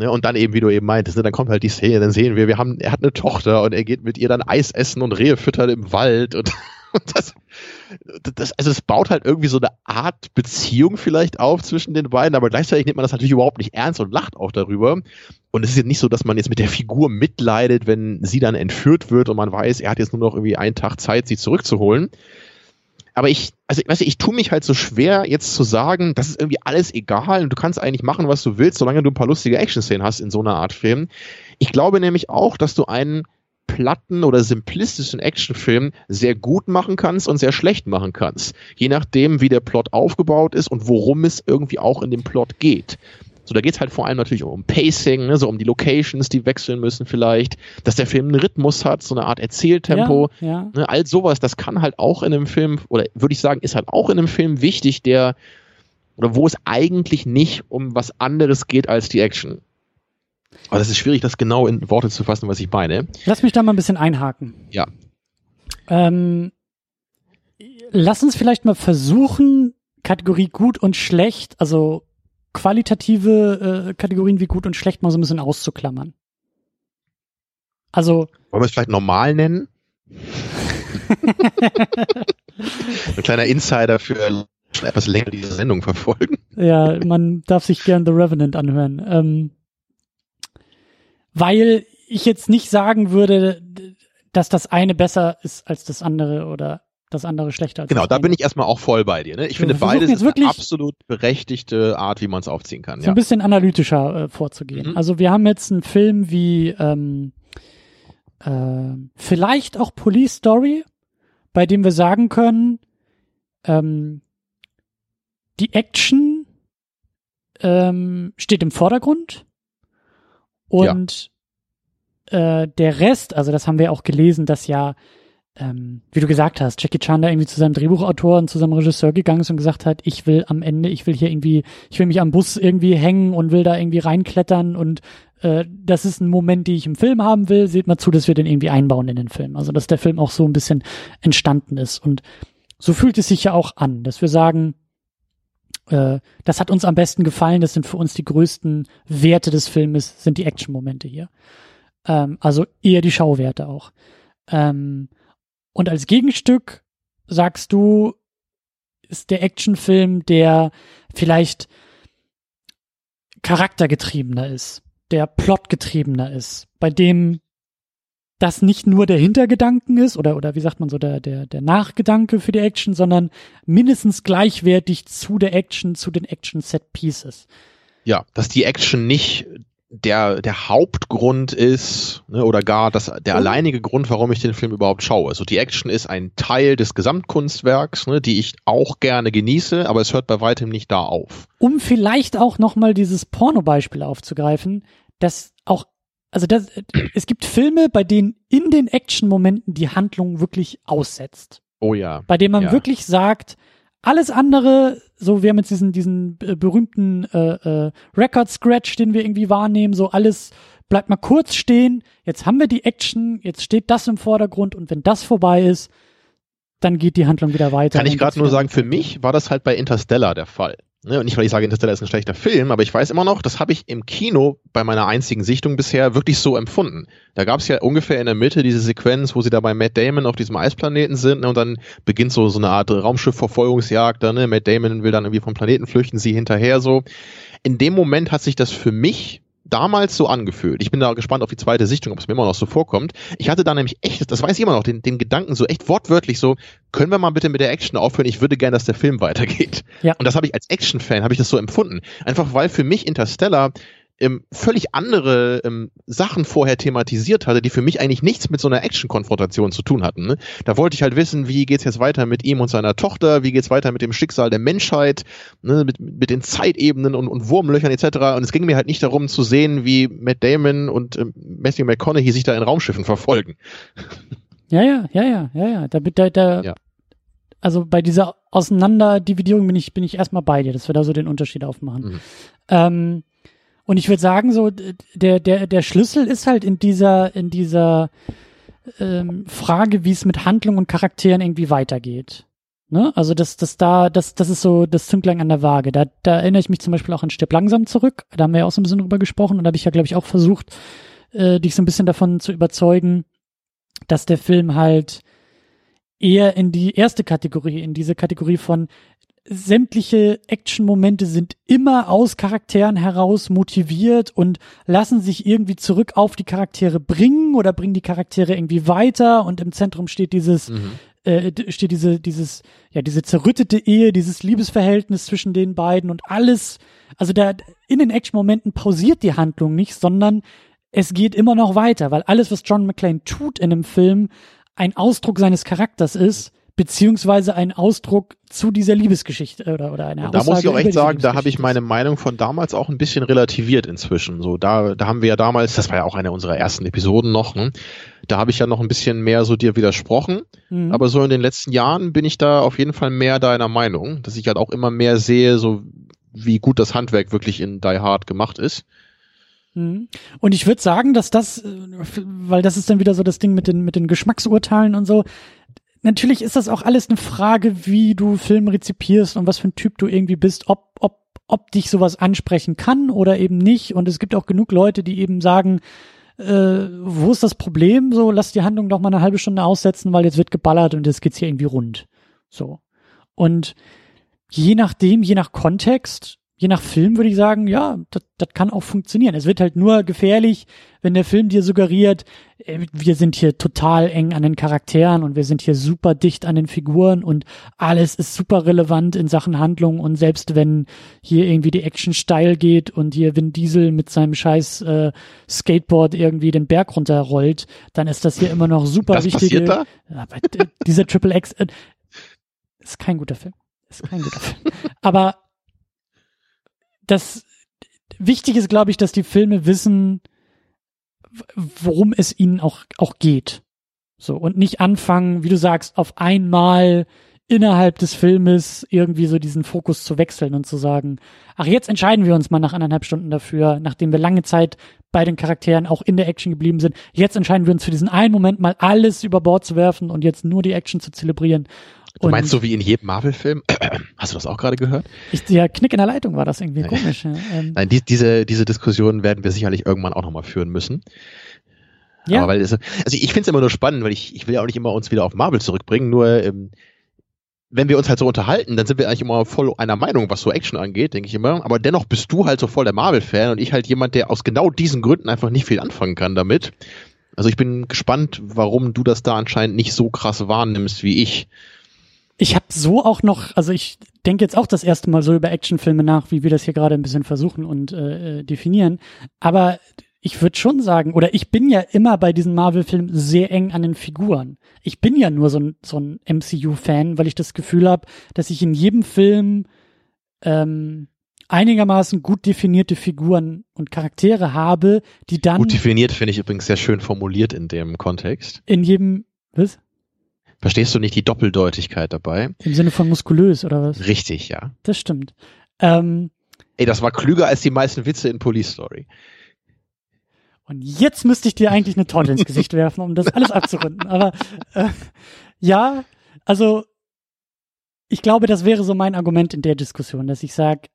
Ne, und dann eben, wie du eben meintest, ne, dann kommt halt die Szene, dann sehen wir, wir haben, er hat eine Tochter und er geht mit ihr dann Eis essen und Rehe füttern im Wald und, und das, das, also es baut halt irgendwie so eine Art Beziehung vielleicht auf zwischen den beiden, aber gleichzeitig nimmt man das natürlich überhaupt nicht ernst und lacht auch darüber. Und es ist jetzt nicht so, dass man jetzt mit der Figur mitleidet, wenn sie dann entführt wird und man weiß, er hat jetzt nur noch irgendwie einen Tag Zeit, sie zurückzuholen. Aber ich, also weißt du, ich tue mich halt so schwer, jetzt zu sagen, das ist irgendwie alles egal und du kannst eigentlich machen, was du willst, solange du ein paar lustige Action-Szenen hast in so einer Art Film. Ich glaube nämlich auch, dass du einen platten oder simplistischen Actionfilm sehr gut machen kannst und sehr schlecht machen kannst. Je nachdem, wie der Plot aufgebaut ist und worum es irgendwie auch in dem Plot geht. So, da geht's halt vor allem natürlich um Pacing, ne, so um die Locations, die wechseln müssen vielleicht, dass der Film einen Rhythmus hat, so eine Art Erzähltempo. Ja, ja. Ne, all sowas, das kann halt auch in einem Film, oder würde ich sagen, ist halt auch in einem Film wichtig, der, oder wo es eigentlich nicht um was anderes geht als die Action. Aber das ist schwierig, das genau in Worte zu fassen, was ich meine. Lass mich da mal ein bisschen einhaken. Ja. Ähm, lass uns vielleicht mal versuchen, Kategorie gut und schlecht, also qualitative äh, Kategorien wie gut und schlecht mal so ein bisschen auszuklammern. Also. Wollen wir es vielleicht normal nennen? ein kleiner Insider für schon etwas länger diese Sendung verfolgen. Ja, man darf sich gern The Revenant anhören. Ähm, weil ich jetzt nicht sagen würde, dass das eine besser ist als das andere oder das andere schlechter als Genau, da bin ich erstmal auch voll bei dir. Ne? Ich finde, beides ist wirklich- eine absolut berechtigte Art, wie man es aufziehen kann. so Ja. ein bisschen analytischer äh, vorzugehen. Mhm. Also wir haben jetzt einen Film wie ähm, äh, vielleicht auch Police Story, bei dem wir sagen können, ähm, die Action ähm, steht im Vordergrund und äh, der Rest, also das haben wir auch gelesen, dass ja ähm, wie du gesagt hast, Jackie Chan da irgendwie zu seinem Drehbuchautor und zu seinem Regisseur gegangen ist und gesagt hat, ich will am Ende, ich will hier irgendwie, ich will mich am Bus irgendwie hängen und will da irgendwie reinklettern und äh, das ist ein Moment, den ich im Film haben will. Seht mal zu, dass wir den irgendwie einbauen in den Film. Also dass der Film auch so ein bisschen entstanden ist. Und so fühlt es sich ja auch an, dass wir sagen, äh, das hat uns am besten gefallen, das sind für uns die größten Werte des Filmes, sind die Action-Momente hier. Ähm, also eher die Schauwerte auch. Ähm, und als Gegenstück sagst du, ist der Actionfilm, der vielleicht charaktergetriebener ist, der plotgetriebener ist, bei dem das nicht nur der Hintergedanken ist oder oder wie sagt man so der der der Nachgedanke für die Action, sondern mindestens gleichwertig zu der Action, zu den Action Set Pieces. ja, dass die Action nicht der, der Hauptgrund ist ne, oder gar das, der Und- alleinige Grund, warum ich den Film überhaupt schaue. Also die Action ist ein Teil des Gesamtkunstwerks, ne, die ich auch gerne genieße, aber es hört bei weitem nicht da auf. Um vielleicht auch noch mal dieses Porno-Beispiel aufzugreifen, dass auch also das, es gibt Filme, bei denen in den Action-Momenten die Handlung wirklich aussetzt. Oh ja. bei dem man Ja. wirklich sagt, alles andere, so wir haben jetzt diesen, diesen äh, berühmten äh, äh, Record-Scratch, den wir irgendwie wahrnehmen, so alles bleibt mal kurz stehen, jetzt haben wir die Action, jetzt steht das im Vordergrund und wenn das vorbei ist, dann geht die Handlung wieder weiter. Kann ich gerade nur sagen, für mich war das halt bei Interstellar der Fall. Ne, und nicht, weil ich sage, Interstellar ist ein schlechter Film, aber ich weiß immer noch, das habe ich im Kino bei meiner einzigen Sichtung bisher wirklich so empfunden. Da gab es ja ungefähr in der Mitte diese Sequenz, wo sie da bei Matt Damon auf diesem Eisplaneten sind ne, und dann beginnt so, so eine Art Raumschiffverfolgungsjagd. Da, ne? Matt Damon will dann irgendwie vom Planeten flüchten, sie hinterher so. In dem Moment hat sich das für mich damals so angefühlt. Ich bin da gespannt auf die zweite Sichtung, ob es mir immer noch so vorkommt. Ich hatte da nämlich echt, das weiß ich immer noch, den, den Gedanken so echt wortwörtlich so, können wir mal bitte mit der Action aufhören? Ich würde gern, dass der Film weitergeht. Ja. Und das habe ich als Action-Fan, habe ich das so empfunden. Einfach weil für mich Interstellar ähm, völlig andere ähm, Sachen vorher thematisiert hatte, die für mich eigentlich nichts mit so einer Action-Konfrontation zu tun hatten. Ne? Da wollte ich halt wissen, wie geht's jetzt weiter mit ihm und seiner Tochter, wie geht's weiter mit dem Schicksal der Menschheit, ne? mit, mit den Zeitebenen und, und Wurmlöchern etc. Und es ging mir halt nicht darum zu sehen, wie Matt Damon und ähm, Matthew McConaughey sich da in Raumschiffen verfolgen. Ja, ja, ja, ja, ja, ja. Da, da, da, Ja. Also bei dieser Auseinanderdividierung bin ich, bin ich erstmal bei dir, dass wir da so den Unterschied aufmachen. Mhm. Ähm, und ich würde sagen, so der, der, der Schlüssel ist halt in dieser, in dieser ähm, Frage, wie es mit Handlung und Charakteren irgendwie weitergeht. Ne? Also das, das da, das, das ist so das Zünglein an der Waage. Da, da erinnere ich mich zum Beispiel auch an Stirb langsam zurück. Da haben wir ja auch so ein bisschen drüber gesprochen und da habe ich ja, glaube ich, auch versucht, äh, dich so ein bisschen davon zu überzeugen, dass der Film halt eher in die erste Kategorie, in diese Kategorie von sämtliche Action-Momente sind immer aus Charakteren heraus motiviert und lassen sich irgendwie zurück auf die Charaktere bringen oder bringen die Charaktere irgendwie weiter und im Zentrum steht dieses Mhm. äh, steht diese, dieses, ja, diese zerrüttete Ehe, dieses Liebesverhältnis zwischen den beiden und alles, also da in den Action-Momenten pausiert die Handlung nicht, sondern es geht immer noch weiter, weil alles, was John McClane tut in einem Film, ein Ausdruck seines Charakters ist, beziehungsweise ein Ausdruck zu dieser Liebesgeschichte oder, oder eine da muss Aussage ich auch echt sagen, da habe ich meine Meinung von damals auch ein bisschen relativiert inzwischen. So, da, da haben wir ja damals, das war ja auch eine unserer ersten Episoden noch, ne? da habe ich ja noch ein bisschen mehr so dir widersprochen. Mhm. Aber so in den letzten Jahren bin ich da auf jeden Fall mehr deiner Meinung, dass ich halt auch immer mehr sehe, so wie gut das Handwerk wirklich in Die Hard gemacht ist. Mhm. Und ich würde sagen, dass das, äh, weil das ist dann wieder so das Ding mit den, mit den Geschmacksurteilen und so. Natürlich ist das auch alles eine Frage, wie du Filme rezipierst und was für ein Typ du irgendwie bist, ob, ob, ob dich sowas ansprechen kann oder eben nicht. Und es gibt auch genug Leute, die eben sagen, äh, wo ist das Problem? So, lass die Handlung doch mal eine halbe Stunde aussetzen, weil jetzt wird geballert und jetzt geht's hier irgendwie rund. So. Und je nachdem, je nach Kontext, je nach Film würde ich sagen, ja, das, kann auch funktionieren. Es wird halt nur gefährlich, wenn der Film dir suggeriert, äh, wir sind hier total eng an den Charakteren und wir sind hier super dicht an den Figuren und alles ist super relevant in Sachen Handlung und selbst wenn hier irgendwie die Action steil geht und hier Vin Diesel mit seinem scheiß äh, Skateboard irgendwie den Berg runterrollt, dann ist das hier immer noch super das wichtige. Passiert da? Dieser Triple X äh, ist kein guter Film. Ist kein guter Film. Aber das Wichtige ist, glaube ich, dass die Filme wissen, worum es ihnen auch, auch geht. So, und nicht anfangen, wie du sagst, auf einmal innerhalb des Filmes irgendwie so diesen Fokus zu wechseln und zu sagen, ach, jetzt entscheiden wir uns mal nach anderthalb Stunden dafür, nachdem wir lange Zeit bei den Charakteren auch in der Action geblieben sind. Jetzt entscheiden wir uns für diesen einen Moment mal alles über Bord zu werfen und jetzt nur die Action zu zelebrieren. Du meinst so wie in jedem Marvel-Film? Hast du das auch gerade gehört? Ich, der Knick in der Leitung war das irgendwie komisch. Ja. Ähm, Nein, die, diese, diese Diskussion werden wir sicherlich irgendwann auch nochmal führen müssen. Ja. Aber weil es, also ich finde es immer nur spannend, weil ich, ich will ja auch nicht immer uns wieder auf Marvel zurückbringen, nur ähm, wenn wir uns halt so unterhalten, dann sind wir eigentlich immer voll einer Meinung, was so Action angeht, denke ich immer. Aber dennoch bist du halt so voll der Marvel-Fan und ich halt jemand, der aus genau diesen Gründen einfach nicht viel anfangen kann damit. Also ich bin gespannt, warum du das da anscheinend nicht so krass wahrnimmst wie ich. Ich habe so auch noch, also ich denke jetzt auch das erste Mal so über Actionfilme nach, wie wir das hier gerade ein bisschen versuchen und äh, äh definieren. Aber ich würde schon sagen, oder ich bin ja immer bei diesen Marvel-Filmen sehr eng an den Figuren. Ich bin ja nur so ein, so ein MCU-Fan, weil ich das Gefühl habe, dass ich in jedem Film ähm, einigermaßen gut definierte Figuren und Charaktere habe, die dann. Gut definiert finde ich übrigens sehr schön formuliert in dem Kontext. In jedem, was? Verstehst du nicht die Doppeldeutigkeit dabei? Im Sinne von muskulös oder was? Richtig, ja. Das stimmt. Ähm, Ey, das war klüger als die meisten Witze in Police Story. Und jetzt müsste ich dir eigentlich eine Tonne ins Gesicht werfen, um das alles abzurunden. Aber äh, ja, also ich glaube, das wäre so mein Argument in der Diskussion, dass ich sage,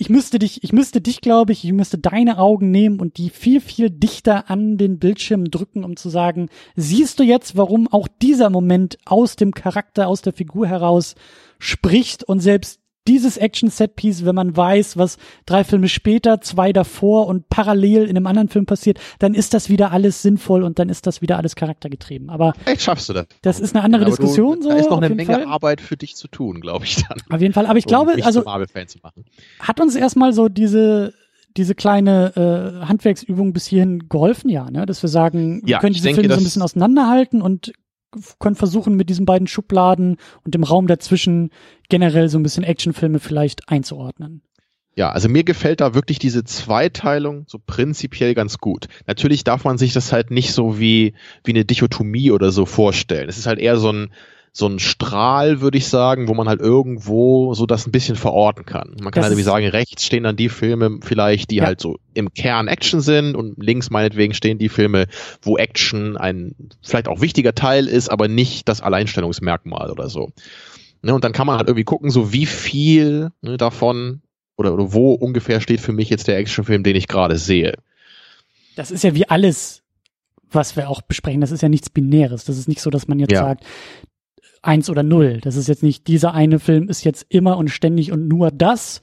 ich müsste dich, ich müsste dich, glaube ich, ich müsste deine Augen nehmen und die viel, viel dichter an den Bildschirm drücken, um zu sagen, siehst du jetzt, warum auch dieser Moment aus dem Charakter, aus der Figur heraus spricht? Und selbst dieses Action-Set-Piece, wenn man weiß, was drei Filme später, zwei davor und parallel in einem anderen Film passiert, dann ist das wieder alles sinnvoll und dann ist das wieder alles charaktergetrieben. Aber Echt schaffst du das? Das ist eine andere ja, Diskussion. Du, so, da ist noch eine Menge Fall. Arbeit für dich zu tun, glaube ich dann. Auf jeden Fall. Aber ich um glaube, also hat uns erstmal so diese diese kleine äh, Handwerksübung bis hierhin geholfen, ja, ne? Dass wir sagen, wir können diese denke, Filme so ein bisschen auseinanderhalten und können versuchen, mit diesen beiden Schubladen und dem Raum dazwischen generell so ein bisschen Actionfilme vielleicht einzuordnen. Ja, also mir gefällt da wirklich diese Zweiteilung so prinzipiell ganz gut. Natürlich darf man sich das halt nicht so wie, wie eine Dichotomie oder so vorstellen. Es ist halt eher so ein, so ein Strahl, würde ich sagen, wo man halt irgendwo so das ein bisschen verorten kann. Man kann das halt irgendwie sagen, rechts stehen dann die Filme vielleicht, die ja. halt so im Kern Action sind und links meinetwegen stehen die Filme, wo Action ein vielleicht auch wichtiger Teil ist, aber nicht das Alleinstellungsmerkmal oder so. Ne, und dann kann man halt irgendwie gucken, so wie viel ne, davon oder, oder wo ungefähr steht für mich jetzt der Actionfilm, den ich gerade sehe. Das ist ja wie alles, was wir auch besprechen. Das ist ja nichts Binäres. Das ist nicht so, dass man jetzt ja. sagt, eins oder null. Das ist jetzt nicht, dieser eine Film ist jetzt immer und ständig und nur das,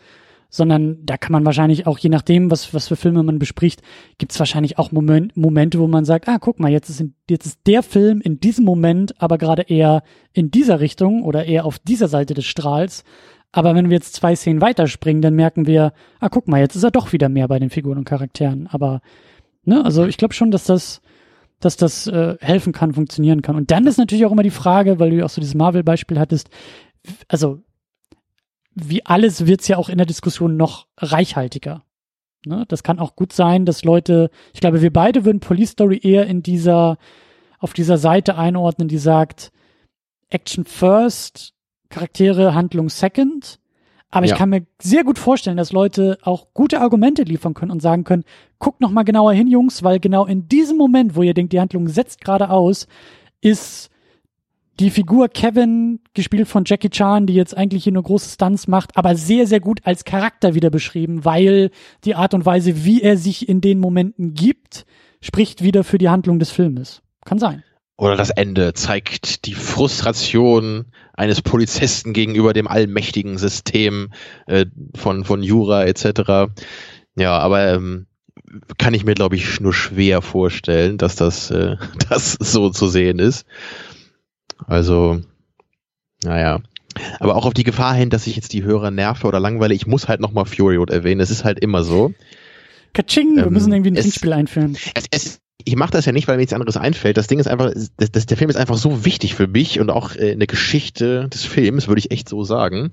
sondern da kann man wahrscheinlich auch, je nachdem, was, was für Filme man bespricht, gibt es wahrscheinlich auch Moment, Momente, wo man sagt, ah, guck mal, jetzt ist, in, jetzt ist der Film in diesem Moment aber gerade eher in dieser Richtung oder eher auf dieser Seite des Strahls. Aber wenn wir jetzt zwei Szenen weiterspringen, dann merken wir, ah, guck mal, jetzt ist er doch wieder mehr bei den Figuren und Charakteren. Aber, ne, also ich glaube schon, dass das, dass das äh, helfen kann, funktionieren kann. Und dann ist natürlich auch immer die Frage, weil du ja auch so dieses Marvel-Beispiel hattest, also wie alles wird's ja auch in der Diskussion noch reichhaltiger. Ne? Das kann auch gut sein, dass Leute, ich glaube, wir beide würden Police Story eher in dieser, auf dieser Seite einordnen, die sagt, Action first, Charaktere, Handlung second. Aber Ja. ich kann mir sehr gut vorstellen, dass Leute auch gute Argumente liefern können und sagen können, guckt noch mal genauer hin, Jungs, weil genau in diesem Moment, wo ihr denkt, die Handlung setzt gerade aus, ist die Figur Kevin, gespielt von Jackie Chan, die jetzt eigentlich hier nur große Stunts macht, aber sehr, sehr gut als Charakter wieder beschrieben, weil die Art und Weise, wie er sich in den Momenten gibt, spricht wieder für die Handlung des Filmes. Kann sein. Oder das Ende zeigt die Frustration eines Polizisten gegenüber dem allmächtigen System äh, von, von Jura etc. Ja, aber ähm, kann ich mir, glaube ich, nur schwer vorstellen, dass das, äh, das so zu sehen ist. Also, naja. Aber auch auf die Gefahr hin, dass ich jetzt die Hörer nerve oder langweile, ich muss halt nochmal Fury Road erwähnen. Es ist halt immer so. Katsching, wir Ähm, müssen irgendwie ein Trinkspiel einführen. es, es, ich mache das ja nicht, weil mir nichts anderes einfällt. Das Ding ist einfach, das, das, der Film ist einfach so wichtig für mich und auch äh, in der Geschichte des Films, würde ich echt so sagen.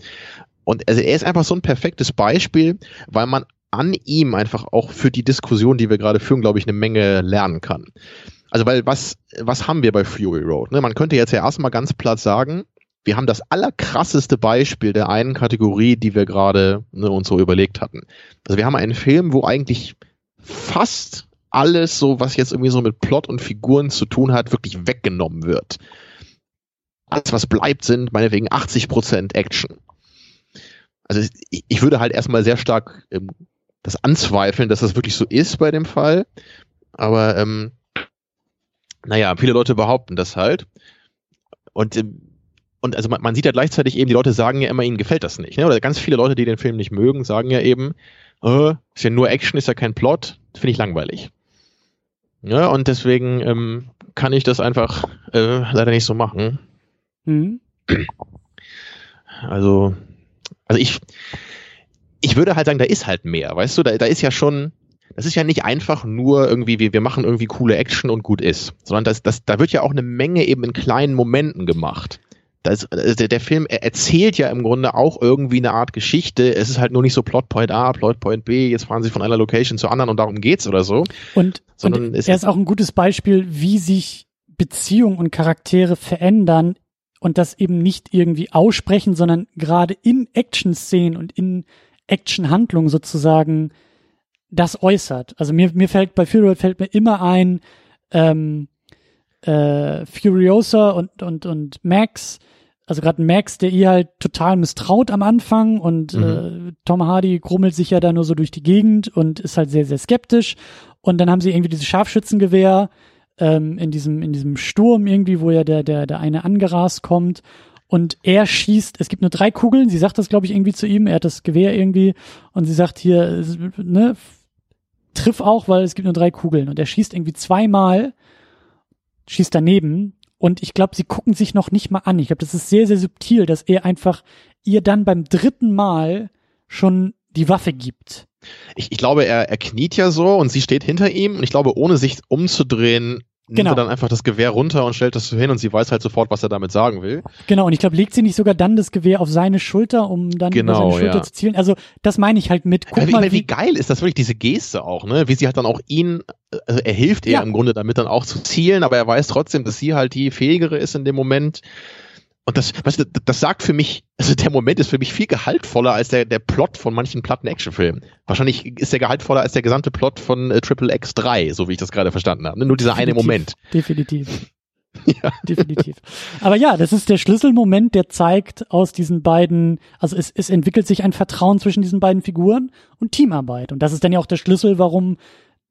Und also er ist einfach so ein perfektes Beispiel, weil man an ihm einfach auch für die Diskussion, die wir gerade führen, glaube ich, eine Menge lernen kann. Also, weil was, was haben wir bei Fury Road? Ne? Man könnte jetzt ja erstmal ganz platt sagen, wir haben das allerkrasseste Beispiel der einen Kategorie, die wir gerade ne, uns so überlegt hatten. Also wir haben einen Film, wo eigentlich fast alles so, was jetzt irgendwie so mit Plot und Figuren zu tun hat, wirklich weggenommen wird. Alles, was bleibt, sind meinetwegen 80% Action. Also ich, würde halt erstmal sehr stark ähm, das anzweifeln, dass das wirklich so ist bei dem Fall. Aber ähm, naja, viele Leute behaupten das halt. Und ähm, und also man, man sieht ja gleichzeitig eben, die Leute sagen ja immer, ihnen gefällt das nicht. Ne? Oder ganz viele Leute, die den Film nicht mögen, sagen ja eben, äh, ist ja nur Action, ist ja kein Plot, finde ich langweilig. Ja, und deswegen ähm, kann ich das einfach äh, leider nicht so machen. Mhm. Also, also ich, ich würde halt sagen, da ist halt mehr, weißt du, da, da ist ja schon, das ist ja nicht einfach nur irgendwie, wir, wir machen irgendwie coole Action und gut ist, sondern das, das, da wird ja auch eine Menge eben in kleinen Momenten gemacht. Das, also der, der Film er erzählt ja im Grunde auch irgendwie eine Art Geschichte. Es ist halt nur nicht so Plotpoint A, Plotpoint B, jetzt fahren sie von einer Location zur anderen und darum geht's oder so. Und, Sondern und es- er ist auch ein gutes Beispiel, wie sich Beziehungen und Charaktere verändern und das eben nicht irgendwie aussprechen, sondern gerade in Action-Szenen und in Action-Handlungen sozusagen das äußert. Also mir, mir fällt bei Fury Road fällt mir immer ein, ähm, äh, Furiosa und, und, und Max, also gerade Max, der ihr halt total misstraut am Anfang und äh, Tom Hardy grummelt sich ja da nur so durch die Gegend und ist halt sehr, sehr skeptisch. Und dann haben sie irgendwie dieses Scharfschützengewehr ähm, in diesem, in diesem Sturm irgendwie, wo ja der, der, der eine angerast kommt. Und er schießt, es gibt nur drei Kugeln, sie sagt das, glaube ich, irgendwie zu ihm, er hat das Gewehr irgendwie und sie sagt hier, ne, triff auch, weil es gibt nur drei Kugeln. Und er schießt irgendwie zweimal, schießt daneben. Und ich glaube, sie gucken sich noch nicht mal an. Ich glaube, das ist sehr, sehr subtil, dass er einfach ihr dann beim dritten Mal schon die Waffe gibt. Ich, ich glaube, er, er kniet ja so und sie steht hinter ihm und ich glaube, ohne sich umzudrehen, nimmt Genau. er dann einfach das Gewehr runter und stellt das so hin und sie weiß halt sofort, was er damit sagen will. Genau, und ich glaube, legt sie nicht sogar dann das Gewehr auf seine Schulter, um dann über Genau, seine Schulter ja. zu zielen. Also, das meine ich halt mit, guck Also, ich mal, meine, wie wie, geil ist das wirklich, diese Geste auch, ne? Wie sie halt dann auch ihn, also er hilft ihr Ja. im Grunde damit dann auch zu zielen, aber er weiß trotzdem, dass sie halt die fähigere ist in dem Moment. Und das, weißt du, das sagt für mich, also der Moment ist für mich viel gehaltvoller als der, der Plot von manchen platten Actionfilmen. Wahrscheinlich ist der gehaltvoller als der gesamte Plot von äh, Triple X 3, so wie ich das gerade verstanden habe. ne? Nur dieser eine Definitiv. Moment. Definitiv. Ja. Definitiv. Aber ja, das ist der Schlüsselmoment, der zeigt aus diesen beiden, also es, es entwickelt sich ein Vertrauen zwischen diesen beiden Figuren und Teamarbeit. Und das ist dann ja auch der Schlüssel, warum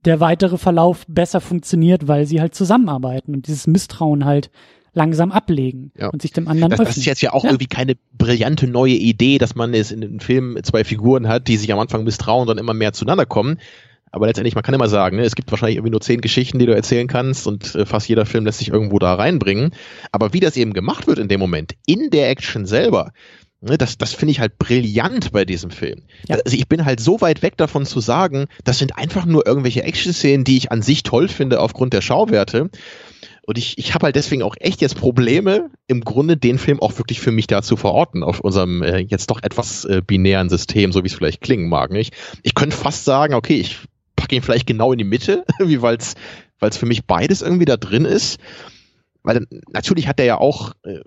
der weitere Verlauf besser funktioniert, weil sie halt zusammenarbeiten und dieses Misstrauen halt langsam ablegen Ja. und sich dem anderen Das, öffnen. das ist jetzt ja auch Ja. irgendwie keine brillante neue Idee, dass man es in einem Film zwei Figuren hat, die sich am Anfang misstrauen und dann immer mehr zueinander kommen. Aber letztendlich, man kann immer sagen, ne, es gibt wahrscheinlich irgendwie nur zehn Geschichten, die du erzählen kannst und äh, fast jeder Film lässt sich irgendwo da reinbringen. Aber wie das eben gemacht wird in dem Moment, in der Action selber, ne, das, das finde ich halt brillant bei diesem Film. Ja. Also ich bin halt so weit weg davon zu sagen, das sind einfach nur irgendwelche Action-Szenen, die ich an sich toll finde aufgrund der Schauwerte. Und ich, ich habe halt deswegen auch echt jetzt Probleme, im Grunde den Film auch wirklich für mich da zu verorten, auf unserem äh, jetzt doch etwas äh, binären System, so wie es vielleicht klingen mag. Nicht? Ich könnte fast sagen, okay, ich packe ihn vielleicht genau in die Mitte, wie weil es für mich beides irgendwie da drin ist. Weil natürlich hat er ja auch äh,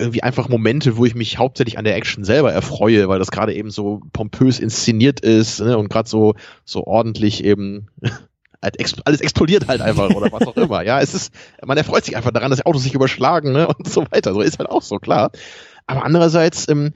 irgendwie einfach Momente, wo ich mich hauptsächlich an der Action selber erfreue, weil das gerade eben so pompös inszeniert ist ne, und gerade so so ordentlich eben halt alles explodiert halt einfach oder was auch immer. Ja, es ist, man erfreut sich einfach daran, dass Autos sich überschlagen ne, und so weiter. So ist halt auch so klar. Aber andererseits ähm,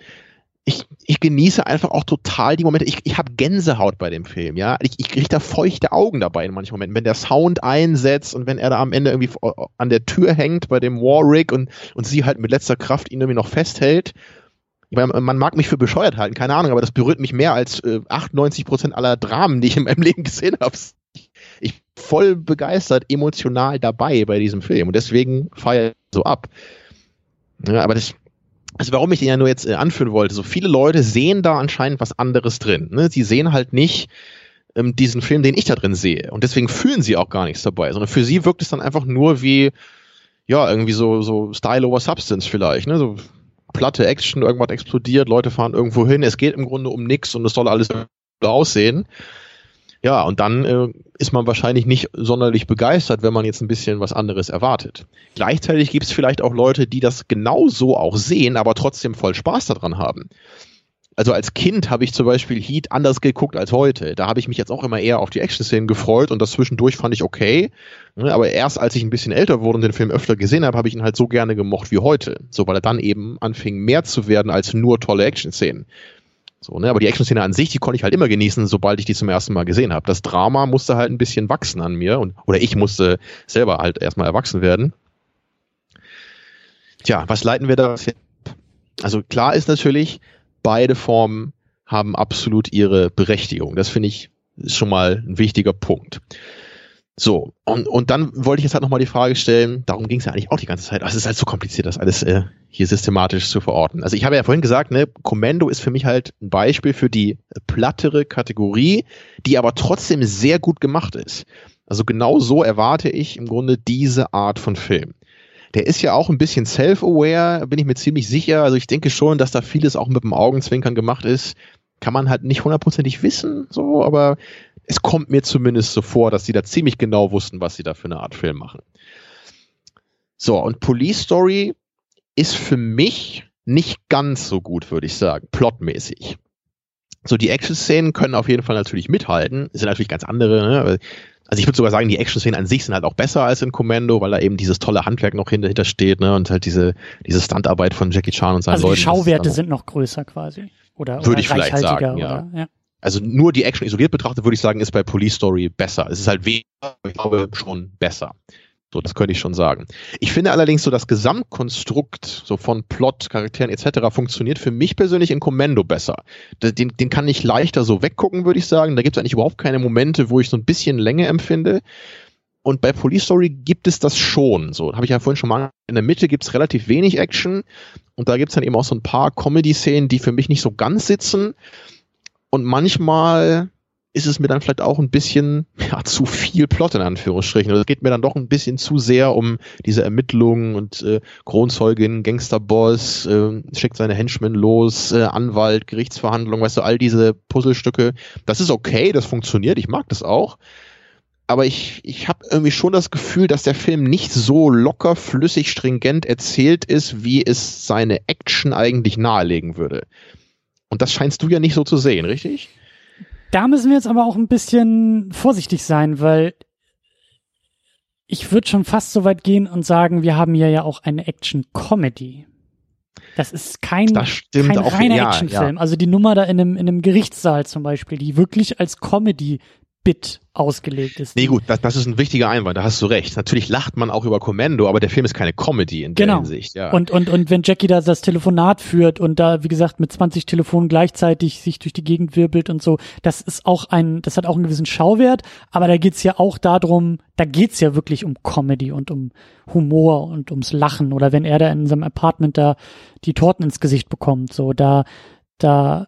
ich, ich genieße einfach auch total die Momente. Ich, ich habe Gänsehaut bei dem Film, ja. Ich, ich kriege da feuchte Augen dabei in manchen Momenten, wenn der Sound einsetzt und wenn er da am Ende irgendwie an der Tür hängt bei dem Warwick und, und sie halt mit letzter Kraft ihn irgendwie noch festhält. Ich meine, man mag mich für bescheuert halten, keine Ahnung, aber das berührt mich mehr als äh, 98 Prozent aller Dramen, die ich in meinem Leben gesehen habe. Voll begeistert, emotional dabei bei diesem Film und deswegen feiere ich so ab. Ja, aber das, also warum ich den ja nur jetzt äh, anführen wollte, so viele Leute sehen da anscheinend was anderes drin. Ne? Sie sehen halt nicht ähm, diesen Film, den ich da drin sehe. Und deswegen fühlen sie auch gar nichts dabei, sondern für sie wirkt es dann einfach nur wie, ja, irgendwie so, so Style over Substance vielleicht, ne? So platte Action, irgendwas explodiert, Leute fahren irgendwo hin, es geht im Grunde um nichts und es soll alles aussehen. Ja, und dann äh, ist man wahrscheinlich nicht sonderlich begeistert, wenn man jetzt ein bisschen was anderes erwartet. Gleichzeitig gibt es vielleicht auch Leute, die das genauso auch sehen, aber trotzdem voll Spaß daran haben. Also als Kind habe ich zum Beispiel Heat anders geguckt als heute. Da habe ich mich jetzt auch immer eher auf die Action-Szenen gefreut und das zwischendurch fand ich okay. Ne, aber erst als ich ein bisschen älter wurde und den Film öfter gesehen habe, habe ich ihn halt so gerne gemocht wie heute. So, weil er dann eben anfing mehr zu werden als nur tolle Action-Szenen. So, ne? Aber die Action-Szene an sich, die konnte ich halt immer genießen, sobald ich die zum ersten Mal gesehen habe. Das Drama musste halt ein bisschen wachsen an mir und oder ich musste selber halt erstmal erwachsen werden. Tja, was leiten wir da? Also klar ist natürlich, beide Formen haben absolut ihre Berechtigung. Das finde ich schon mal ein wichtiger Punkt. So, und, und dann wollte ich jetzt halt nochmal die Frage stellen, darum ging es ja eigentlich auch die ganze Zeit, es ist halt so kompliziert, das alles äh, hier systematisch zu verorten. Also ich habe ja vorhin gesagt, ne, Kommando ist für mich halt ein Beispiel für die plattere Kategorie, die aber trotzdem sehr gut gemacht ist. Also genau so erwarte ich im Grunde diese Art von Film. Der ist ja auch ein bisschen self-aware, bin ich mir ziemlich sicher. Also ich denke schon, dass da vieles auch mit dem Augenzwinkern gemacht ist. Kann man halt nicht hundertprozentig wissen, so, aber es kommt mir zumindest so vor, dass sie da ziemlich genau wussten, was sie da für eine Art Film machen. So, und Police Story ist für mich nicht ganz so gut, würde ich sagen, plotmäßig. So, die Action-Szenen können auf jeden Fall natürlich mithalten, sind natürlich ganz andere, ne? Also ich würde sogar sagen, die Action-Szenen an sich sind halt auch besser als in Commando, weil da eben dieses tolle Handwerk noch hinter steht, ne? Und halt diese, diese Standarbeit von Jackie Chan und seinen also Leuten. Also die Schauwerte sind noch größer quasi. Oder, würde oder ich vielleicht sagen, ja. Oder, ja also nur die Action isoliert betrachtet, würde ich sagen, ist bei Police Story besser. Es ist halt weniger, ich glaube schon besser. So, das könnte ich schon sagen. Ich finde allerdings so das Gesamtkonstrukt so von Plot, Charakteren etc. funktioniert für mich persönlich in Commando besser. Den, den kann ich leichter so weggucken, würde ich sagen. Da gibt es eigentlich überhaupt keine Momente, wo ich so ein bisschen Länge empfinde. Und bei Police Story gibt es das schon. So, habe ich ja vorhin schon mal. In der Mitte gibt es relativ wenig Action und da gibt es dann eben auch so ein paar Comedy-Szenen, die für mich nicht so ganz sitzen. Und manchmal ist es mir dann vielleicht auch ein bisschen ja, zu viel Plot in Anführungsstrichen. Also es geht mir dann doch ein bisschen zu sehr um diese Ermittlungen und äh, Kronzeugin, Gangsterboss, äh, schickt seine Henchmen los, äh, Anwalt, Gerichtsverhandlung, weißt du, all diese Puzzlestücke. Das ist okay, das funktioniert, ich mag das auch. Aber ich, ich habe irgendwie schon das Gefühl, dass der Film nicht so locker, flüssig, stringent erzählt ist, wie es seine Action eigentlich nahelegen würde. Und das scheinst du ja nicht so zu sehen, richtig? Da müssen wir jetzt aber auch ein bisschen vorsichtig sein, weil ich würde schon fast so weit gehen und sagen, wir haben hier ja auch eine Action-Comedy. Das ist kein, das kein auch, reiner ja, Actionfilm. Ja. Also die Nummer da in einem, in einem Gerichtssaal zum Beispiel, die wirklich als Comedy Bit ausgelegt ist. Nee, gut, das, das ist ein wichtiger Einwand, da hast du recht. Natürlich lacht man auch über Commando, aber der Film ist keine Comedy in der genau. Hinsicht. Ja. Und, und, und wenn Jackie da das Telefonat führt und da, wie gesagt, mit 20 Telefonen gleichzeitig sich durch die Gegend wirbelt und so, das ist auch ein, das hat auch einen gewissen Schauwert, aber da geht's ja auch darum, da geht's ja wirklich um Comedy und um Humor und ums Lachen oder wenn er da in seinem Apartment da die Torten ins Gesicht bekommt, so, da, da,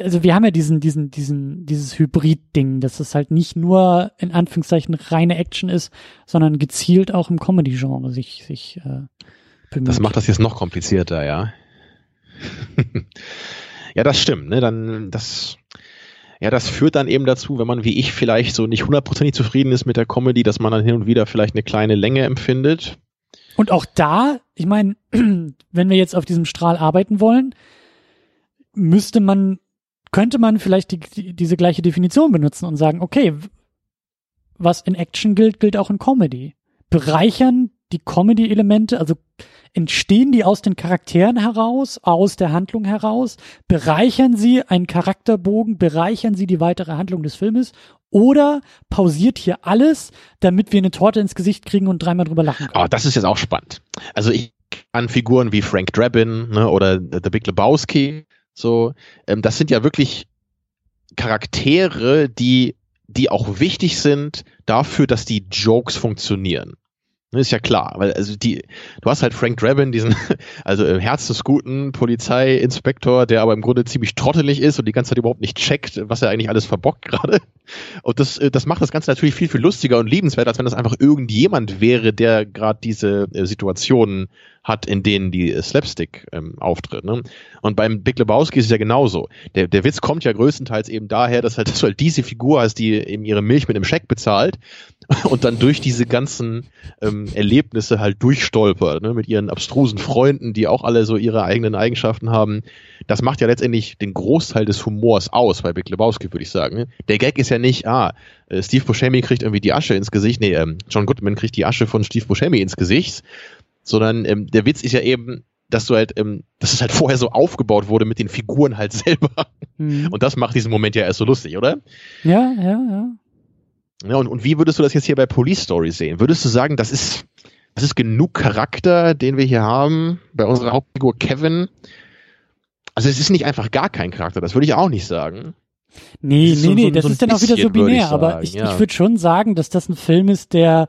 also wir haben ja diesen, diesen, diesen, dieses Hybrid-Ding, dass es halt nicht nur in Anführungszeichen reine Action ist, sondern gezielt auch im Comedy-Genre sich, sich äh, bemüht. Das macht das jetzt noch komplizierter, ja. ja, das stimmt, ne? Dann das ja, das führt dann eben dazu, wenn man wie ich vielleicht so nicht hundertprozentig zufrieden ist mit der Comedy, dass man dann hin und wieder vielleicht eine kleine Länge empfindet. Und auch da, ich meine, wenn wir jetzt auf diesem Strahl arbeiten wollen, müsste man, könnte man vielleicht die, die, diese gleiche Definition benutzen und sagen, okay, was in Action gilt, gilt auch in Comedy. Bereichern die Comedy-Elemente, also entstehen die aus den Charakteren heraus, aus der Handlung heraus, bereichern sie einen Charakterbogen, bereichern sie die weitere Handlung des Filmes oder pausiert hier alles, damit wir eine Torte ins Gesicht kriegen und dreimal drüber lachen können. Oh, das ist jetzt auch spannend. Also ich an Figuren wie Frank Drabin ne, oder The Big Lebowski, so, ähm, das sind ja wirklich Charaktere, die, die auch wichtig sind dafür, dass die Jokes funktionieren. Ist ja klar, weil also die, du hast halt Frank Drabin, diesen, also im Herz des guten Polizeiinspektor, der aber im Grunde ziemlich trottelig ist und die ganze Zeit überhaupt nicht checkt, was er eigentlich alles verbockt gerade. Und das, äh, das macht das Ganze natürlich viel, viel lustiger und liebenswerter, als wenn das einfach irgendjemand wäre, der gerade diese äh, Situationen hat, in denen die Slapstick ähm, auftritt. Ne? Und beim Big Lebowski ist es ja genauso. Der, der Witz kommt ja größtenteils eben daher, dass halt, dass du halt diese Figur hast, die eben ihre Milch mit einem Scheck bezahlt und dann durch diese ganzen ähm, Erlebnisse halt durchstolpert, ne? mit ihren abstrusen Freunden, die auch alle so ihre eigenen Eigenschaften haben. Das macht ja letztendlich den Großteil des Humors aus bei Big Lebowski, würde ich sagen. Ne? Der Gag ist ja nicht, ah, äh, Steve Buscemi kriegt irgendwie die Asche ins Gesicht, nee, ähm, John Goodman kriegt die Asche von Steve Buscemi ins Gesicht, sondern ähm, der Witz ist ja eben, dass du halt, ähm, dass es halt vorher so aufgebaut wurde mit den Figuren halt selber. Mhm. Und das macht diesen Moment ja erst so lustig, oder? Ja, ja, ja. Ja, und, und wie würdest du das jetzt hier bei Police Story sehen? Würdest du sagen, das ist, das ist genug Charakter, den wir hier haben, bei unserer Hauptfigur Kevin? Also es ist nicht einfach gar kein Charakter, das würde ich auch nicht sagen. Nee, nee, so, nee, so, das so ist dann auch wieder so binär, ich aber ich, ja. ich würde schon sagen, dass das ein Film ist, der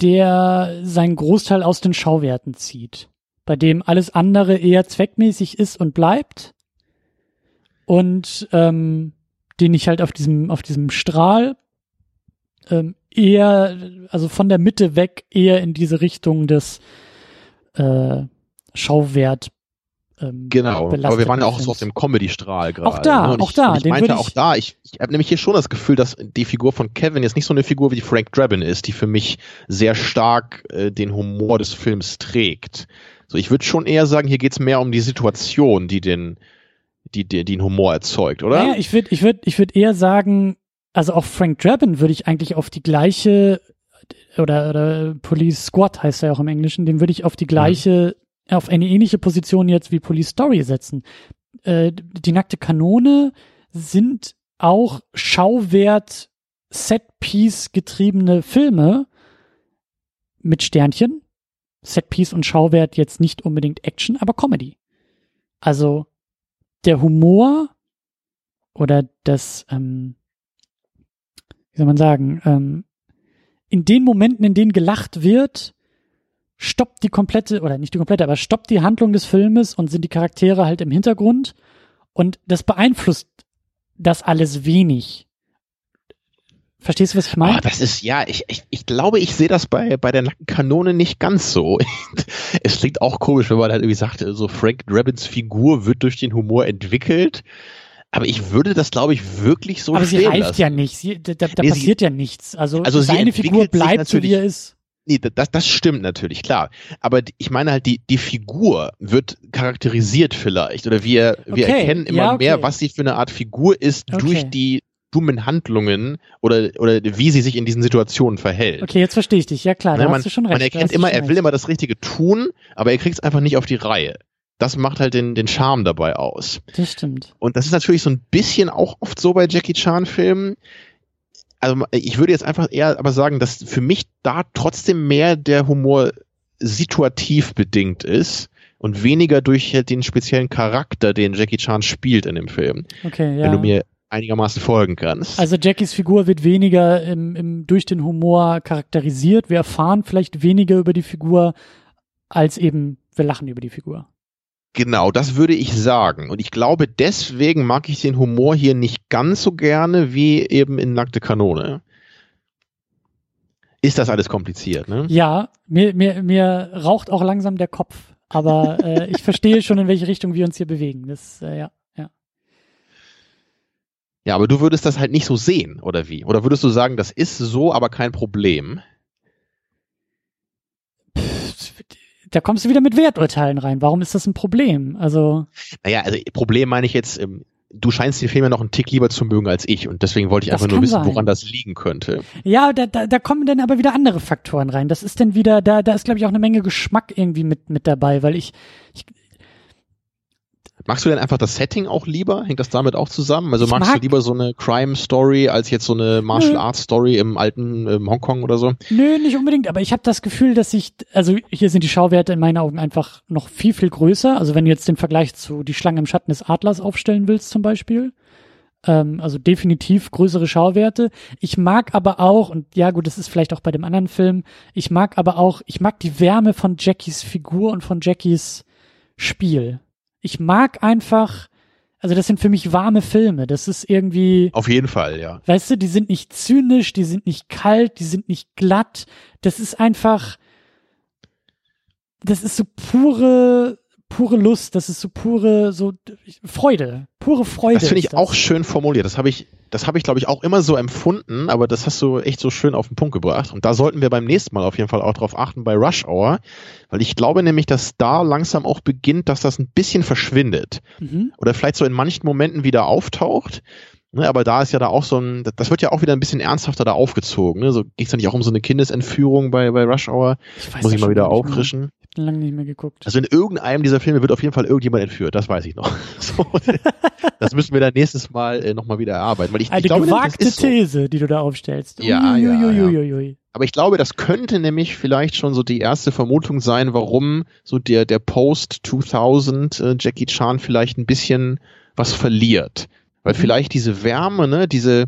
der seinen Großteil aus den Schauwerten zieht, bei dem alles andere eher zweckmäßig ist und bleibt. Und ähm, den ich halt auf diesem auf diesem Strahl ähm, eher also von der Mitte weg eher in diese Richtung des äh, Schauwert ähm, genau, aber wir waren ja auch so auf dem Comedy-Strahl gerade. Auch da, ne? auch ich, da. Ich meinte ich auch da, ich, ich habe nämlich hier schon das Gefühl, dass die Figur von Kevin jetzt nicht so eine Figur wie Frank Drabin ist, die für mich sehr stark äh, den Humor des Films trägt. So, ich würde schon eher sagen, hier geht's mehr um die Situation, die den, die, die, die den Humor erzeugt, oder? Naja, ich würde ich würd, ich würd eher sagen, also auch Frank Drabin würde ich eigentlich auf die gleiche oder, oder Police Squad heißt er ja auch im Englischen, den würde ich auf die gleiche auf eine ähnliche Position jetzt wie Police Story setzen. Äh, die nackte Kanone sind auch Schauwert Setpiece getriebene Filme mit Sternchen. Setpiece und Schauwert jetzt nicht unbedingt Action, aber Comedy. Also der Humor oder das, ähm, wie soll man sagen, ähm, in den Momenten, in denen gelacht wird, stoppt die komplette, oder nicht die komplette, aber stoppt die Handlung des Filmes und sind die Charaktere halt im Hintergrund. Und das beeinflusst das alles wenig. Verstehst du, was ich meine? Oh, das ist, ja, ich, ich, ich glaube, ich sehe das bei, bei der nackten Kanone nicht ganz so. es klingt auch komisch, wenn man halt irgendwie sagt, so Frank Drabins Figur wird durch den Humor entwickelt. Aber ich würde das, glaube ich, wirklich so Aber sie reift lassen. ja nicht. Sie, da da nee, passiert sie, ja nichts. Also, also seine Figur bleibt so, wie er ist. Nee, das, das stimmt natürlich, klar. Aber ich meine halt, die, die Figur wird charakterisiert vielleicht. Oder wir, wir okay. erkennen immer ja, okay. mehr, was sie für eine Art Figur ist okay. durch die dummen Handlungen oder, oder wie sie sich in diesen Situationen verhält. Okay, jetzt verstehe ich dich. Ja klar, da man, hast du schon recht. Man erkennt immer, er will immer das Richtige tun, aber er kriegt es einfach nicht auf die Reihe. Das macht halt den, den Charme dabei aus. Das stimmt. Und das ist natürlich so ein bisschen auch oft so bei Jackie Chan Filmen also ich würde jetzt einfach eher aber sagen, dass für mich da trotzdem mehr der Humor situativ bedingt ist und weniger durch den speziellen Charakter, den Jackie Chan spielt in dem Film. Okay, ja. Wenn du mir einigermaßen folgen kannst. Also Jackies Figur wird weniger im, im, durch den Humor charakterisiert. Wir erfahren vielleicht weniger über die Figur, als eben wir lachen über die Figur. Genau, das würde ich sagen. Und ich glaube, deswegen mag ich den Humor hier nicht ganz so gerne wie eben in Nackte Kanone. Ist das alles kompliziert, ne? Ja, mir, mir, mir raucht auch langsam der Kopf. Aber äh, ich verstehe schon, in welche Richtung wir uns hier bewegen. Das, äh, ja, ja. Ja, aber du würdest das halt nicht so sehen, oder wie? Oder würdest du sagen, das ist so, aber kein Problem? Da kommst du wieder mit Werturteilen rein. Warum ist das ein Problem? Also. Naja, also Problem meine ich jetzt, ähm, du scheinst den Film ja noch einen Tick lieber zu mögen als ich und deswegen wollte ich einfach nur wissen, sein. woran das liegen könnte. Ja, da, da, da kommen dann aber wieder andere Faktoren rein. Das ist dann wieder, da, da ist glaube ich auch eine Menge Geschmack irgendwie mit, mit dabei, weil ich, ich Magst du denn einfach das Setting auch lieber? Hängt das damit auch zusammen? Also magst mag du lieber so eine Crime-Story als jetzt so eine Martial Arts-Story im alten im Hongkong oder so? Nö, nicht unbedingt, aber ich habe das Gefühl, dass ich, also hier sind die Schauwerte in meinen Augen einfach noch viel, viel größer. Also wenn du jetzt den Vergleich zu Die Schlange im Schatten des Adlers aufstellen willst zum Beispiel, ähm, also definitiv größere Schauwerte. Ich mag aber auch, und ja gut, das ist vielleicht auch bei dem anderen Film, ich mag aber auch, ich mag die Wärme von Jackies Figur und von Jackies Spiel ich mag einfach, also das sind für mich warme Filme. Das ist irgendwie. Auf jeden Fall, ja. Weißt du, die sind nicht zynisch, die sind nicht kalt, die sind nicht glatt. Das ist einfach, das ist so pure pure Lust, das ist so pure so Freude, pure Freude. Das finde ich auch schön formuliert. Das habe ich, das habe ich glaube ich auch immer so empfunden, aber das hast du echt so schön auf den Punkt gebracht. Und da sollten wir beim nächsten Mal auf jeden Fall auch drauf achten bei Rush Hour, weil ich glaube nämlich, dass da langsam auch beginnt, dass das ein bisschen verschwindet mhm. oder vielleicht so in manchen Momenten wieder auftaucht. Ne, aber da ist ja da auch so ein, das wird ja auch wieder ein bisschen ernsthafter da aufgezogen. Ne? So ging es ja nicht auch um so eine Kindesentführung bei, bei Rush Hour. Ich weiß Muss ich mal wieder auffrischen lange nicht mehr geguckt. Also in irgendeinem dieser Filme wird auf jeden Fall irgendjemand entführt, das weiß ich noch. So, das müssen wir dann nächstes Mal äh, nochmal wieder erarbeiten. Weil ich, Eine ich glaube, gewagte so. These, die du da aufstellst. Ja, ja, ja. Aber ich glaube, das könnte nämlich vielleicht schon so die erste Vermutung sein, warum so der, der Post-2000 äh, Jackie Chan vielleicht ein bisschen was verliert. Weil mhm. vielleicht diese Wärme, ne, diese,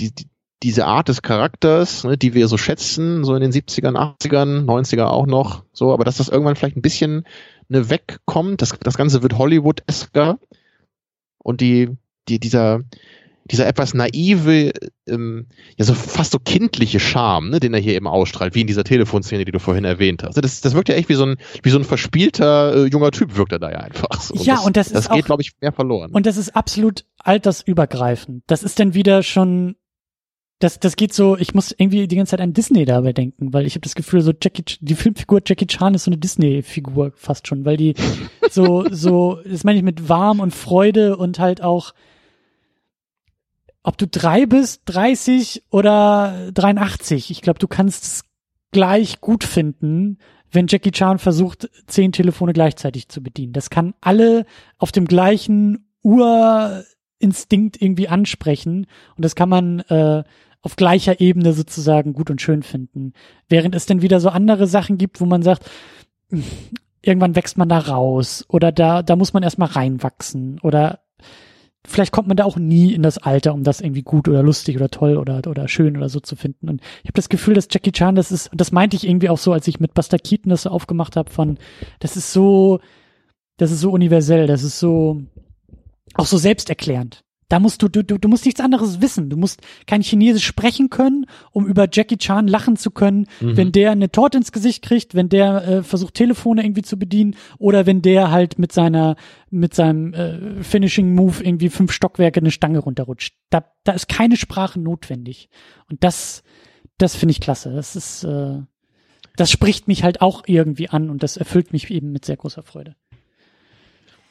die, die, diese Art des Charakters, ne, die wir so schätzen, so in den 70ern, 80ern, 90er auch noch, so, aber dass das irgendwann vielleicht ein bisschen ne, wegkommt, das, das Ganze wird Hollywood-esker und die, die, dieser, dieser etwas naive, ähm, ja so fast so kindliche Charme, ne, den er hier eben ausstrahlt, wie in dieser Telefonszene, die du vorhin erwähnt hast. Das, das wirkt ja echt wie so ein, wie so ein verspielter äh, junger Typ wirkt er da ja einfach. So. ja, das, und das, das ist geht, glaube ich, mehr verloren. Und das ist absolut altersübergreifend. Das ist dann wieder schon das, das geht so, ich muss irgendwie die ganze Zeit an Disney dabei denken, weil ich habe das Gefühl, so Jackie, die Filmfigur Jackie Chan ist so eine Disney-Figur fast schon, weil die so, so, das meine ich mit warm und Freude und halt auch, ob du drei bist, 30 oder 83, ich glaube, du kannst es gleich gut finden, wenn Jackie Chan versucht, zehn Telefone gleichzeitig zu bedienen. Das kann alle auf dem gleichen Urinstinkt irgendwie ansprechen und das kann man äh, auf gleicher Ebene sozusagen gut und schön finden. Während es dann wieder so andere Sachen gibt, wo man sagt, irgendwann wächst man da raus oder da, da muss man erstmal reinwachsen oder vielleicht kommt man da auch nie in das Alter, um das irgendwie gut oder lustig oder toll oder, oder schön oder so zu finden. Und ich habe das Gefühl, dass Jackie Chan, das ist, und das meinte ich irgendwie auch so, als ich mit Buster Keaton das so aufgemacht habe, von, das ist so, das ist so universell, das ist so, auch so selbsterklärend. Da musst du, du, du musst nichts anderes wissen. Du musst kein Chinesisch sprechen können, um über Jackie Chan lachen zu können, mhm. wenn der eine Torte ins Gesicht kriegt, wenn der äh, versucht, Telefone irgendwie zu bedienen oder wenn der halt mit seiner, mit seinem äh, Finishing Move irgendwie fünf Stockwerke eine Stange runterrutscht. Da, da ist keine Sprache notwendig. Und das, das finde ich klasse. Das ist, äh, das spricht mich halt auch irgendwie an und das erfüllt mich eben mit sehr großer Freude.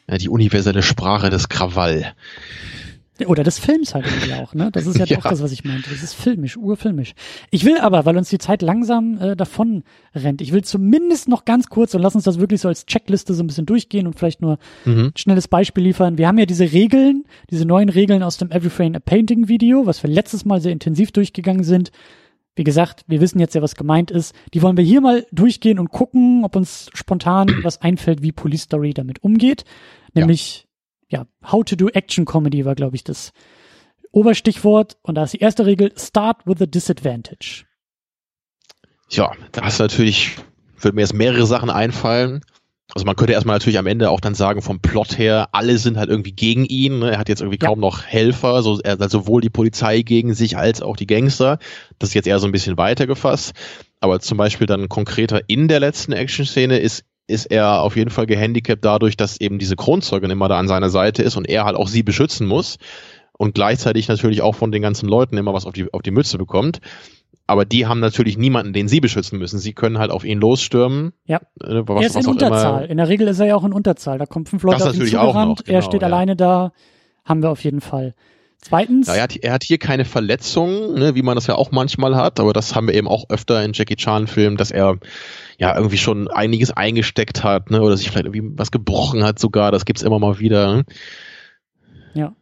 Ja, die universelle Sprache des Krawall. Oder des Films halt irgendwie auch, ne? Das ist ja, ja. auch das, was ich meinte. Das ist filmisch, urfilmisch. Ich will aber, weil uns die Zeit langsam äh, davon rennt, ich will zumindest noch ganz kurz und lass uns das wirklich so als Checkliste so ein bisschen durchgehen und vielleicht nur mhm. ein schnelles Beispiel liefern. Wir haben ja diese Regeln, diese neuen Regeln aus dem Every Frame a Painting Video, was wir letztes Mal sehr intensiv durchgegangen sind. Wie gesagt, wir wissen jetzt ja, was gemeint ist. Die wollen wir hier mal durchgehen und gucken, ob uns spontan was einfällt, wie Police Story damit umgeht. Nämlich ja, How to do Action Comedy war, glaube ich, das Oberstichwort. Und da ist die erste Regel, start with a disadvantage. Ja, da ist natürlich, würde mir jetzt mehrere Sachen einfallen. Also man könnte erstmal natürlich am Ende auch dann sagen, vom Plot her, alle sind halt irgendwie gegen ihn. Ne? Er hat jetzt irgendwie ja. kaum noch Helfer, so, er hat sowohl die Polizei gegen sich als auch die Gangster. Das ist jetzt eher so ein bisschen weiter gefasst. Aber zum Beispiel dann konkreter in der letzten Action-Szene ist ist er auf jeden Fall gehandicapt dadurch, dass eben diese Kronzeugin immer da an seiner Seite ist und er halt auch sie beschützen muss und gleichzeitig natürlich auch von den ganzen Leuten immer was auf die, auf die Mütze bekommt. aber die haben natürlich niemanden, den sie beschützen müssen. Sie können halt auf ihn losstürmen. Ja. Äh, was, er ist in Unterzahl. In der Regel ist er ja auch in Unterzahl. Da kommen fünf Leute Das auf ihn natürlich auch zugerannt. noch, genau, er steht ja. alleine da. Haben wir auf jeden Fall. Zweitens, Ja, er, hat, er hat hier keine Verletzungen, ne, wie man das ja auch manchmal hat, aber das haben wir eben auch öfter in Jackie Chan-Filmen, dass er ja irgendwie schon einiges eingesteckt hat, ne, oder sich vielleicht irgendwie was gebrochen hat sogar, das gibt's immer mal wieder. Ne? ja.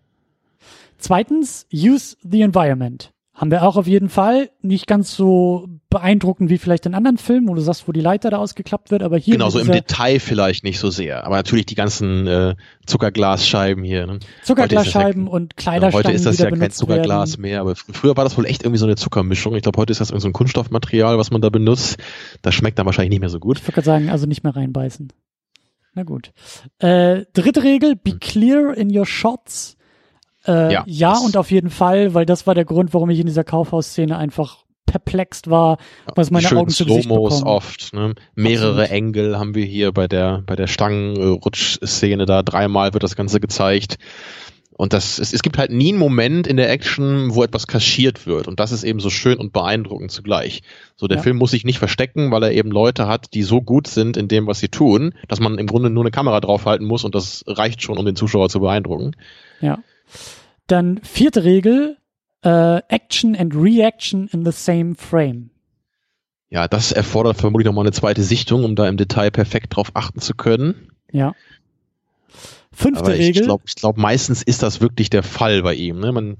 Zweitens, use the environment. Haben wir auch auf jeden Fall. Nicht ganz so beeindruckend wie vielleicht in anderen Filmen, wo du sagst, wo die Leiter da ausgeklappt wird, aber hier Genau, so im Detail vielleicht nicht so sehr, aber natürlich die ganzen äh, Zuckerglasscheiben hier. Ne? Zuckerglasscheiben ist und ja, Kleiderstangen, heute ist das ja kein Zuckerglas werden. mehr, aber fr- früher war das wohl echt irgendwie so eine Zuckermischung. Ich glaube, heute ist das irgendwie so ein Kunststoffmaterial, was man da benutzt. Das schmeckt dann wahrscheinlich nicht mehr so gut. Ich würde gerade sagen, also nicht mehr reinbeißen. Na gut. Äh, dritte Regel, be clear in your shots. Äh, ja, Ja, und auf jeden Fall, weil das war der Grund, warum ich in dieser Kaufhausszene einfach perplext war, was meine die schönen Augen zu Gesicht bekommen. oft. Ne? Mehrere Absolut. Engel haben wir hier bei der bei der Stangenrutschszene da. Dreimal wird das Ganze gezeigt. Und das, es, es gibt halt nie einen Moment in der Action, wo etwas kaschiert wird. Und das ist eben so schön und beeindruckend zugleich. So, der Ja. Film muss sich nicht verstecken, weil er eben Leute hat, die so gut sind in dem, was sie tun, dass man im Grunde nur eine Kamera draufhalten muss und das reicht schon, um den Zuschauer zu beeindrucken. Ja. Dann vierte Regel, äh, Action and Reaction in the same frame. Ja, das erfordert vermutlich nochmal eine zweite Sichtung, um da im Detail perfekt drauf achten zu können. Ja. Fünfte Aber ich Regel. glaube, ich glaub, meistens ist das wirklich der Fall bei ihm. Ne? Man,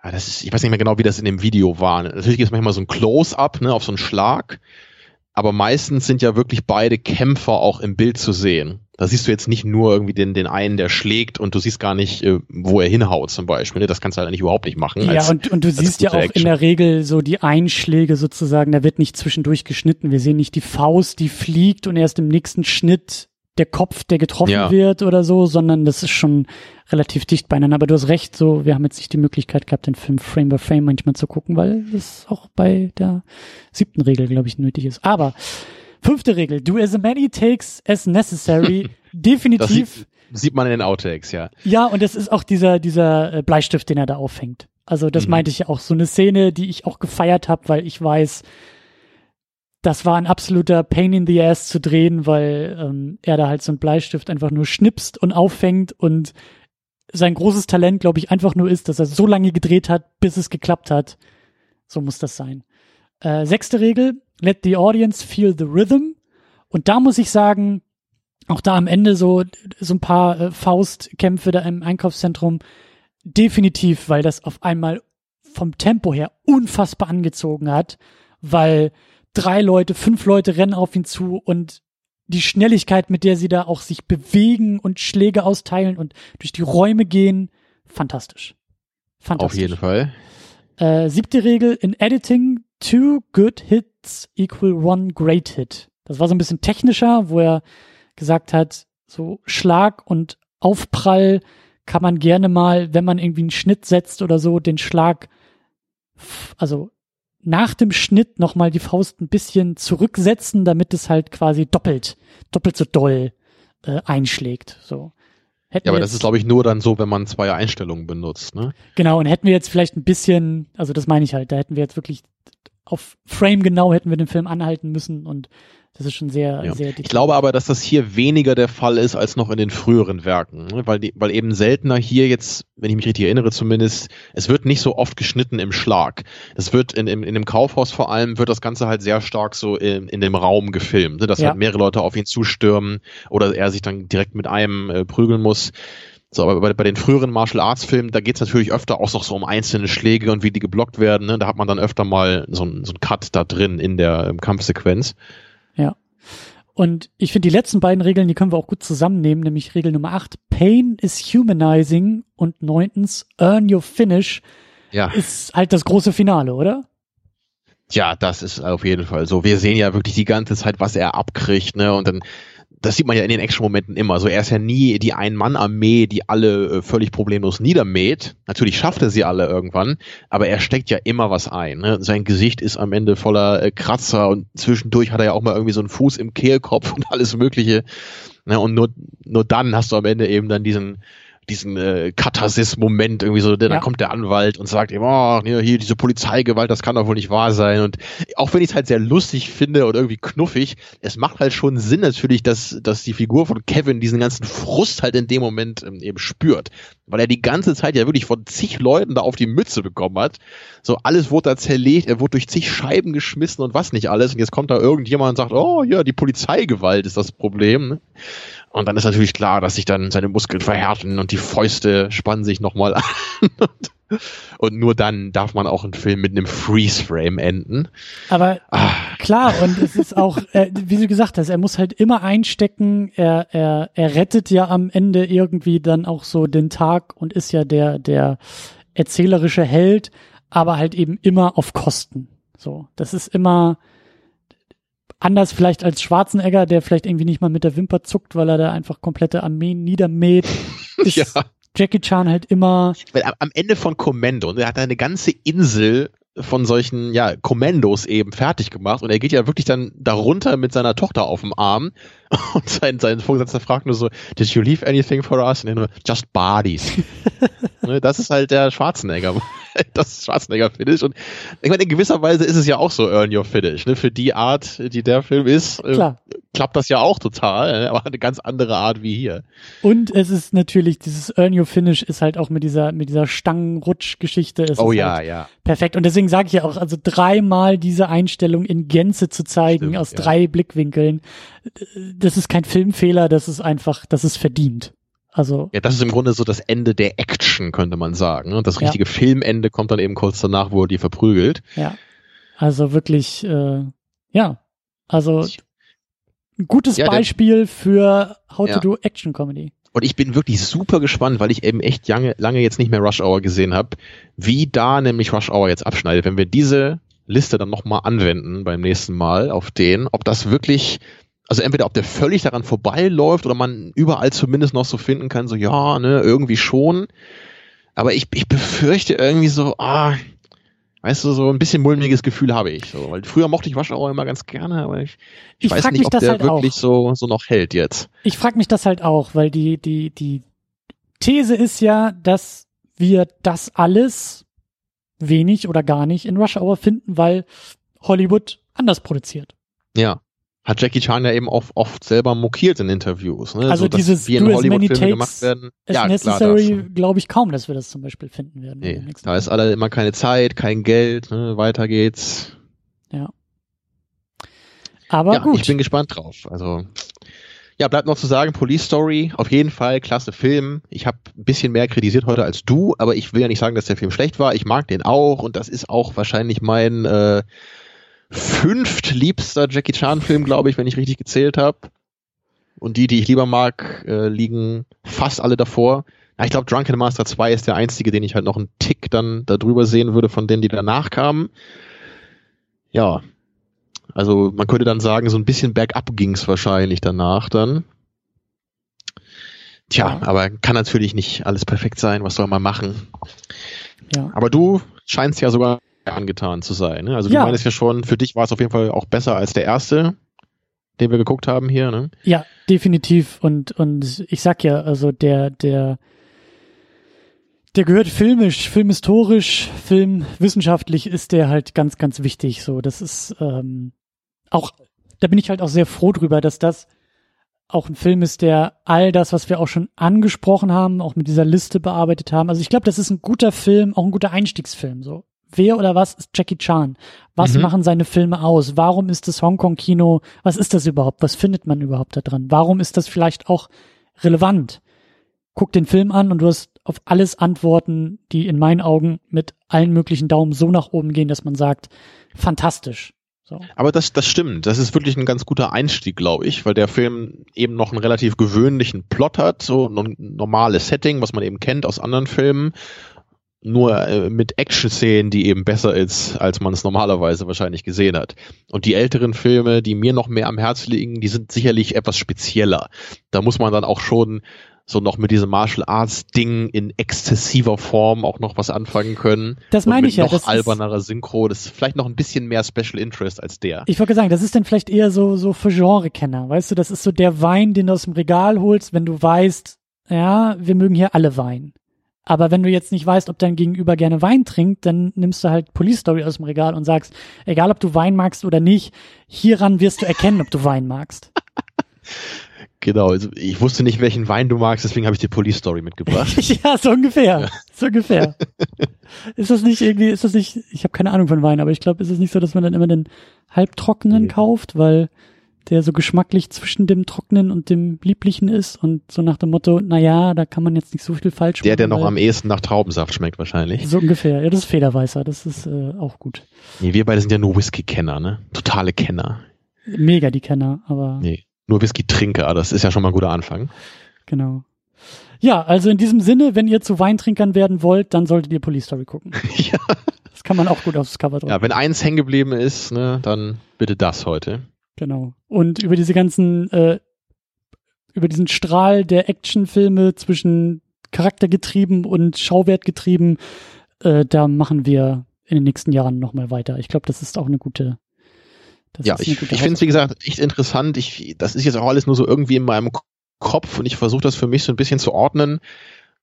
Ah, das ist, ich weiß nicht mehr genau, wie das in dem Video war. Natürlich gibt es manchmal so ein Close-up ne, auf so einen Schlag, aber meistens sind ja wirklich beide Kämpfer auch im Bild zu sehen. Da siehst du jetzt nicht nur irgendwie den, den einen, der schlägt und du siehst gar nicht, äh, wo er hinhaut zum Beispiel. Ne? Das kannst du halt eigentlich überhaupt nicht machen. Ja, als- und, und du siehst ja auch in Action. der Regel so die Einschläge sozusagen, da wird nicht zwischendurch geschnitten. Wir sehen nicht die Faust, die fliegt und erst im nächsten Schnitt der Kopf, der getroffen Ja. wird oder so, sondern das ist schon relativ dicht beieinander. Aber du hast recht, so, wir haben jetzt nicht die Möglichkeit gehabt, den Film Frame by Frame manchmal zu gucken, weil das auch bei der siebten Regel, glaube ich, nötig ist. Aber fünfte Regel, do as many takes as necessary. das Definitiv. sieht, sieht man in den Outtakes, ja. Ja, und das ist auch dieser, dieser äh, Bleistift, den er da aufhängt. Also das Mhm. meinte ich ja auch. So eine Szene, die ich auch gefeiert habe, weil ich weiß, das war ein absoluter Pain in the Ass zu drehen, weil ähm, er da halt so einen Bleistift einfach nur schnipst und auffängt und sein großes Talent, glaube ich, einfach nur ist, dass er so lange gedreht hat, bis es geklappt hat. So muss das sein. Äh, sechste Regel, let the audience feel the rhythm. Und da muss ich sagen, auch da am Ende so, so ein paar äh, Faustkämpfe da im Einkaufszentrum. Definitiv, weil das auf einmal vom Tempo her unfassbar angezogen hat, weil drei Leute, fünf Leute rennen auf ihn zu und die Schnelligkeit, mit der sie da auch sich bewegen und Schläge austeilen und durch die Räume gehen, fantastisch. Auf Fantastisch. jeden Fall. Äh, siebte Regel in Editing, two good hits equal one great hit. Das war so ein bisschen technischer, wo er gesagt hat, so Schlag und Aufprall kann man gerne mal, wenn man irgendwie einen Schnitt setzt oder so, den Schlag, also nach dem Schnitt nochmal die Faust ein bisschen zurücksetzen, damit es halt quasi doppelt, doppelt so doll äh, einschlägt. So. Hätten Ja, aber das ist, glaube ich, nur dann so, wenn man zwei Einstellungen benutzt. Ne? Genau, und hätten wir jetzt vielleicht ein bisschen, also das meine ich halt, da hätten wir jetzt wirklich auf Frame genau hätten wir den Film anhalten müssen und das ist schon sehr, Ja. sehr Ich glaube aber, dass das hier weniger der Fall ist als noch in den früheren Werken, ne? weil, die, weil eben seltener hier jetzt, wenn ich mich richtig erinnere zumindest, es wird nicht so oft geschnitten im Schlag. Es wird in, in, in dem Kaufhaus vor allem, wird das Ganze halt sehr stark so in, in dem Raum gefilmt, ne? dass Ja. halt mehrere Leute auf ihn zustürmen oder er sich dann direkt mit einem äh, prügeln muss. So, aber bei, bei den früheren Martial Arts Filmen, da geht's natürlich öfter auch noch so um einzelne Schläge und wie die geblockt werden. Ne? Da hat man dann öfter mal so einen so einen Cut da drin in der ähm, Kampfsequenz. Ja. Und ich finde die letzten beiden Regeln, die können wir auch gut zusammennehmen, nämlich Regel Nummer 8, Pain is humanizing und neuntens, Earn your finish Ja. ist halt das große Finale, oder? Ja, das ist auf jeden Fall so. Wir sehen ja wirklich die ganze Zeit, was er abkriegt, ne? Und dann, das sieht man ja in den Action-Momenten immer. So, er ist ja nie die Ein-Mann-Armee, die alle äh, völlig problemlos niedermäht. Natürlich schafft er sie alle irgendwann, aber er steckt ja immer was ein. Ne? Sein Gesicht ist am Ende voller äh, Kratzer und zwischendurch hat er ja auch mal irgendwie so einen Fuß im Kehlkopf und alles Mögliche. Ne? Und nur, nur dann hast du am Ende eben dann diesen diesen äh, Katharsis-Moment irgendwie so, dann Ja. kommt der Anwalt und sagt ihm, oh, hier, hier diese Polizeigewalt, das kann doch wohl nicht wahr sein. Und auch wenn ich es halt sehr lustig finde und irgendwie knuffig, es macht halt schon Sinn natürlich, dass, dass die Figur von Kevin diesen ganzen Frust halt in dem Moment ähm, eben spürt. Weil er die ganze Zeit ja wirklich von zig Leuten da auf die Mütze bekommen hat. So alles wurde da zerlegt, er wurde durch zig Scheiben geschmissen und was nicht alles. Und jetzt kommt da irgendjemand und sagt, oh ja, die Polizeigewalt ist das Problem. ne? Und dann ist natürlich klar, dass sich dann seine Muskeln verhärten und die Fäuste spannen sich nochmal an. Und, nur dann darf man auch einen Film mit einem Freeze-Frame enden. Aber Ah, klar, und es ist auch, äh, wie du gesagt hast, er muss halt immer einstecken, er, er, er rettet ja am Ende irgendwie dann auch so den Tag und ist ja der, der erzählerische Held, aber halt eben immer auf Kosten. So, das ist immer anders vielleicht als Schwarzenegger, der vielleicht irgendwie nicht mal mit der Wimper zuckt, weil er da einfach komplette Armeen niedermäht. Ist ja. Jackie Chan halt immer, Weil am, Ende von Commando, ne, er hat eine ganze Insel von solchen, ja, Kommandos eben fertig gemacht und er geht ja wirklich dann darunter mit seiner Tochter auf dem Arm und sein, sein Vorgesetzter fragt nur so, did you leave anything for us? Und er nur, just bodies. ne, das ist halt der Schwarzenegger, das Schwarzenegger-Finish und ich meine, in gewisser Weise ist es ja auch so Earn Your Finish, ne, für die Art, die der Film ist, äh, klappt das ja auch total, ne, aber eine ganz andere Art wie hier. Und es ist natürlich, dieses Earn Your Finish ist halt auch mit dieser, mit dieser Stangenrutsch-Geschichte. Oh ja, halt ja. Perfekt. Und deswegen sage ich ja auch, also dreimal diese Einstellung in Gänze zu zeigen, Stimmt, aus ja. drei Blickwinkeln, das ist kein Filmfehler, das ist einfach, das ist verdient. Also, Ja, das ist im Grunde so das Ende der Action, könnte man sagen. Und das Ja. richtige Filmende kommt dann eben kurz danach, wo er die verprügelt. ja. Also wirklich, äh, ja. Also ein gutes Ja, Beispiel für How Ja. to do Action Comedy. Und ich bin wirklich super gespannt, weil ich eben echt lange, lange jetzt nicht mehr Rush Hour gesehen habe, wie da nämlich Rush Hour jetzt abschneidet. Wenn wir diese Liste dann nochmal anwenden beim nächsten Mal auf den, ob das wirklich, also entweder ob der völlig daran vorbeiläuft oder man überall zumindest noch so finden kann, so ja, ne, irgendwie schon. Aber ich, ich befürchte irgendwie so, ah, weißt du, so ein bisschen mulmiges Gefühl habe ich. So, weil früher mochte ich Hour immer ganz gerne, aber ich, ich, Ich weiß frag nicht, mich ob das der halt wirklich auch. so, so noch hält jetzt. Ich frage mich das halt auch, weil die, die, die These ist ja, dass wir das alles wenig oder gar nicht in Rush Hour finden, weil Hollywood anders produziert. Ja. Hat Jackie Chan ja eben oft, oft selber mokiert in Interviews. Ne? Also so, dieses wie in takes gemacht werden. Ja, necessary, glaube ich kaum, dass wir das zum Beispiel finden werden. Nee, da ist alle immer keine Zeit, kein Geld, ne? weiter geht's. Aber ja, gut. ich bin gespannt drauf. Also ja, bleibt noch zu sagen, Police Story, auf jeden Fall klasse Film. Ich habe ein bisschen mehr kritisiert heute als du, aber ich will ja nicht sagen, dass der Film schlecht war. Ich mag den auch und das ist auch wahrscheinlich mein äh, fünftliebster Jackie Chan Film, glaube ich, wenn ich richtig gezählt habe. Und die, die ich lieber mag, äh, liegen fast alle davor. Ja, ich glaube, Drunken Master 2 ist der einzige, den ich halt noch einen Tick dann da drüber sehen würde von denen, die danach kamen. Ja, also man könnte dann sagen, so ein bisschen bergab ging's wahrscheinlich danach dann. Tja, Ja. aber kann natürlich nicht alles perfekt sein, was soll man machen. ja. Aber du scheinst ja sogar angetan zu sein. Ne? Also du Ja. meinst ja schon, für dich war es auf jeden Fall auch besser als der erste, den wir geguckt haben hier. Ne? ja, definitiv. Und, und ich sag ja, also der, der, der gehört filmisch, filmhistorisch, filmwissenschaftlich ist der halt ganz, ganz wichtig. So, das ist ähm, auch, da bin ich halt auch sehr froh drüber, dass das auch ein Film ist, der all das, was wir auch schon angesprochen haben, auch mit dieser Liste bearbeitet haben. Also ich glaube, das ist ein guter Film, auch ein guter Einstiegsfilm. So, wer oder was ist Jackie Chan? Was Mhm. machen seine Filme aus? Warum ist das Hongkong-Kino? Was ist das überhaupt? Was findet man überhaupt da dran? Warum ist das vielleicht auch relevant? Guck den Film an und du hast auf alles Antworten, die in meinen Augen mit allen möglichen Daumen so nach oben gehen, dass man sagt, fantastisch. So. Aber das, das stimmt. Das ist wirklich ein ganz guter Einstieg, glaube ich, weil der Film eben noch einen relativ gewöhnlichen Plot hat, so ein normales Setting, was man eben kennt aus anderen Filmen. Nur äh, mit Action-Szenen, die eben besser ist, als man es normalerweise wahrscheinlich gesehen hat. Und die älteren Filme, die mir noch mehr am Herzen liegen, die sind sicherlich etwas spezieller. Da muss man dann auch schon so noch mit diesem Martial Arts Ding in exzessiver Form auch noch was anfangen können. Das meine mit ich ja. Noch Das ist, albernerer Synchro. Das ist vielleicht noch ein bisschen mehr Special Interest als der. ich wollte sagen, das ist dann vielleicht eher so, so für Genrekenner. Weißt du, das ist so der Wein, den du aus dem Regal holst, wenn du weißt, ja, wir mögen hier alle Wein. Aber wenn du jetzt nicht weißt, ob dein Gegenüber gerne Wein trinkt, dann nimmst du halt Police Story aus dem Regal und sagst, egal ob du Wein magst oder nicht, hieran wirst du erkennen, ob du Wein magst. Genau, also ich wusste nicht, welchen Wein du magst, deswegen habe ich dir Police Story mitgebracht. ja, so ungefähr. Ja. So ungefähr. ist das nicht irgendwie, ist das nicht, ich habe keine Ahnung von Wein, aber ich glaube, ist es nicht so, dass man dann immer den halbtrockenen nee. kauft, weil der so geschmacklich zwischen dem Trockenen und dem Lieblichen ist und so nach dem Motto, na ja, da kann man jetzt nicht so viel falsch machen. Der, der noch am ehesten nach Traubensaft schmeckt wahrscheinlich. So ungefähr. Ja, das ist Federweißer, das ist äh, auch gut. Nee, wir beide sind ja nur Whisky-Kenner, ne? Totale Kenner. Mega die Kenner, aber. Nee, nur Whisky-Trinker, das ist ja schon mal ein guter Anfang. Genau. Ja, also in diesem Sinne, wenn ihr zu Weintrinkern werden wollt, dann solltet ihr Police Story gucken. ja. Das kann man auch gut aufs Cover drücken. Ja, wenn eins hängen geblieben ist, ne, dann bitte das heute. Genau. Und über diese ganzen, äh, über diesen Strahl der Actionfilme zwischen Charaktergetrieben und Schauwertgetrieben, äh, da machen wir in den nächsten Jahren nochmal weiter. Ich glaube, das ist auch eine gute. ja, ich, ich finde es, wie gesagt, echt interessant. Ich, das ist jetzt auch alles nur so irgendwie in meinem Kopf und ich versuche das für mich so ein bisschen zu ordnen.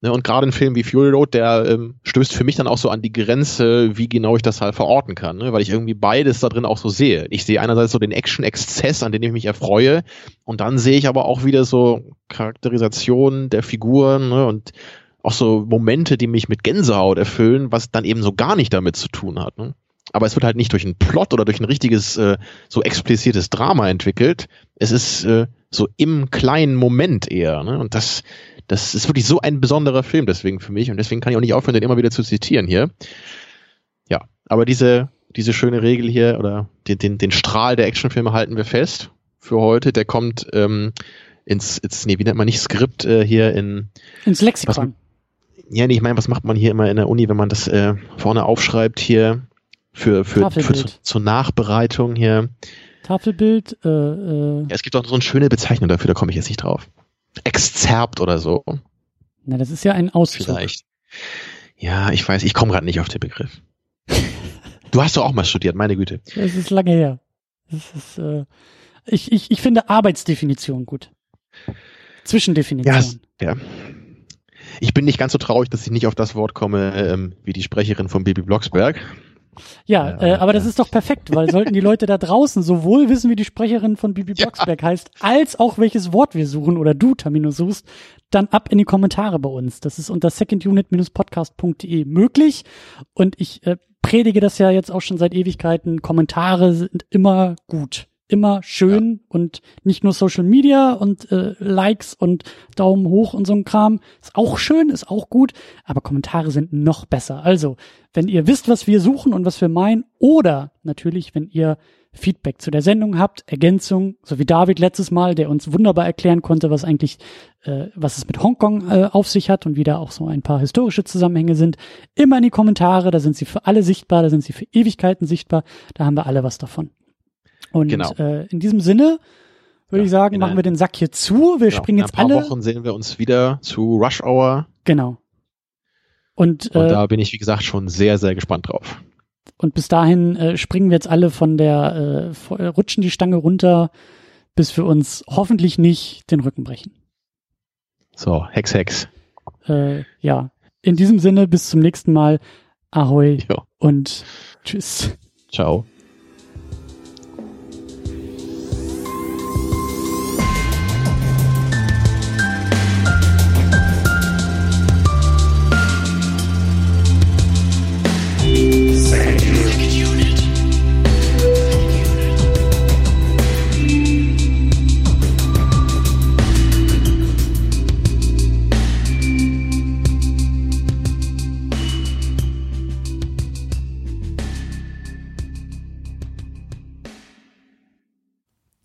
Ne, und gerade ein Film wie Fury Road, der ähm, stößt für mich dann auch so an die Grenze, wie genau ich das halt verorten kann, ne? weil ich irgendwie beides da drin auch so sehe. Ich sehe einerseits so den Action-Exzess, an dem ich mich erfreue, und dann sehe ich aber auch wieder so Charakterisationen der Figuren ne? und auch so Momente, die mich mit Gänsehaut erfüllen, was dann eben so gar nicht damit zu tun hat. Ne? Aber es wird halt nicht durch einen Plot oder durch ein richtiges, äh, so explizites Drama entwickelt. Es ist äh, so im kleinen Moment eher. Ne? Und das, das ist wirklich so ein besonderer Film deswegen für mich und deswegen kann ich auch nicht aufhören, den immer wieder zu zitieren hier. Ja, aber diese, diese schöne Regel hier oder den, den, den Strahl der Actionfilme halten wir fest für heute. Der kommt ähm, ins, ins, nee, wie nennt man nicht Skript äh, hier in ins Lexikon. Was, ja, nee, ich meine, was macht man hier immer in der Uni, wenn man das äh, vorne aufschreibt hier für, für, für, für zu, zur Nachbereitung hier? Tafelbild. Äh, äh. Ja, es gibt auch so eine schöne Bezeichnung dafür, da komme ich jetzt nicht drauf. Exzerpt oder so. Na, das ist ja ein Auszug. Vielleicht. Ja, ich weiß, ich komme gerade nicht auf den Begriff. du hast doch auch mal studiert, meine Güte. Es ist lange her. Ist, äh, ich, ich, ich finde Arbeitsdefinition gut. Zwischendefinition. Ja, ja. Ich bin nicht ganz so traurig, dass ich nicht auf das Wort komme ähm, wie die Sprecherin von Baby Blocksberg. Ja, ja äh, aber das ist doch perfekt, weil sollten die Leute da draußen sowohl wissen, wie die Sprecherin von Bibi Blocksberg ja. heißt, als auch welches Wort wir suchen oder du, Tamino, suchst, dann ab in die Kommentare bei uns. Das ist unter secondunit-podcast.de möglich und ich äh, predige das ja jetzt auch schon seit Ewigkeiten. Kommentare sind immer gut immer schön ja. und nicht nur Social Media und äh, Likes und Daumen hoch und so ein Kram. Ist auch schön, ist auch gut, aber Kommentare sind noch besser. Also, wenn ihr wisst, was wir suchen und was wir meinen, oder natürlich, wenn ihr Feedback zu der Sendung habt, Ergänzung, so wie David letztes Mal, der uns wunderbar erklären konnte, was eigentlich, äh, was es mit Hongkong äh, auf sich hat und wie da auch so ein paar historische Zusammenhänge sind, immer in die Kommentare, da sind sie für alle sichtbar, da sind sie für Ewigkeiten sichtbar, da haben wir alle was davon. Und genau. äh, in diesem Sinne würde ja, ich sagen, machen wir den Sack hier zu. Wir genau. springen jetzt alle. In ein paar Wochen sehen wir uns wieder zu Rush Hour. Genau. Und, und äh, da bin ich, wie gesagt, schon sehr, sehr gespannt drauf. Und bis dahin äh, springen wir jetzt alle von der, äh, rutschen die Stange runter, bis wir uns hoffentlich nicht den Rücken brechen. So, Hex, Hex. Äh, ja, in diesem Sinne, bis zum nächsten Mal. Ahoi jo. und tschüss. Ciao.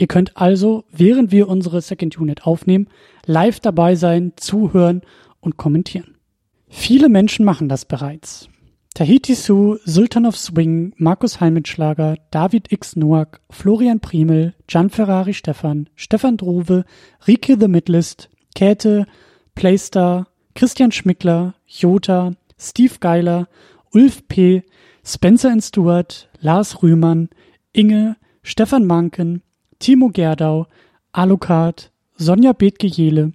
Ihr könnt also, während wir unsere Second Unit aufnehmen, live dabei sein, zuhören und kommentieren. Viele Menschen machen das bereits. Tahiti Su, Sultan of Swing, Markus Heimitschlager, David X. Noack, Florian Primel, Gianferrari Stefan, Stefan Drove, Rike The Midlist, Käthe, Playstar, Christian Schmickler, Jota, Steve Geiler, Ulf P., Spencer Stewart, Lars Rühmann, Inge, Stefan Manken, Timo Gerdau, Alucard, Sonja Bethke-Jele,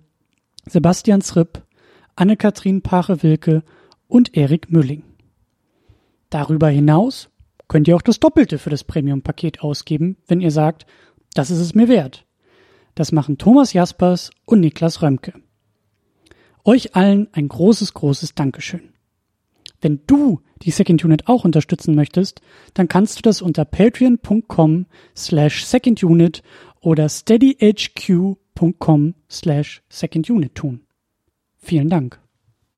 Sebastian Sripp, Anne-Kathrin Pache-Wilke und Erik Mülling. Darüber hinaus könnt ihr auch das Doppelte für das Premium-Paket ausgeben, wenn ihr sagt, das ist es mir wert. Das machen Thomas Jaspers und Niklas Römke. Euch allen ein großes, großes Dankeschön. Wenn du die Second Unit auch unterstützen möchtest, dann kannst du das unter patreon.com slash secondunit oder steadyhq.com slash secondunit tun. Vielen Dank.